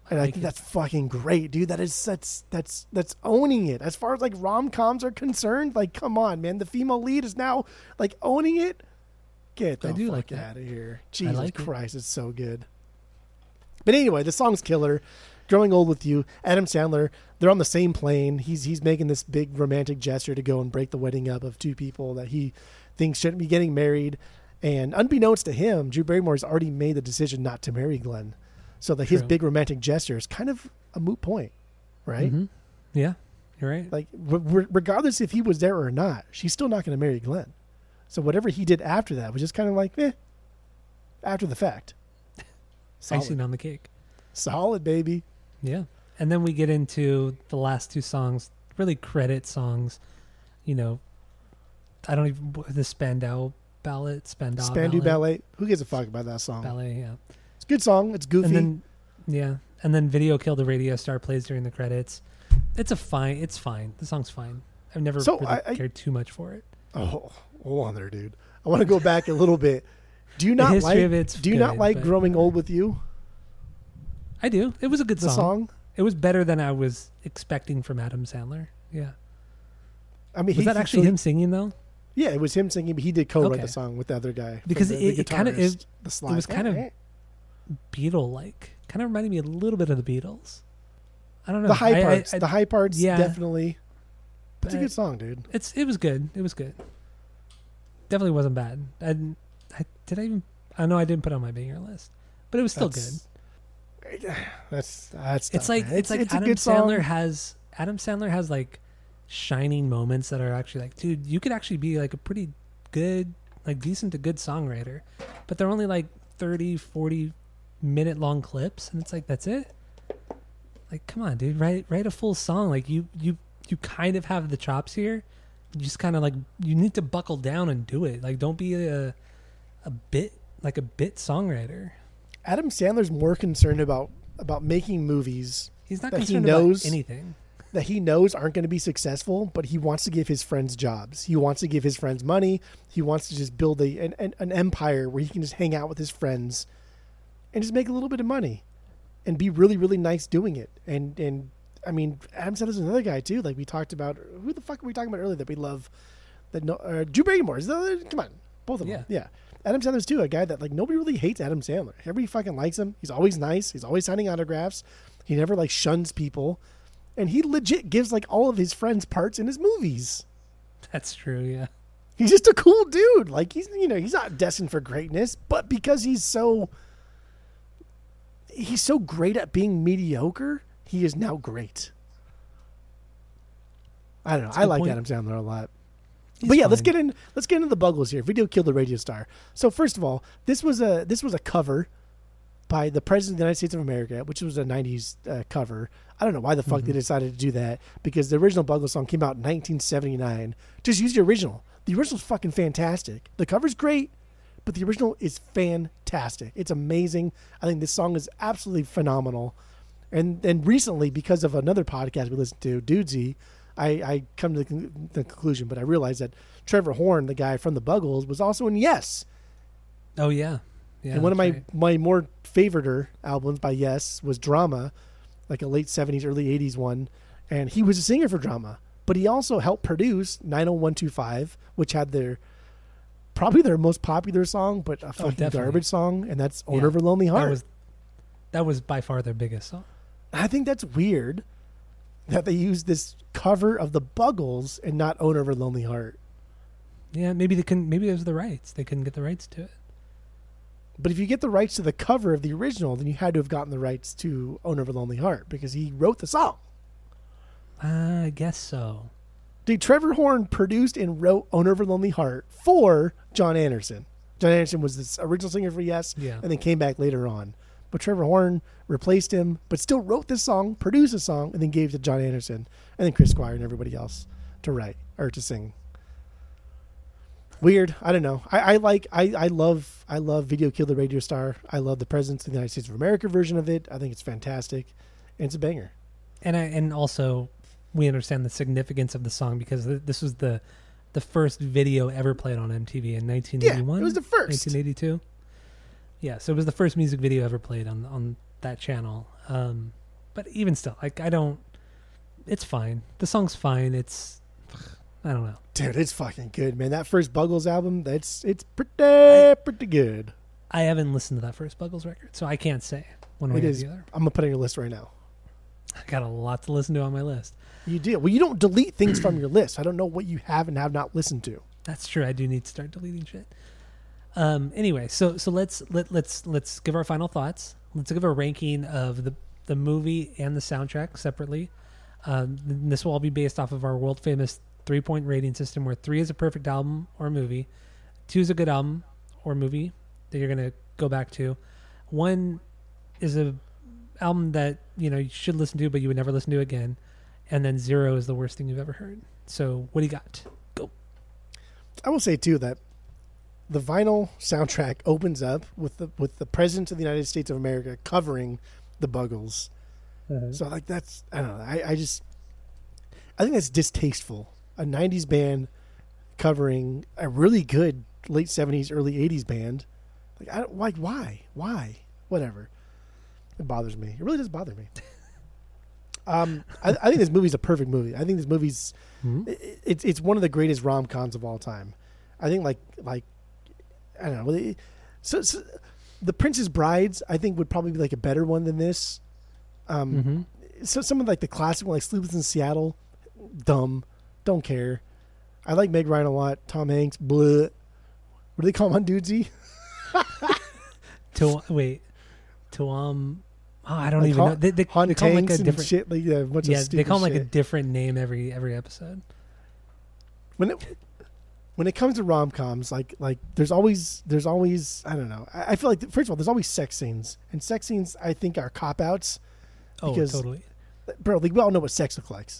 And I, like think it. that's fucking great, dude. That is that's that's that's owning it. As far as like rom coms are concerned, like come on, man. The female lead is now like owning it. Get the I do fuck like that. out of here. Jesus like it. Christ, it's so good. But anyway, the song's killer. Growing old with you, Adam Sandler. They're on the same plane. He's he's making this big romantic gesture to go and break the wedding up of two people that he thinks shouldn't be getting married. And unbeknownst to him, Drew Barrymore's already made the decision not to marry Glenn. So that his big romantic gesture is kind of a moot point, right? Mhm. Yeah, you're right. Like, re- re- regardless if he was there or not, she's still not going to marry Glenn. So whatever he did after that was just kind of like, eh, after the fact. [LAUGHS] Solid, Icing on the cake. solid baby. Yeah. And then we get into the last two songs, really credit songs. You know, I don't even the Spandau ballad, Spandau Spandau ballet, Ballet. Who gives a fuck about that song? ballet, yeah. It's a good song. It's goofy. And then yeah, and then Video Kill the Radio Star plays during the credits. It's a fine. It's fine. The song's fine. I've never So, really I- cared too much for it. oh, hold on there, dude. I want to go back a little bit. Do you not like? do you not like "Growing Old with You"? I do. It was a good The song. song. It was better than I was expecting from Adam Sandler. Yeah. I mean, Was he, that actually so him singing though? Yeah, it was him singing, but he did co-write Okay. the song with the other guy Because the, it- it kinda- guitarist, it- the slide. was kind of- Eh, eh. Beatle like. Kind of reminded me a little bit of the Beatles. I don't know. the high I- I- parts. I- the high parts, yeah. definitely. It's a good song, dude. It's it was good. It was good. Definitely wasn't bad. I, I did I even I know I didn't put it on my banger list, but it was still good. good. [SIGHS] That's that's. It's tough, like man. it's, like a Adam good song. Sandler has Adam Sandler has like shining moments that are actually like, dude, you could actually be like a pretty good, like decent to good songwriter, but they're only like 30, 40 minute long clips, and it's like that's it. Like, come on, dude, write write a full song. Like you you you kind of have the chops here. You just kind of like you need to buckle down and do it. Like, don't be a a bit like a bit songwriter. Adam Sandler's more concerned about about making movies He's not That he concerned knows- about anything. That he knows aren't going to be successful, but he wants to give his friends jobs. He wants to give his friends money. He wants to just build a an, an, empire where he can just hang out with his friends and just make a little bit of money and be really really nice doing it. And and I mean, Adam Sandler's another guy too. Like we talked about, who the fuck were we talking about earlier that we love? That no, uh, Drew Barrymore. Is the, come on, both of them. Yeah. Yeah. Adam Sandler's too a guy that like nobody really hates Adam Sandler. Everybody fucking likes him. He's always nice. He's always signing autographs. He never like shuns people, and he legit gives like all of his friends parts in his movies. That's true. Yeah. He's just a cool dude. Like he's you know he's not destined for greatness, but because he's so he's so great at being mediocre, he is now great. I don't know. That's I like point. Adam Sandler a lot. He's but yeah, let's get in. Let's get into the Buggles here. Video killed the radio star. So first of all, this was a this was a cover by the President of the United States of America, which was a '90s uh, cover. I don't know why the fuck Mm-hmm. they decided to do that because the original Buggles song came out in 1979. Just use the original. The original's fucking fantastic. The cover's great, but the original is fantastic. It's amazing. I think this song is absolutely phenomenal. And and recently, because of another podcast we listened to, Dudesy, I, I come to the, con- the conclusion, but I realized that Trevor Horn, the guy from the Buggles, was also in Yes. Oh yeah. Yeah. and one of my, right. my more favoriter albums by Yes was Drama, like a late 70s, early 80s one. And he was a singer for Drama. But he also helped produce 90125, which had their probably their most popular song, but a oh, fucking Oh, garbage song, and that's Owner Yeah. of a Lonely Heart. That was that was by far their biggest song. I think that's weird that they used this cover of the Buggles and not Owner of a Lonely Heart. Yeah, maybe they couldn't. Maybe it was the rights. They couldn't get the rights to it. But if you get the rights to the cover of the original, then you had to have gotten the rights to Owner of a Lonely Heart because he wrote the song. I guess so. Dude, Trevor Horn produced and wrote Owner of a Lonely Heart for Jon Anderson. Jon Anderson was the original singer for Yes, Yeah. and then came back later on. But Trevor Horn replaced him, but still wrote this song, produced the song, and then gave it to Jon Anderson, and then Chris Squire and everybody else to write or to sing. Weird. I don't know. I, I like. I, I love. I love Video Kill the Radio Star. I love the Presidents of the United States of America version of it. I think it's fantastic, and it's a banger. and I and also we understand the significance of the song because th- this was the the first video ever played on MTV in 1981. Yeah, it was the first. 1982. Yeah, so it was the first music video ever played on on that channel. Um, but even still, like I don't. It's fine. The song's fine. It's I don't know. Dude, it's fucking good, man. That first Buggles album, that's it's pretty pretty good. I haven't listened to that first Buggles record, so I can't say one way It or is. the other. I'm gonna put it on your list right now. I got a lot to listen to on my list. You do. Well, you don't delete things from your list. I don't know what you have and have not listened to. That's true. I do need to start deleting shit. Um. Anyway, so so let's let let's let's give our final thoughts. Let's give a ranking of the the movie and the soundtrack separately. Um, this will all be based off of our world famous three point rating system, where three is a perfect album or movie, two is a good album or movie that you're gonna go back to, one is a album that you know you should listen to but you would never listen to again, and then zero is the worst thing you've ever heard. So what do you got? I will say too that the vinyl soundtrack opens up with the with the President of the United States of America covering the Buggles. Mm-hmm. So like that's I don't know. I, I just I think that's distasteful. A '90s band covering a really good late '70s, early '80s band. Like I don't like why why whatever. It bothers me. It really does bother me. [LAUGHS] Um, I, I think this movie's a perfect movie. I think this movie's Mhm. it- it's it's one of the greatest rom coms of all time. I think like like I don't know. So, so the Princess Brides I think would probably be like a better one than this. Um, Mm-hmm. so some of like the classic one, like Sleepless in Seattle, dumb, don't care. I like Meg Ryan a lot. Tom Hanks, bleh. What do they call him on Dudesy? [LAUGHS] To wait, to um, oh, I don't Like even Hon- know. They, they, they call him like a different. shit. Like yeah, yeah, they call him like a different name every every episode. when it when it comes to rom coms, like like there's always there's always I don't know. I, I feel like first of all, there's always sex scenes, and sex scenes I think are cop outs. Oh, totally. Bro, like we all know what sex looks like.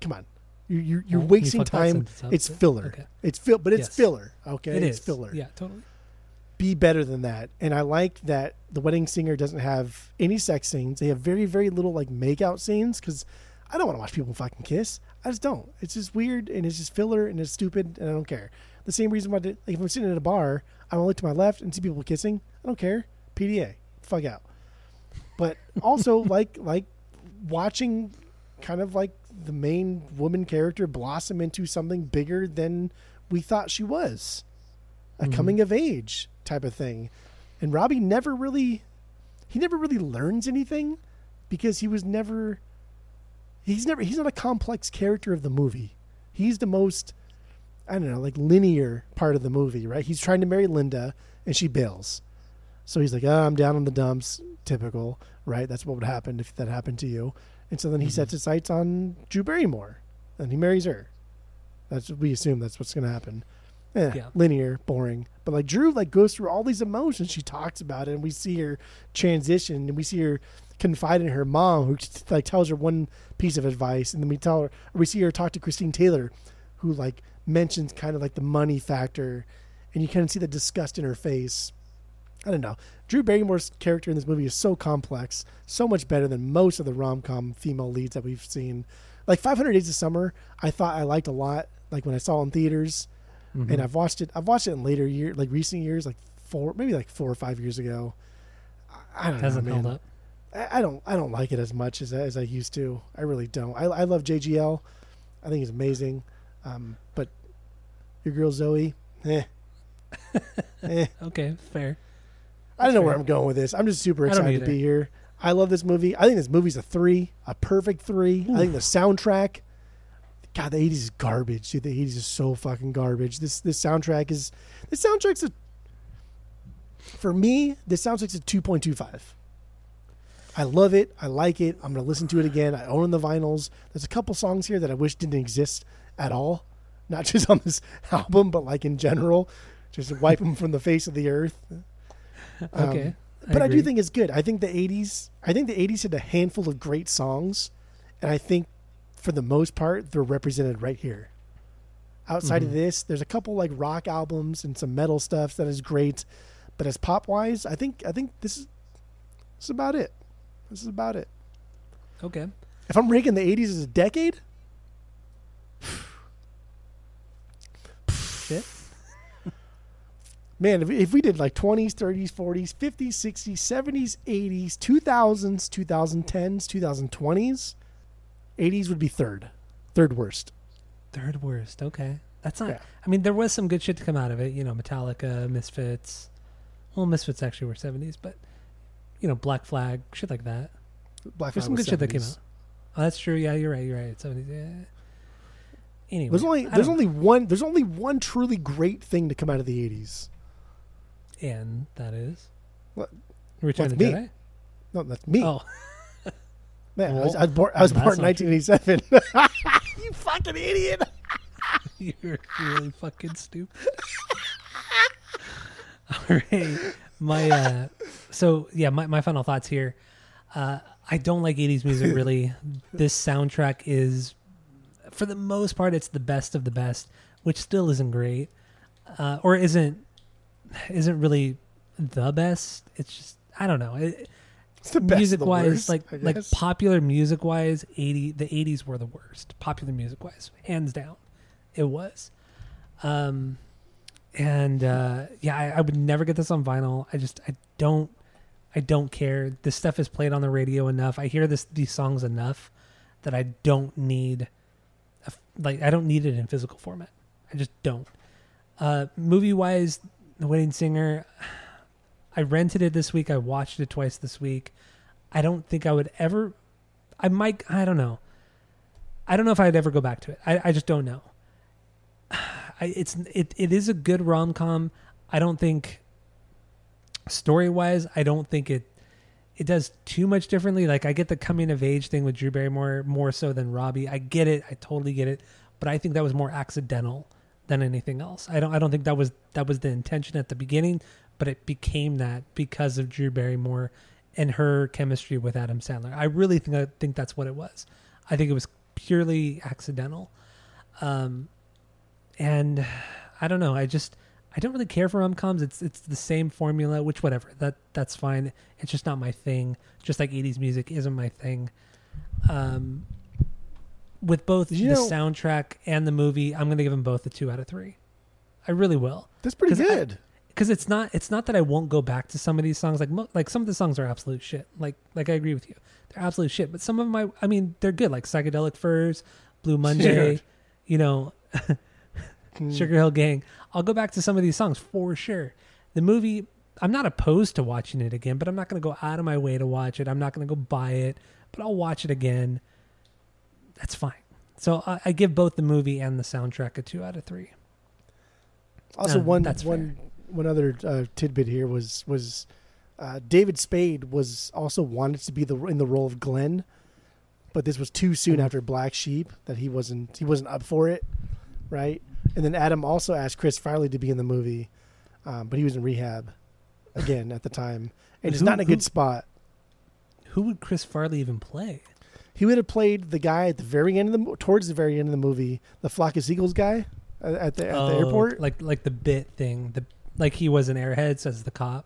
Come on, you're you're, you're Well, wasting that time. It's filler. Okay. It's fill, but it's Yes. filler. Okay, It it's is filler. Yeah, totally. be better than that. And I like that the wedding singer doesn't have any sex scenes. They have very, very little like make out scenes because I don't want to watch people fucking kiss. I just don't. It's just weird and it's just filler and it's stupid and I don't care. The same reason why, like, if I'm sitting at a bar, I to look to my left and see people kissing. I don't care. PDA, fuck out. But also [LAUGHS] like like watching kind of like the main woman character blossom into something bigger than we thought she was. A Mhm. coming of age type of thing. And Robbie never really he never really learns anything because he was never he's never he's not a complex character of the movie. He's the most I don't know, like linear part of the movie, right? He's trying to marry Linda and she bails. So he's like, oh, I'm down in the dumps. Typical, right? That's what would happen if that happened to you. And so then he sets his sights on Drew Barrymore and he marries her. That's we assume that's what's going to happen. Eh, Yeah. linear, boring. But like Drew, like goes through all these emotions. She talks about it, and we see her transition, and we see her confide in her mom, who like tells her one piece of advice, and then we tell her, or we see her talk to Christine Taylor, who like mentions kind of like the money factor, and you kind of see the disgust in her face. I don't know. Drew Barrymore's character in this movie is so complex, so much better than most of the rom com female leads that we've seen. Like 500 Days of Summer, I thought I liked a lot. Like when I saw it in theaters, Mhm. and I've watched it. I've watched it in later year, like recent years, like four, maybe like four or five years ago. I- I don't hasn't know, held man. up. I I don't. I don't like it as much as as I used to. I really don't. I, I love JGL. I think he's amazing. Um, but your girl Zoe, eh. [LAUGHS] eh. Okay, fair. I don't know fair. where I'm going with this. I'm just super excited to be here. I love this movie. I think this movie's a three, a perfect three. I think the soundtrack, God, the 80s is garbage. Dude, the 80s is so fucking garbage. This this soundtrack is this soundtrack's a for me. This soundtrack's a 2.25. I love it. I like it. I'm gonna listen to it again. I own the vinyls. There's a couple songs here that I wish didn't exist at all, not [LAUGHS] just on this album, but like in general. Just wipe them from the face of the earth. Um, Okay, but I, do think it's good. I think the '80s. I think the '80s had a handful of great songs, and I think for the most part they're represented right here. Outside of Mhm. this, there's a couple like rock albums and some metal stuff that is great, but as pop wise, I think I think this is this is about it. This is about it. okay. If I'm ranking the '80s as a decade, [SIGHS] man, if we, if we did like 20s, 30s, 40s, 50s, 60s, 70s, 80s, 2000s, 2010s, 2020s, 80s would be third, third worst. Third worst. Okay, that's not. Yeah. I mean, there was some good shit to come out of it. You know, Metallica, Misfits. Well, Misfits actually were seventies, but you know, Black Flag, shit like that. Black There's Flag some was good shit that came out. Oh, that's true. Yeah, you're right. You're right. Seventies. Yeah. Anyway, There's only there's only one there's only one truly great thing to come out of the 80s. And that is What? Return of What's the me? Jedi. No, that's me. Oh, [LAUGHS] Man, I was, I was born, I was born in 1987. [LAUGHS] you fucking idiot. [LAUGHS] you're really fucking stupid. All right, my uh, so yeah, my my final thoughts here. Uh, I don't like '80s music really. this soundtrack is, for the most part, it's the best of the best, which still isn't great, uh, or isn't isn't really the best. It's just I don't know. It, It's the best music wise, like like popular music wise, eighty the eighties were the worst. Popular music wise, hands down, it was. Um, and uh, yeah, I, I would never get this on vinyl. I just I don't I don't care. This stuff is played on the radio enough. I hear this these songs enough that I don't need a like I don't need it in physical format. I just don't. Uh, movie wise, The Wedding Singer. I rented it this week. I watched it twice this week. I don't think I would ever. I might. I don't know. I don't know if I'd ever go back to it. I, I just don't know. [SIGHS] I, it's it, it is a good rom com. I don't think story wise. I don't think it it does too much differently. Like I get the coming of age thing with Drew Barrymore more so than Robbie. I get it. I totally get it. But I think that was more accidental than anything else. I don't I don't think that was that was the intention at the beginning, but it became that because of Drew Barrymore and her chemistry with Adam Sandler. I really think I think that's what it was. I think it was purely accidental. Um and I don't know. I just I don't really care for rom coms. It's it's the same formula, which whatever. That that's fine. It's just not my thing. Just like eighties music isn't my thing. Um with both the know- soundtrack and the movie, I'm gonna give them both a two out of three. I really will. That's pretty good. because it's not it's not that I won't go back to some of these songs. Like mo- like some of the songs are absolute shit. Like like I agree with you, they're absolute shit. But some of my I mean they're good. Like psychedelic furs, Blue Monday, Yeah. you know, Mm. Sugar Hill Gang. I'll go back to some of these songs for sure. The movie, I'm not opposed to watching it again, but I'm not going to go out of my way to watch it. I'm not going to go buy it, but I'll watch it again. That's fine. So I, I give both the movie and the soundtrack a two out of three. Also, No, one that's one one other uh, tidbit here was was uh, David Spade was also wanted to be the in the role of Glenn, but this was too soon after Black Sheep that he wasn't he wasn't up for it, right? And then Adam also asked Chris Farley to be in the movie, um, but he was in rehab again at the time, and he's not in a who- good spot. Who would Chris Farley even play? He would have played the guy at the very end of the towards the very end of the movie, the flock of seagulls guy uh, at the at the Oh, airport. like like the bit thing. The like he was in Airheads as the cop,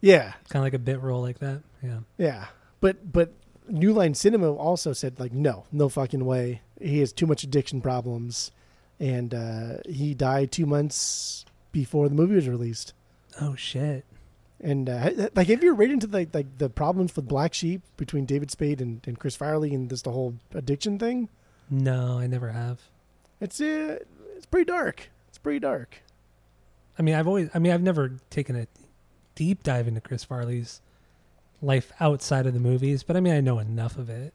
yeah, kind of like a bit role like that. Yeah. Yeah, but but New Line Cinema also said like no, no fucking way. He has too much addiction problems, and uh, he died two months before the movie was released. Oh shit. And uh, like, have you read into like like the problems with Black Sheep between David Spade and, and Chris Farley and this the whole addiction thing? No, I never have. It's uh, it's pretty dark. It's pretty dark. I mean, I've always. I mean, I've never taken a deep dive into Chris Farley's life outside of the movies, but I mean, I know enough of it.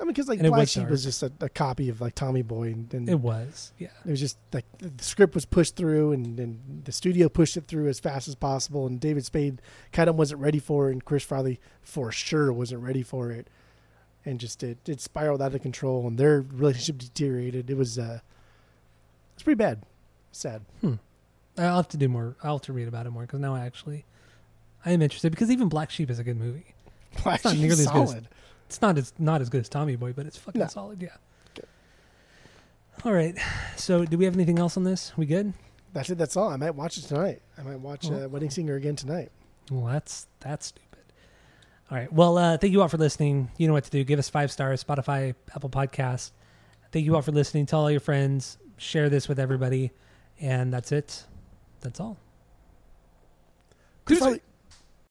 I mean, because like Black was Sheep dark. was just a, a copy of like Tommy Boy, and, and It was, yeah. it was just like the script was pushed through and, and the studio pushed it through as fast as possible and david spade kind of wasn't ready for it and chris farley for sure wasn't ready for it and just it, it spiraled out of control and their relationship [LAUGHS] deteriorated it was uh it's pretty bad sad Hmm. I'll have to do more. I'll have to read about it more because now I actually, I am interested because even Black Sheep is a good movie. Black not Sheep's nearly as good as- solid It's not as not as good as Tommy Boy, but it's fucking No. solid. Yeah. Okay. All right. So, do we have anything else on this? We good? that's it that's all i might watch it tonight i might watch uh, wedding singer again tonight Well, that's that's stupid. All right. Well, uh, thank you all for listening. You know what to do. Give us five stars. Spotify, Apple Podcasts. Thank you all for listening. Tell all your friends. Share this with everybody, and that's it. That's all. farley